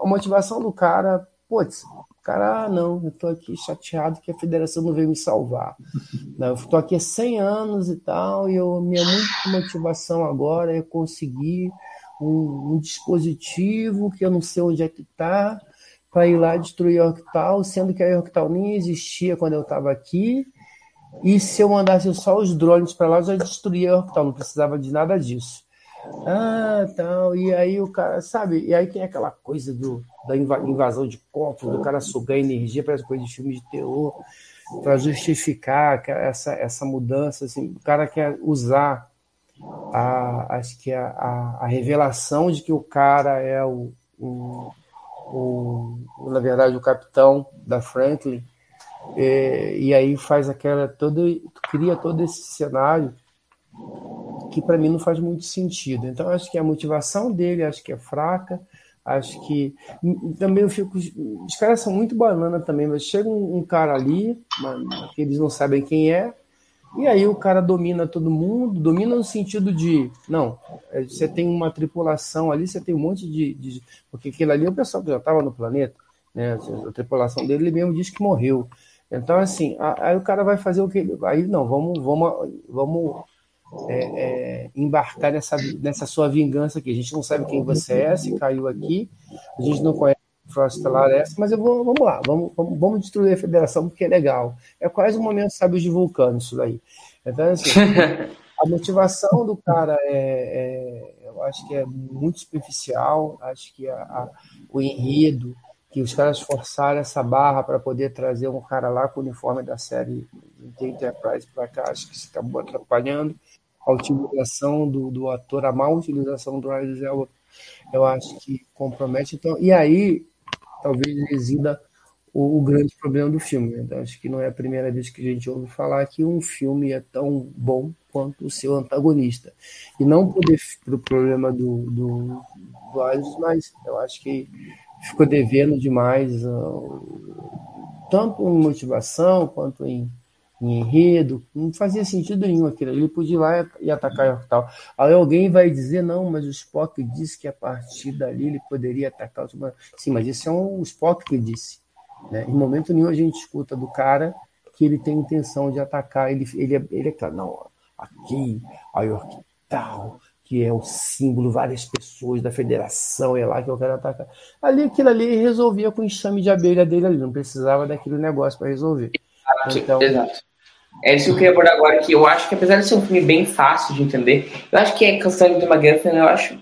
a motivação do cara, putz, o cara, ah, não, eu tô aqui chateado que a federação não veio me salvar. Não, eu tô aqui há 100 anos e tal, e eu, minha única motivação agora é conseguir um, um dispositivo que eu não sei onde é que tá, para ir lá destruir Orbital, sendo que a Orbital nem existia quando eu estava aqui. E se eu mandasse só os drones para lá, já destruía Orbital, não precisava de nada disso. Ah, tal. E aí o cara, sabe? E aí tem aquela coisa do, da invasão de corpos, do cara sugar energia para as coisas de filmes de terror, para justificar essa, essa mudança. Assim, o cara quer usar a, acho que a, a, a revelação de que o cara é o, o o, na verdade, o capitão da Franklin, é, e aí faz aquela todo cria todo esse cenário que para mim não faz muito sentido. Então acho que a motivação dele acho que é fraca, acho que também eu fico os caras são muito banana também, mas chega um, um cara ali, que eles não sabem quem é, e aí o cara domina todo mundo, domina no sentido de, não, é, você tem uma tripulação ali, você tem um monte de. de porque aquilo ali é o pessoal que já estava no planeta, né? A tripulação dele ele mesmo diz que morreu. Então, assim, aí o cara vai fazer o que? Aí não, vamos, vamos, vamos é, é, embarcar nessa, nessa sua vingança aqui. A gente não sabe quem você é, se caiu aqui, a gente não conhece estelar essa, mas eu vou, vamos lá, vamos, vamos, vamos, destruir a federação porque é legal. É quase um momento sábio de vulcano isso daí. Então, assim, a motivação do cara é, é, eu acho que é muito superficial, acho que a, a, o enredo, que os caras forçaram essa barra para poder trazer um cara lá com o uniforme da série Enterprise para cá, acho que isso acabou atrapalhando a utilização do, do ator, a má utilização do Elba, eu acho que compromete. Então, e aí talvez resida o, o grande problema do filme. Né? Então, acho que não é a primeira vez que a gente ouve falar que um filme é tão bom quanto o seu antagonista. E não poder para problema do, do, do Alice, mas eu acho que ficou devendo demais, uh, tanto em motivação quanto em em enredo, não fazia sentido nenhum aquilo. Ele podia ir lá e atacar e tal. Aí alguém vai dizer, não, mas o Spock disse que a partir dali ele poderia atacar o Sim, mas isso é um Spock que disse. Né? Em momento nenhum a gente escuta do cara que ele tem intenção de atacar. Ele, ele, é, ele é claro, não, aqui, a Yorktal, que é o símbolo, várias pessoas da federação, é lá que eu quero atacar. Ali, aquilo ali resolvia com o enxame de abelha dele ali, não precisava daquele negócio para resolver. Então, Exato. É isso que eu queria abordar agora, que eu acho que apesar de ser um filme bem fácil de entender, eu acho que a questão do McGuffin, eu acho,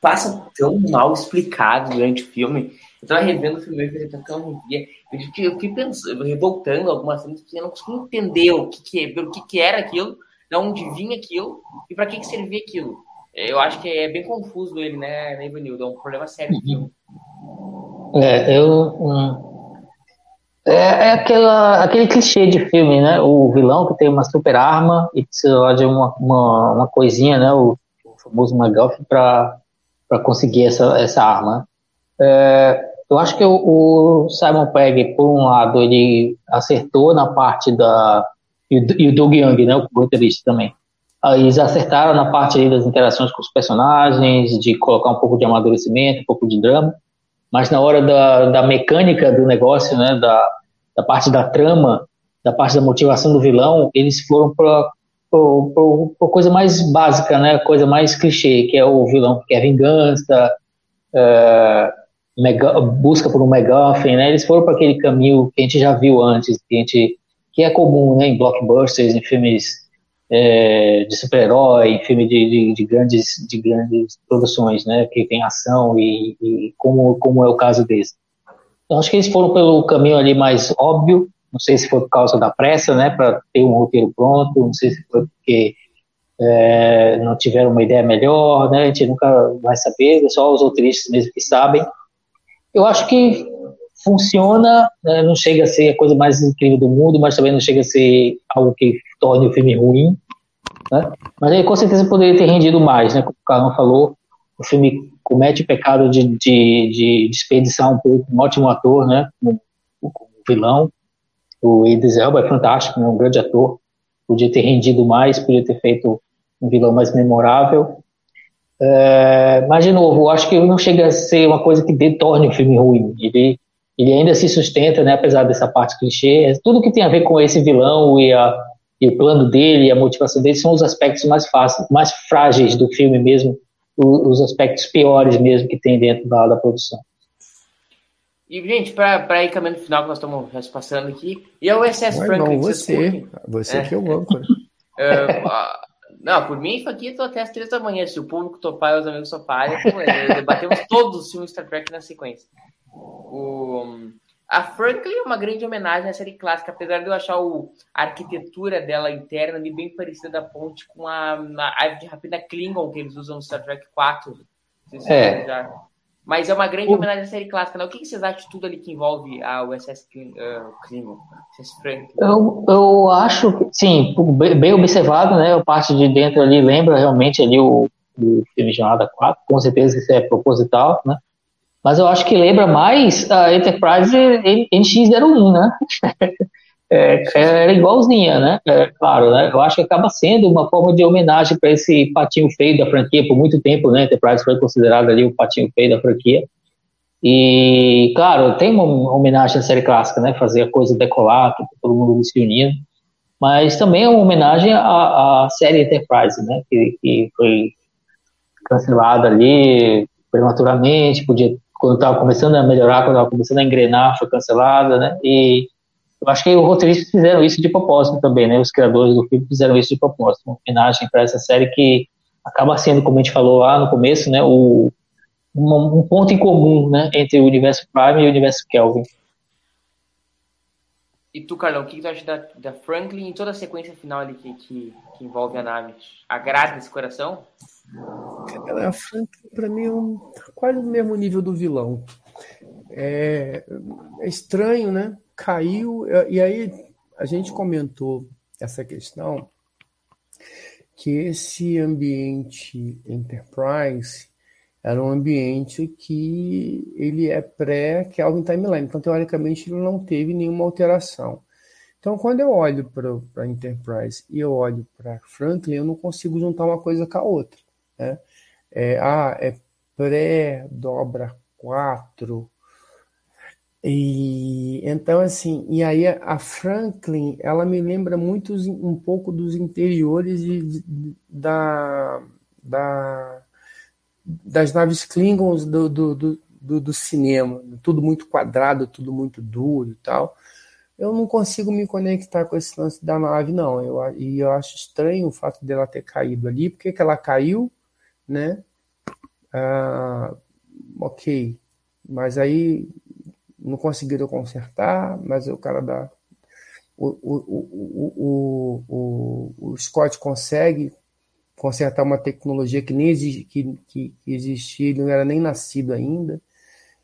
passa tão mal explicado durante o filme. Eu tava revendo o filme e eu não via. Eu fiquei, pensando, revoltando algumas coisas, eu não consegui entender o que, que, o que, que era aquilo, de onde vinha aquilo e para que, que servia aquilo. Eu acho que é bem confuso ele, né, né Ivanildo? É um problema sério. É, eu. É, é aquela, aquele clichê de filme, né? O vilão que tem uma super arma e precisa de uma, uma, uma coisinha, né? O, o famoso MacGuffin para conseguir essa, essa arma. É, eu acho que o, o, Simon Pegg, por um lado, ele acertou na parte da. E o, Doug Young, né? O roteirista também. eles acertaram na parte das interações com os personagens, de colocar um pouco de amadurecimento, um pouco de drama, mas na hora da, da mecânica do negócio, né, da, da parte da trama, da parte da motivação do vilão, eles foram para a coisa mais básica, né, coisa mais clichê, que é o vilão que quer vingança, é, mega, busca por um MacGuffin, né, eles foram para aquele caminho que a gente já viu antes, que, a gente, que é comum né, em blockbusters, em filmes é, de super-herói, em filme de, de, de, grandes, de grandes produções, né, que tem ação e, e como, como é o caso desse. Então, acho que eles foram pelo caminho ali mais óbvio, não sei se foi por causa da pressa, né, para ter um roteiro pronto, não sei se foi porque é, não tiveram uma ideia melhor, né, a gente nunca vai saber, só os roteiristas mesmo que sabem. Eu acho que funciona, né, não chega a ser a coisa mais incrível do mundo, mas também não chega a ser algo que torne o filme ruim, né? Mas aí com certeza poderia ter rendido mais, né? Como o Carlão falou, o filme comete pecado de, de, de desperdiçar um pouco um ótimo ator, né? Como vilão. O Idris Elba é fantástico, um grande ator. Podia ter rendido mais, podia ter feito um vilão mais memorável. É, mas, de novo, acho que não chega a ser uma coisa que detorne o filme ruim. Ele ele ainda se sustenta, né, apesar dessa parte clichê. Tudo que tem a ver com esse vilão e, a, e o plano dele, e a motivação dele, são os aspectos mais fáceis, mais frágeis do filme mesmo, os, aspectos piores mesmo que tem dentro da, da produção. E, gente, para ir caminhando no final que nós estamos passando aqui, e é o SS Franklin? Não, você, você é. que é o âncora. uh, não, por mim, aqui eu tô até as três da manhã. Se o público topar e os amigos toparem, debatemos todos os filmes Star Trek na sequência. O, a Franklin é uma grande homenagem à série clássica, apesar de eu achar o, a arquitetura dela interna ali bem parecida da ponte com a, a ave de rapina Klingon que eles usam no Star Trek 4. É. Mas é uma grande homenagem à série clássica. Né? O que, vocês acham de tudo ali que envolve a USS uh, Klingon? Eu, eu acho que, sim, bem observado, né? A parte de dentro ali lembra realmente ali o, o filme Jornada 4, com certeza isso é proposital, né? Mas eu acho que lembra mais a Enterprise NX01, né? É, era igualzinha, né? É, claro, né? Eu acho que acaba sendo uma forma de homenagem para esse patinho feio da franquia por muito tempo, né? Enterprise foi considerado ali o patinho feio da franquia. E, claro, tem uma homenagem à série clássica, né? Fazer a coisa decolar, todo mundo se unindo. Mas também é uma homenagem à, à série Enterprise, né? Que, que foi cancelada ali prematuramente, podia quando estava começando a melhorar, quando estava começando a engrenar, foi cancelada, né? E eu acho que os roteiristas fizeram isso de propósito também, né? Os criadores do filme fizeram isso de propósito, uma homenagem para essa série que acaba sendo, como a gente falou lá no começo, né? O, um, um ponto em comum, né? Entre o universo Prime e o universo Kelvin. E tu, Carlão, o que, tu acha da, da Franklin e toda a sequência final ali que, que, que envolve a nave? Agrada esse coração? Cara, a Franklin, pra mim, é um, quase no mesmo nível do vilão. É, é estranho, né? Caiu, e aí a gente comentou essa questão que esse ambiente Enterprise era um ambiente que ele é pré-Kelvin Timeline, então teoricamente ele não teve nenhuma alteração. Então, quando eu olho para a Enterprise e eu olho para Franklin, eu não consigo juntar uma coisa com a outra. Né? É, ah, é pré-dobra 4. E então assim, e aí a Franklin, ela me lembra muito um pouco dos interiores de, de, da, da, das naves Klingons do, do, do, do, cinema, tudo muito quadrado, tudo muito duro e tal. Eu não consigo me conectar com esse lance da nave, não. Eu, e eu acho estranho o fato dela ter caído ali. Por que, que ela caiu? Né? Ah, ok, mas aí não conseguiram consertar, mas o cara da. O, o, o, o, o, Scott consegue consertar uma tecnologia que nem existe, que, que, existia, ele não era nem nascido ainda.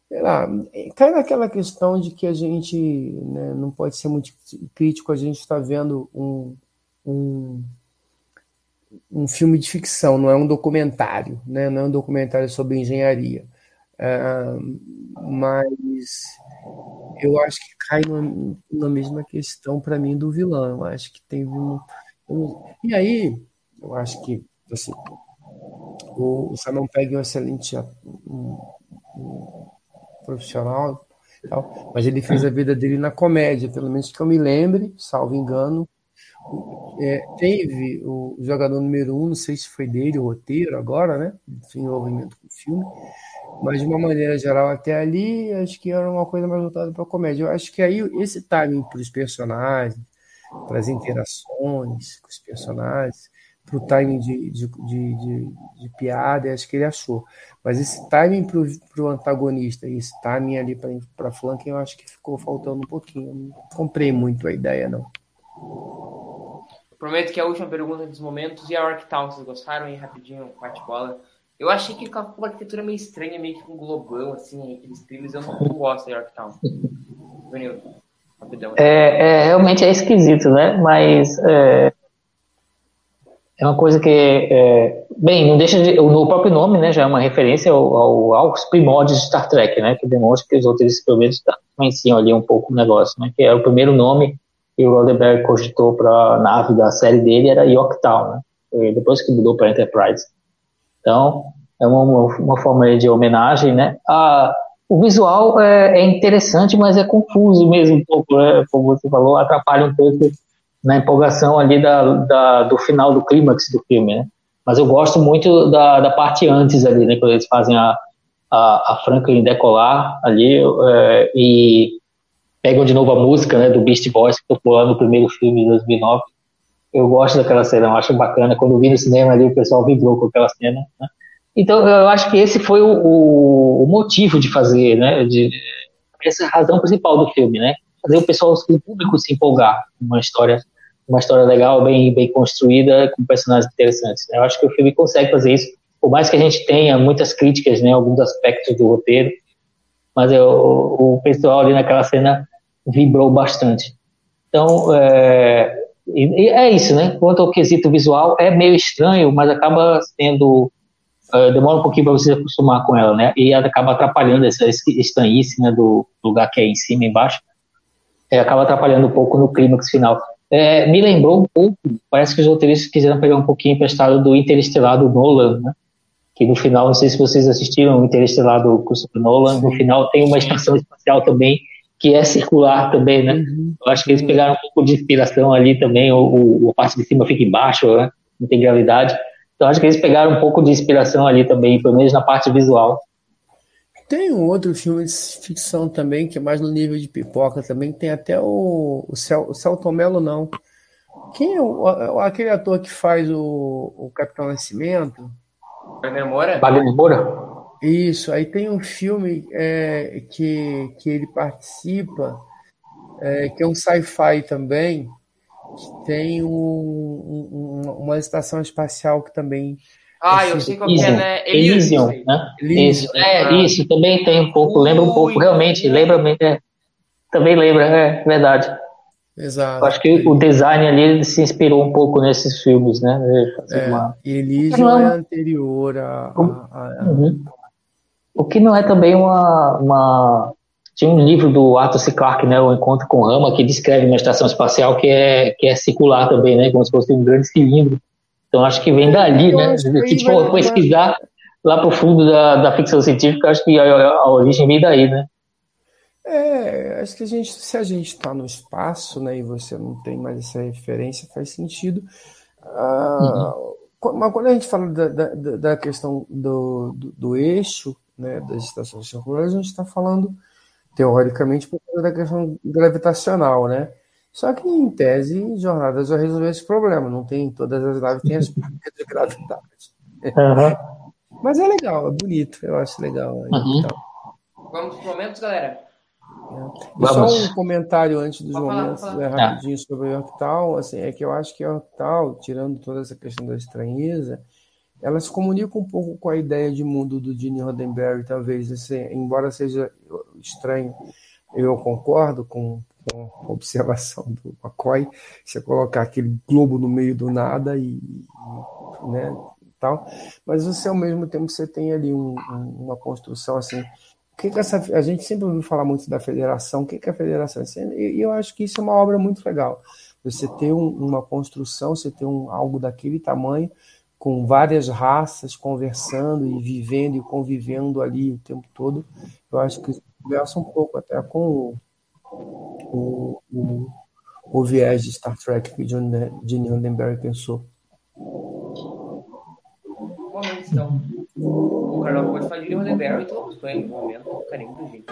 Sei lá, cai naquela questão de que a gente né, não pode ser muito crítico, a gente está vendo um, um um filme de ficção, não é um documentário, né? não é um documentário sobre engenharia. Uh, mas eu acho que cai no, na mesma questão para mim do vilão. Eu acho que tem um, e aí Eu acho que assim, o, o Simon Pegg é um excelente um, um profissional, tal, mas ele fez a vida dele na comédia, pelo menos que eu me lembre, salvo engano. É, teve o jogador número um, não sei se foi dele, o roteiro agora, né? Desenvolvimento do filme, mas de uma maneira geral, até ali, acho que era uma coisa mais voltada para comédia. Eu acho que aí esse timing para os personagens, para as interações com os personagens, para o timing de, de, de, de, de piada, acho que ele achou. Mas esse timing para o antagonista e esse timing ali para flank, eu acho que ficou faltando um pouquinho. Não comprei muito a ideia, não. Prometo que é a última pergunta dos momentos. E a Arctown, vocês gostaram aí rapidinho, bate-bola? Eu achei que com a arquitetura meio estranha, meio que com um globão, assim, aqueles trilhos, eu não, não gosto da Yorktown. rapidão. É, é, realmente é esquisito, né? Mas é, é uma coisa que, é, bem, não deixa de, no próprio nome, né, já é uma referência ao, ao, aos primórdios de Star Trek, né, que demonstra que os outros pelo menos conheciam ali um pouco o negócio, né, que é o primeiro nome que o Roddenberry cogitou para a nave da série dele era Yorktown, né, depois que mudou para Enterprise. Então, é uma, uma forma de homenagem, né, a, o visual é, é, interessante, mas é confuso mesmo um pouco, né, como você falou, atrapalha um pouco na empolgação ali da, da, do final do clímax do filme, né? Mas eu gosto muito da, da parte antes ali, né? Quando eles fazem a, a, a Franklin decolar ali é, e pegam de novo a música né, do Beast Boys que tocou lá no primeiro filme de 2009. Eu gosto daquela cena, eu acho bacana. Quando eu vi no cinema ali, o pessoal vibrou com aquela cena. Né? Então, eu acho que esse foi o, o, motivo de fazer, né? De, essa é a razão principal do filme, né? Fazer o pessoal, o público se empolgar com uma história uma história legal, bem, bem construída, com personagens interessantes. Eu acho que o filme consegue fazer isso, por mais que a gente tenha muitas críticas, né, alguns aspectos do roteiro, mas eu, o pessoal ali naquela cena vibrou bastante. Então, é, é isso, né? Quanto ao quesito visual, é meio estranho, mas acaba sendo. Uh, demora um pouquinho para você se acostumar com ela, né? E acaba atrapalhando essa estranhice né, do lugar que é em cima e embaixo. É, acaba atrapalhando um pouco no clímax final é, me lembrou um pouco, parece que os roteiristas quiseram pegar um pouquinho emprestado do Interestelar do Nolan, né? que no final, não sei se vocês assistiram o Interestelar do Christopher Nolan, no final tem uma estação espacial também que é circular também, né? Uhum. Eu acho que eles pegaram um pouco de inspiração ali também, o, o, a parte de cima fica embaixo, né? não tem gravidade. Então acho que eles pegaram um pouco de inspiração ali também, pelo menos na parte visual. Tem um outro filme de ficção também, que é mais no nível de pipoca também, tem até o, o, Cel, o Celton Mello, não. Quem é o, aquele ator que faz o, o Capitão Nascimento? Wagner Moura? Wagner Moura? Isso, aí tem um filme é, que, que ele participa, é, que é um sci-fi também, que tem um, um, uma estação espacial que também ah, eu sei qual é, né? Elysium, né? Isso, é, isso, também tem um pouco, lembra um pouco, realmente, lembra, é, também lembra, é verdade. Exato. Acho que o design ali se inspirou um pouco nesses filmes, né? É, uma... Elysium é, é anterior a... a, a... Uhum. O que não é também uma, uma... Tinha um livro do Arthur C. Clarke, né, O Encontro com Rama, que descreve uma estação espacial que é, que é circular também, né, como se fosse um grande cilindro então acho que vem dali, né? Se for pesquisar lá para o fundo da, da ficção científica, acho que a, a, origem vem daí, né? É, acho que a gente, se a gente está no espaço, né, e você não tem mais essa referência, faz sentido. Ah, uhum. Mas quando a gente fala da, da, da questão do, do, do, eixo, né, das estações circulares, a gente está falando, teoricamente, por causa da questão gravitacional, né? Só que, em tese, Jornada já resolveu esse problema. Não tem todas as naves, tem as de gravidade. Uhum. Mas é legal, é bonito. Eu acho legal. Uhum. Então. Vamos para os momentos, galera? É. Só um comentário antes dos Vou momentos, falar, falar. Né, rapidinho, sobre o Yorktown. Assim, é que eu acho que Yorktown, tirando toda essa questão da estranheza, ela se comunica um pouco com a ideia de mundo do Gene Roddenberry, talvez. Assim, embora seja estranho, eu concordo com com a observação do McCoy, você colocar aquele globo no meio do nada e, né, tal, mas você ao mesmo tempo você tem ali um, um, uma construção assim, que, que essa, a gente sempre ouviu falar muito da federação, o que, que é a federação? E eu acho que isso é uma obra muito legal, Você ter um, uma construção, você ter um, algo daquele tamanho, com várias raças conversando e vivendo e convivendo ali o tempo todo, eu acho que conversa um pouco até com o, o, o viés de Star Trek que o Gene Roddenberry pensou. Momento, então. O Carlão pode falar de Gene Roddenberry, então vamos com ele. Momento, carinho do Gene.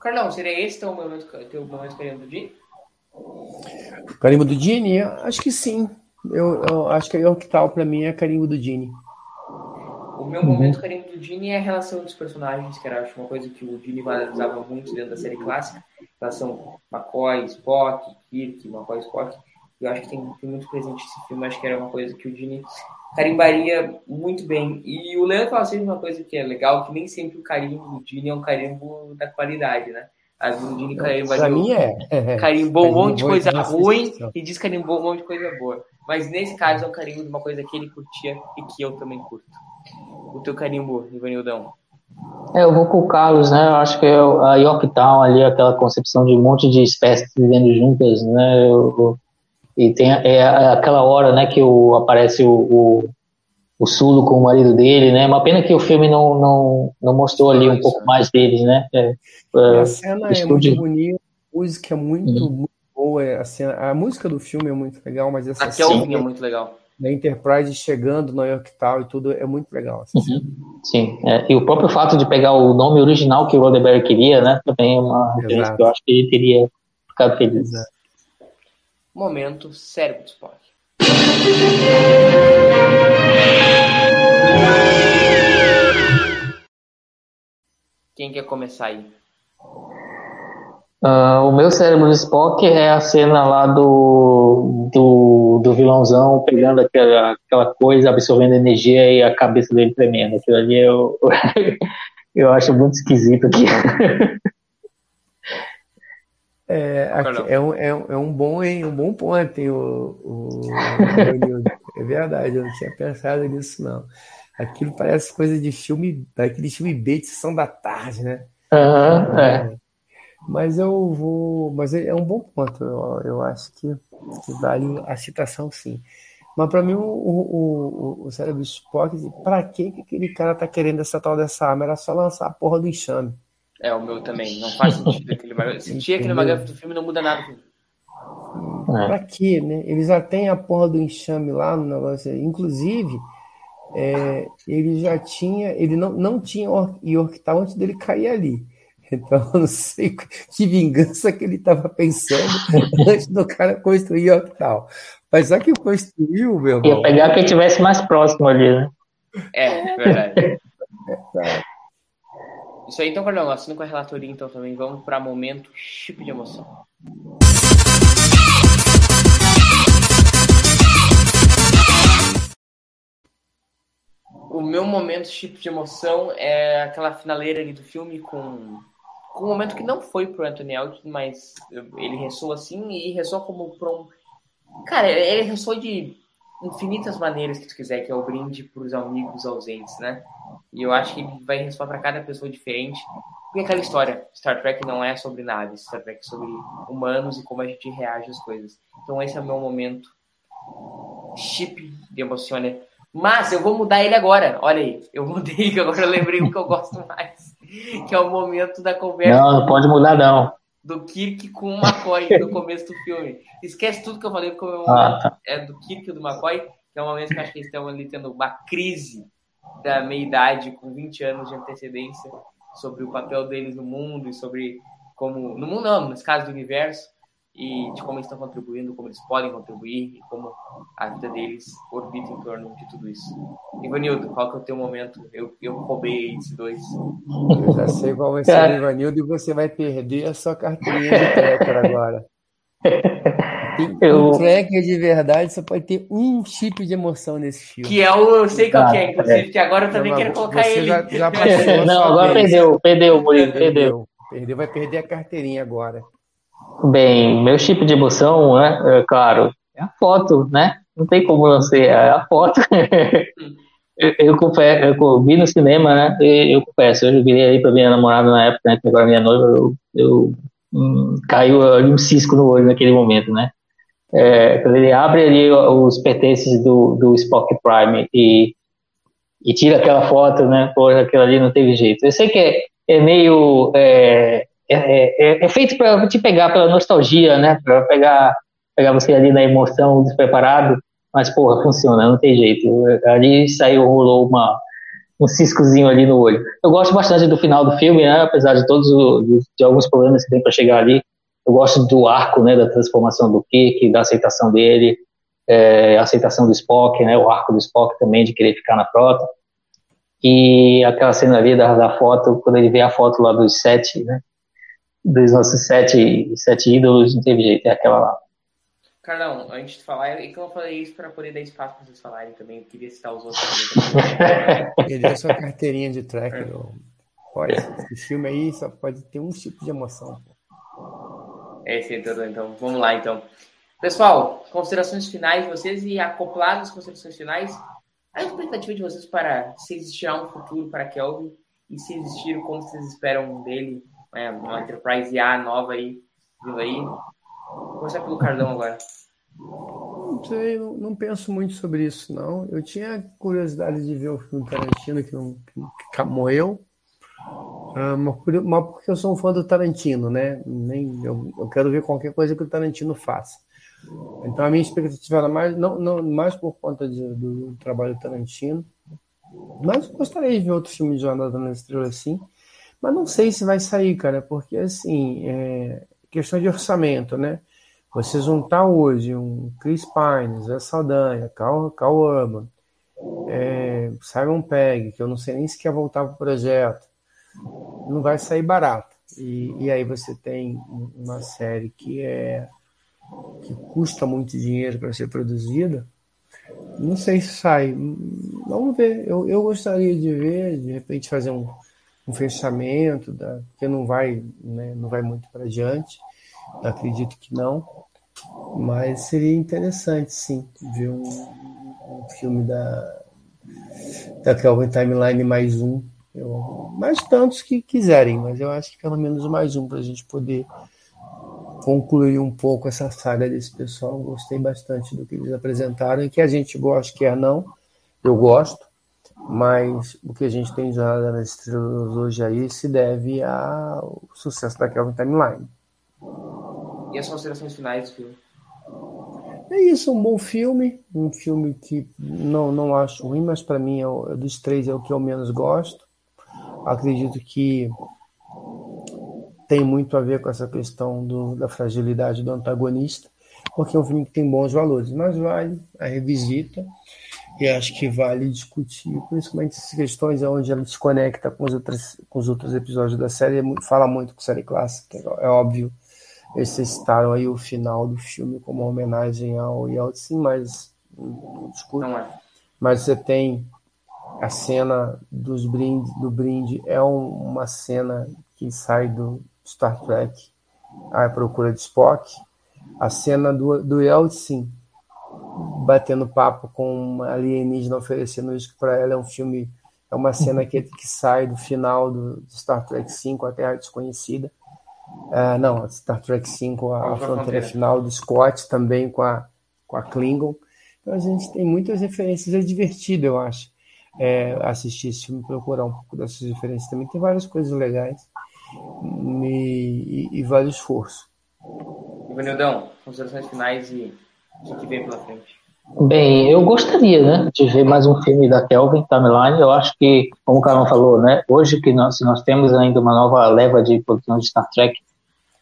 Carlão, seria esse teu momento, teu momento carinho do Gene? Carimbo do Gene? Acho que sim. Eu, eu acho que a Yorktal para mim é carimbo do Gene. O meu momento uhum. carinho do Gene é a relação dos personagens, que era acho, uma coisa que o Gene valorizava muito dentro da série clássica. Relação McCoy, Spock, Kirk, McCoy, Spock. Eu acho que tem, tem muito presente esse filme. Acho que era uma coisa que o Gene carimbaria muito bem. E o Leandro fala sempre uma coisa que é legal, que nem sempre o carimbo do Gene é um carimbo da qualidade, né? A Gene carimbaria... Pra mim é. é. Carimbou um monte de coisa ruim e diz carimbou um monte de coisa boa. Mas nesse caso é um carimbo de uma coisa que ele curtia e que eu também curto. O teu carimbo, Ivanildão? É, eu vou com o Carlos, né? Eu acho que é a Yorktown ali, aquela concepção de um monte de espécies vivendo juntas, né? Eu, e tem é, aquela hora, né, que o, aparece o, o, o Sulo com o marido dele, né? Uma pena que o filme não, não, não mostrou ali um pouco mais deles, né? É, a cena é muito bonita, a música é muito, uhum. muito boa, a, cena, a música do filme é muito legal, mas essa a cena é muito legal. Da Enterprise chegando no York Town e tudo é muito legal. Uhum. Sim, é, e o próprio fato de pegar o nome original que o Roddenberry queria, né? Também é uma referência que eu acho que ele teria ficado feliz. Exato. Momento cérebro do Spock. Quem quer começar aí? Uh, o meu cérebro do Spock é a cena lá do, do, do vilãozão pegando aquela, aquela coisa, absorvendo energia e a cabeça dele tremendo. Aquilo ali eu, eu acho muito esquisito aqui. É, aqui, é, um, é, um, é um bom, hein, um bom ponto, hein, o, o, É verdade, eu não tinha pensado nisso, não. Aquilo parece coisa de filme, daquele filme B de sessão da tarde, né? Uhum, é. Mas eu vou. Mas é, é um bom ponto. Eu, eu acho que, que vale a citação, sim. Mas para mim, o, o, o, o cérebro Spock, para que aquele cara tá querendo essa tal dessa arma? Era só lançar a porra do enxame. É, o meu também. Não faz sentido aquele bagulho. Se tinha aquele bagulho do filme, não muda nada. É. Pra quê, né? Eles já têm a porra do enxame lá no negócio. Inclusive, é, ele já tinha. Ele não, não tinha Yorktown antes dele cair ali. Então, eu não sei que vingança que ele estava pensando antes do cara construir Yorktown. Mas só que construiu, meu irmão. Ia pegar quem estivesse mais próximo ali, né? É, verdade. É, isso aí, então, Carlão, assina com a relatoria, então, também. Vamos para momento chip de emoção. O meu momento chip de emoção é aquela finaleira ali do filme com, com um momento que não foi pro Anthony Elton, mas ele ressoa assim e ressoa como para um... Cara, ele ressoa de infinitas maneiras que tu quiser, que é o brinde para os amigos ausentes, né? E eu acho que ele vai ressoar para cada pessoa diferente. Porque aquela história, Star Trek não é sobre naves, Star Trek é sobre humanos e como a gente reage às coisas. Então esse é o meu momento chip de emociona. Mas eu vou mudar ele agora. Olha aí, eu mudei, que agora eu lembrei o que eu gosto mais. Que é o momento da conversa. Não, não pode mudar, não. Do Kirk com o McCoy no começo do filme. Esquece tudo que eu falei, porque ah, tá. é do Kirk e do McCoy, que é um momento que eu acho que eles estão ali tendo uma crise da meia-idade, com 20 anos de antecedência, sobre o papel deles no mundo e sobre como. No mundo, não, nesse caso do universo, e de como eles estão contribuindo, como eles podem contribuir e como a vida deles orbita em torno de tudo isso. Ivanildo, qual que é o teu momento? Eu, eu roubei esses dois. Eu já sei qual vai ser o Ivanildo e você vai perder a sua carteirinha de tracker agora. Tem eu... Um tracker de verdade só pode ter um chip de emoção nesse filme. Que é o. Eu sei qual que é, inclusive, é. que agora eu também quero colocar ele. Já, já Não, agora vez. perdeu, perdeu, Murilo, perdeu. perdeu. Perdeu, vai perder a carteirinha agora. Bem, meu chip de emoção, né, é, claro, é a foto, né? Não tem como não ser, é a foto. eu, eu, eu vi no cinema, né? Eu, confesso, eu virei aí pra minha namorada na época, né? Que agora é minha noiva, eu, eu hum, caiu ali um cisco no olho naquele momento, né? É, quando ele abre ali os pertences do, do Spock Prime e, e tira aquela foto, né? Pô, aquilo ali não teve jeito. Eu sei que é, é meio. É, é, é, é feito para te pegar pela nostalgia, né? Para pegar, pegar você ali na emoção, despreparado. Mas, porra, funciona, não tem jeito. Ali saiu, rolou uma, um ciscozinho ali no olho. Eu gosto bastante do final do filme, né? Apesar de todos os, de alguns problemas que tem para chegar ali. Eu gosto do arco, né? Da transformação do Kirk, da aceitação dele, é, a aceitação do Spock, né? O arco do Spock também de querer ficar na frota. E aquela cena ali da, da foto, quando ele vê a foto lá dos sete, né? Dos nossos sete, sete ídolos, não teve jeito, é aquela lá. Carlão, antes de falar, e que eu falei isso para poder dar espaço para vocês falarem também, eu queria citar os outros Ele deu sua carteirinha de tracker. É. Pode, esse filme aí só pode ter um tipo de emoção. É, sim, então, então vamos lá então. Pessoal, considerações finais de vocês e acopladas às considerações finais, a expectativa de vocês para se existir um futuro para Kelvin e se existir, como vocês esperam dele, né, uma Enterprise A nova aí, vindo aí, Vou começar pelo Cardão agora. Não sei, não, não, penso muito sobre isso, não. Eu tinha curiosidade de ver o filme Tarantino que, não, que, morreu, uh, mas, porque eu sou um fã do Tarantino, né? Nem, eu, eu, quero ver qualquer coisa que o Tarantino faça. Então a minha expectativa era mais, não, não, mais por conta de, do trabalho do Tarantino, mas gostaria de ver outro filme de Jornada na Estrela assim. Mas não sei se vai sair, cara, porque assim, é, questão de orçamento, né? Você juntar hoje um Chris Pine, Zé Saldanha, Cal, Cal Urban, é, Simon Pegg, que eu não sei nem se quer voltar para o projeto, não vai sair barato. E, e aí você tem uma série que é que custa muito dinheiro para ser produzida, não sei se sai. Vamos ver. Eu, eu gostaria de ver, de repente fazer um, um fechamento, da, que não vai, né, não vai muito para diante, acredito que não, mas seria interessante sim ver um, um filme da, da Kelvin Timeline mais um, eu, mais tantos que quiserem, mas eu acho que pelo menos mais um para a gente poder concluir um pouco essa saga desse pessoal. Gostei bastante do que eles apresentaram e que a gente gosta, quer não, eu gosto mas o que a gente tem já nas estrelas hoje aí se deve ao sucesso da Kelvin Timeline. E as considerações finais do filme? É isso, um bom filme, um filme que não, não acho ruim, mas para mim é o, dos três é o que eu menos gosto. Acredito que tem muito a ver com essa questão do, da fragilidade do antagonista, porque é um filme que tem bons valores, mas vale a revisita e acho que vale discutir, principalmente essas questões onde ela se conecta com os outros, com os outros episódios da série, é fala muito com série clássica, é óbvio, eles citaram aí o final do filme como uma homenagem ao Yeltsin, mas não é. Mas você tem a cena dos brinde, do brinde, é um, uma cena que sai do Star Trek, A Procura de Spock, a cena do, do Yeltsin batendo papo com uma alienígena oferecendo isso para ela. É um filme, é uma cena que, que sai do final do, Star Trek V, A Terra Desconhecida. Uh, não, Star Trek V, a, a Fronteira Final do Scott, também com a, com a Klingon. Então a gente tem muitas referências, é divertido, eu acho, é, assistir esse filme, procurar um pouco dessas referências também. Tem várias coisas legais e, e, e vale o esforço. Ivanildão, considerações finais e o que vem pela frente? Bem, eu gostaria, né, de ver mais um filme da Kelvin Timeline. Eu acho que, como o Carlão falou, né, hoje que nós, nós temos ainda uma nova leva de produção de Star Trek,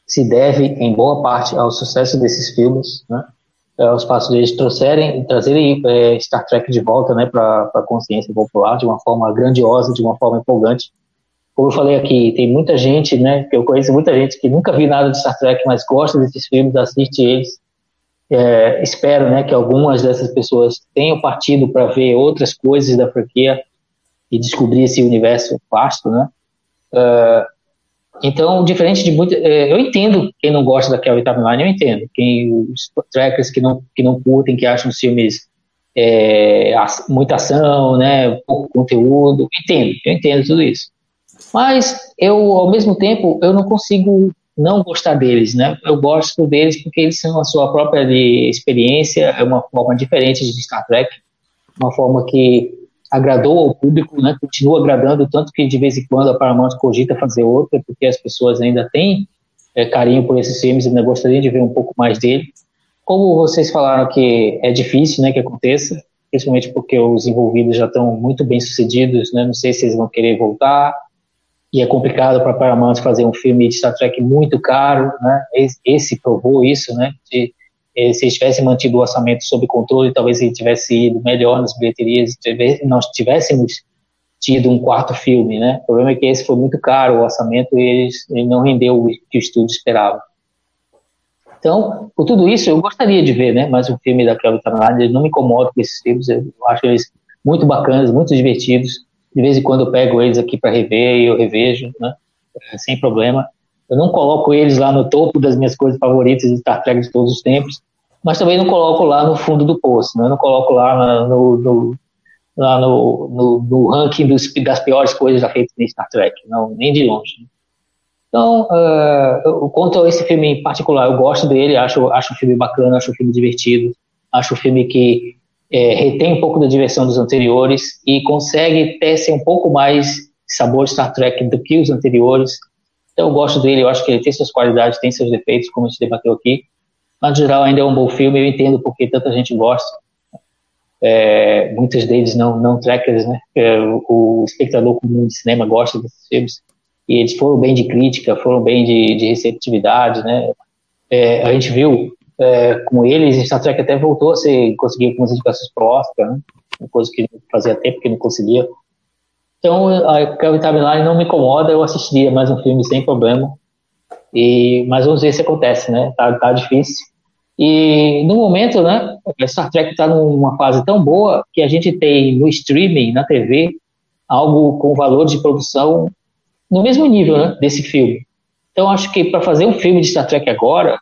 se deve em boa parte ao sucesso desses filmes, né, aos passos deles trouxerem, trazerem é, Star Trek de volta, né, para a consciência popular de uma forma grandiosa, de uma forma empolgante. Como eu falei aqui, tem muita gente, né, que eu conheço muita gente que nunca vi nada de Star Trek, mas gosta desses filmes, assiste eles é, espero né, que algumas dessas pessoas tenham partido para ver outras coisas da franquia e descobrir esse universo vasto, né? Uh, então, diferente de muito, é, eu entendo quem não gosta da Kelvin Timeline, eu entendo. Quem os trackers que não que não curtem, que acham os filmes é, muita ação, né, pouco conteúdo. Entendo, eu entendo tudo isso. Mas eu, ao mesmo tempo, eu não consigo não gostar deles, né? Eu gosto deles porque eles são a sua própria experiência, é uma forma diferente de Star Trek, uma forma que agradou ao público, né? Continua agradando tanto que de vez em quando a Paramount cogita fazer outra, porque as pessoas ainda têm é, carinho por esses filmes e ainda gostariam de ver um pouco mais dele. Como vocês falaram que é difícil, né, que aconteça, principalmente porque os envolvidos já estão muito bem sucedidos, né? Não sei se eles vão querer voltar e é complicado para a Paramount fazer um filme de Star Trek muito caro, né? Esse provou isso, né? De, eh, se eles tivessem mantido o orçamento sob controle, talvez ele tivesse ido melhor nas bilheterias, nós tivéssemos tido um quarto filme, né? O problema é que esse foi muito caro, o orçamento, e ele não rendeu o que o estúdio esperava. Então, por tudo isso, eu gostaria de ver, né? Mais um filme da Kelvin Timeline. não me incomodo com esses filmes, eu acho eles muito bacanas, muito divertidos de vez em quando eu pego eles aqui para rever e eu revejo, né? Sem problema. Eu não coloco eles lá no topo das minhas coisas favoritas de Star Trek de todos os tempos, mas também não coloco lá no fundo do poço, né? Eu não coloco lá no, no, lá no, no, no ranking dos, das piores coisas já feitas em Star Trek, não, nem de longe. Então, uh, quanto a esse filme em particular, eu gosto dele, acho, acho um filme bacana, acho um filme divertido, acho um filme que é, retém um pouco da diversão dos anteriores e consegue ter ser um pouco mais sabor Star Trek do que os anteriores. Então eu gosto dele, eu acho que ele tem suas qualidades, tem seus defeitos, como a gente debateu aqui. Mas, no geral, ainda é um bom filme, eu entendo porque tanta gente gosta. É, muitos deles não, não trackers, né? É, o, espectador comum de cinema gosta desses filmes. E eles foram bem de crítica, foram bem de, de receptividade, né? É, a gente viu é, com eles, Star Trek até voltou a ser, conseguir algumas indicações pro Oscar, né? Coisa que fazia tempo que não conseguia. Então, a Kelvin Timeline não me incomoda, eu assistiria mais um filme sem problema. E, mas vamos ver se acontece, né? Tá, tá difícil. E no momento, né, Star Trek está numa fase tão boa que a gente tem no streaming, na TV, algo com valor de produção no mesmo nível né, desse filme. Então, acho que para fazer um filme de Star Trek agora,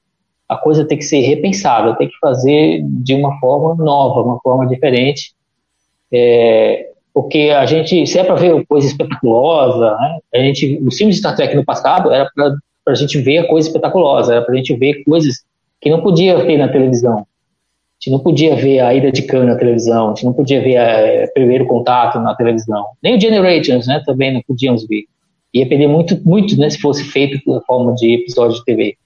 a coisa tem que ser repensada, tem que fazer de uma forma nova, uma forma diferente, é, porque a gente, se é para ver coisa espetaculosa, né, a gente, os filmes de Star Trek no passado era para a gente ver a coisa espetaculosa, era para a gente ver coisas que não podia ter na televisão. A gente não podia ver a ida de Khan na televisão, a gente não podia ver o primeiro contato na televisão, nem o Generations, né, também não podíamos ver. Ia perder muito, muito, né, se fosse feito na forma de episódio de TV.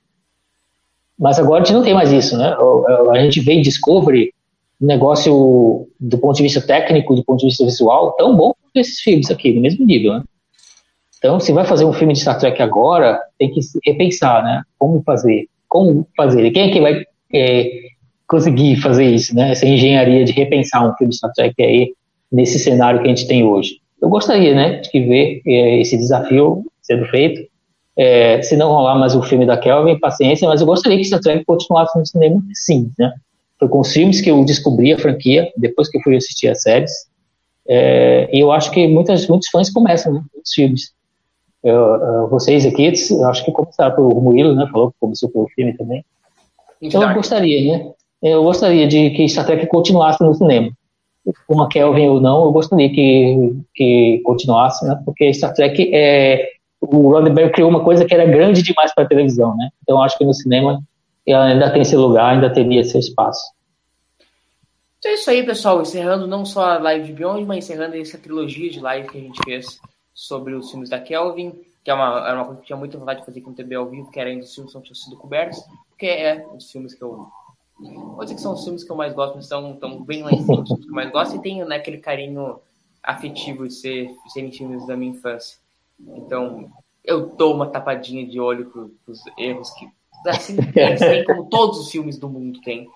Mas agora a gente não tem mais isso, né? A gente vê em Discovery um negócio do ponto de vista técnico, do ponto de vista visual, tão bom quanto esses filmes aqui, no mesmo nível, né? Então, se vai fazer um filme de Star Trek agora, tem que repensar, né? Como fazer? Como fazer? Quem é que vai é, conseguir fazer isso, né? Essa engenharia de repensar um filme de Star Trek aí nesse cenário que a gente tem hoje. Eu gostaria, né, de ver é, esse desafio sendo feito. É, se não rolar mais o filme da Kelvin, paciência, mas eu gostaria que Star Trek continuasse no cinema, sim, né? Foi com os filmes que eu descobri a franquia, depois que eu fui assistir as séries. É, e eu acho que muitas, muitos fãs começam, né? Muitos filmes. Eu, eu, vocês aqui, acho que começaram pelo Murilo, né? Falou que começou pelo filme também. Então eu gostaria, né? Eu gostaria de que Star Trek continuasse no cinema. Com a Kelvin ou não, eu gostaria que, que continuasse, né? Porque Star Trek é o Roddenberry criou uma coisa que era grande demais para a televisão, né? Então acho que no cinema ela ainda tem seu lugar, ainda teria seu espaço. Então é isso aí, pessoal. Encerrando não só a live de Beyond, mas encerrando essa trilogia de live que a gente fez sobre os filmes da Kelvin, que é uma, era uma coisa que eu tinha muita vontade de fazer com o TB ao vivo, que era ainda os filmes que não tinham sido cobertos, porque é os filmes que eu. Vou dizer que são os filmes que eu mais gosto, mas estão, estão bem lá em cima, os filmes que eu mais gosto, e tem né, aquele carinho afetivo de ser, serem filmes da minha infância. Então, eu dou uma tapadinha de olho para os erros que, assim, assim como todos os filmes do mundo têm.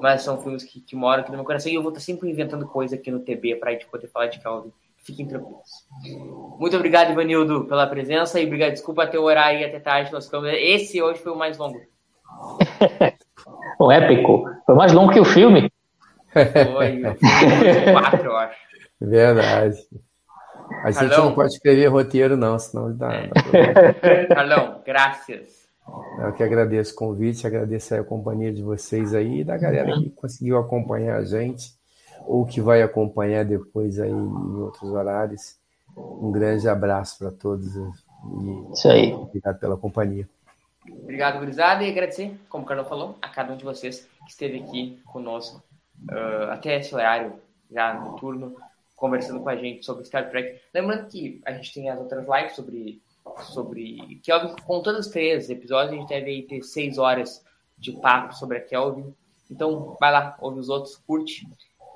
Mas são filmes que, que moram aqui no meu coração e eu vou estar sempre inventando coisa aqui no TB para a gente poder falar de Calvin. Fiquem tranquilos. Muito obrigado, Ivanildo, pela presença e obrigado. Desculpa até o horário e até tarde. Nós ficamos... Esse hoje foi o mais longo. o épico. Foi mais longo que o filme. Foi, quatro, eu acho. Verdade. A gente Carlão. não pode escrever roteiro, não, senão dá. dá Carlão, graças. Eu que agradeço o convite, agradeço a companhia de vocês aí e da galera que conseguiu acompanhar a gente. ou que vai acompanhar depois aí em outros horários. Um grande abraço para todos e Isso aí. obrigado pela companhia. Obrigado, gurizada, e agradecer, como o Carlos falou, a cada um de vocês que esteve aqui conosco uh, até esse horário já noturno, conversando com a gente sobre Star Trek. Lembrando que a gente tem as outras lives sobre, sobre Kelvin, com todos os três episódios, a gente deve ter seis horas de papo sobre a Kelvin. Então, vai lá, ouve os outros, curte.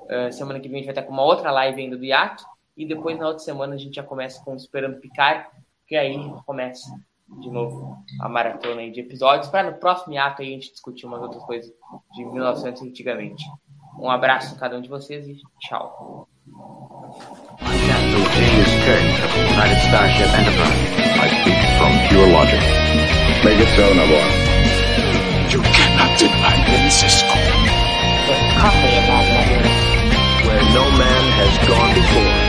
Uh, semana que vem a gente vai estar com uma outra live ainda do Yato. E depois, na outra semana, a gente já começa com Esperando Picar, que aí começa de novo a maratona aí de episódios, para no próximo aí a gente discutir umas outras coisas de 1900 antigamente. Um abraço a cada um de vocês e tchau. I'm Captain James Kirk of the United Starship Enterprise. I speak from pure logic. Make it so, Navarro. You cannot deny me, Cisco. The coffee of that letter. Where no man has gone before.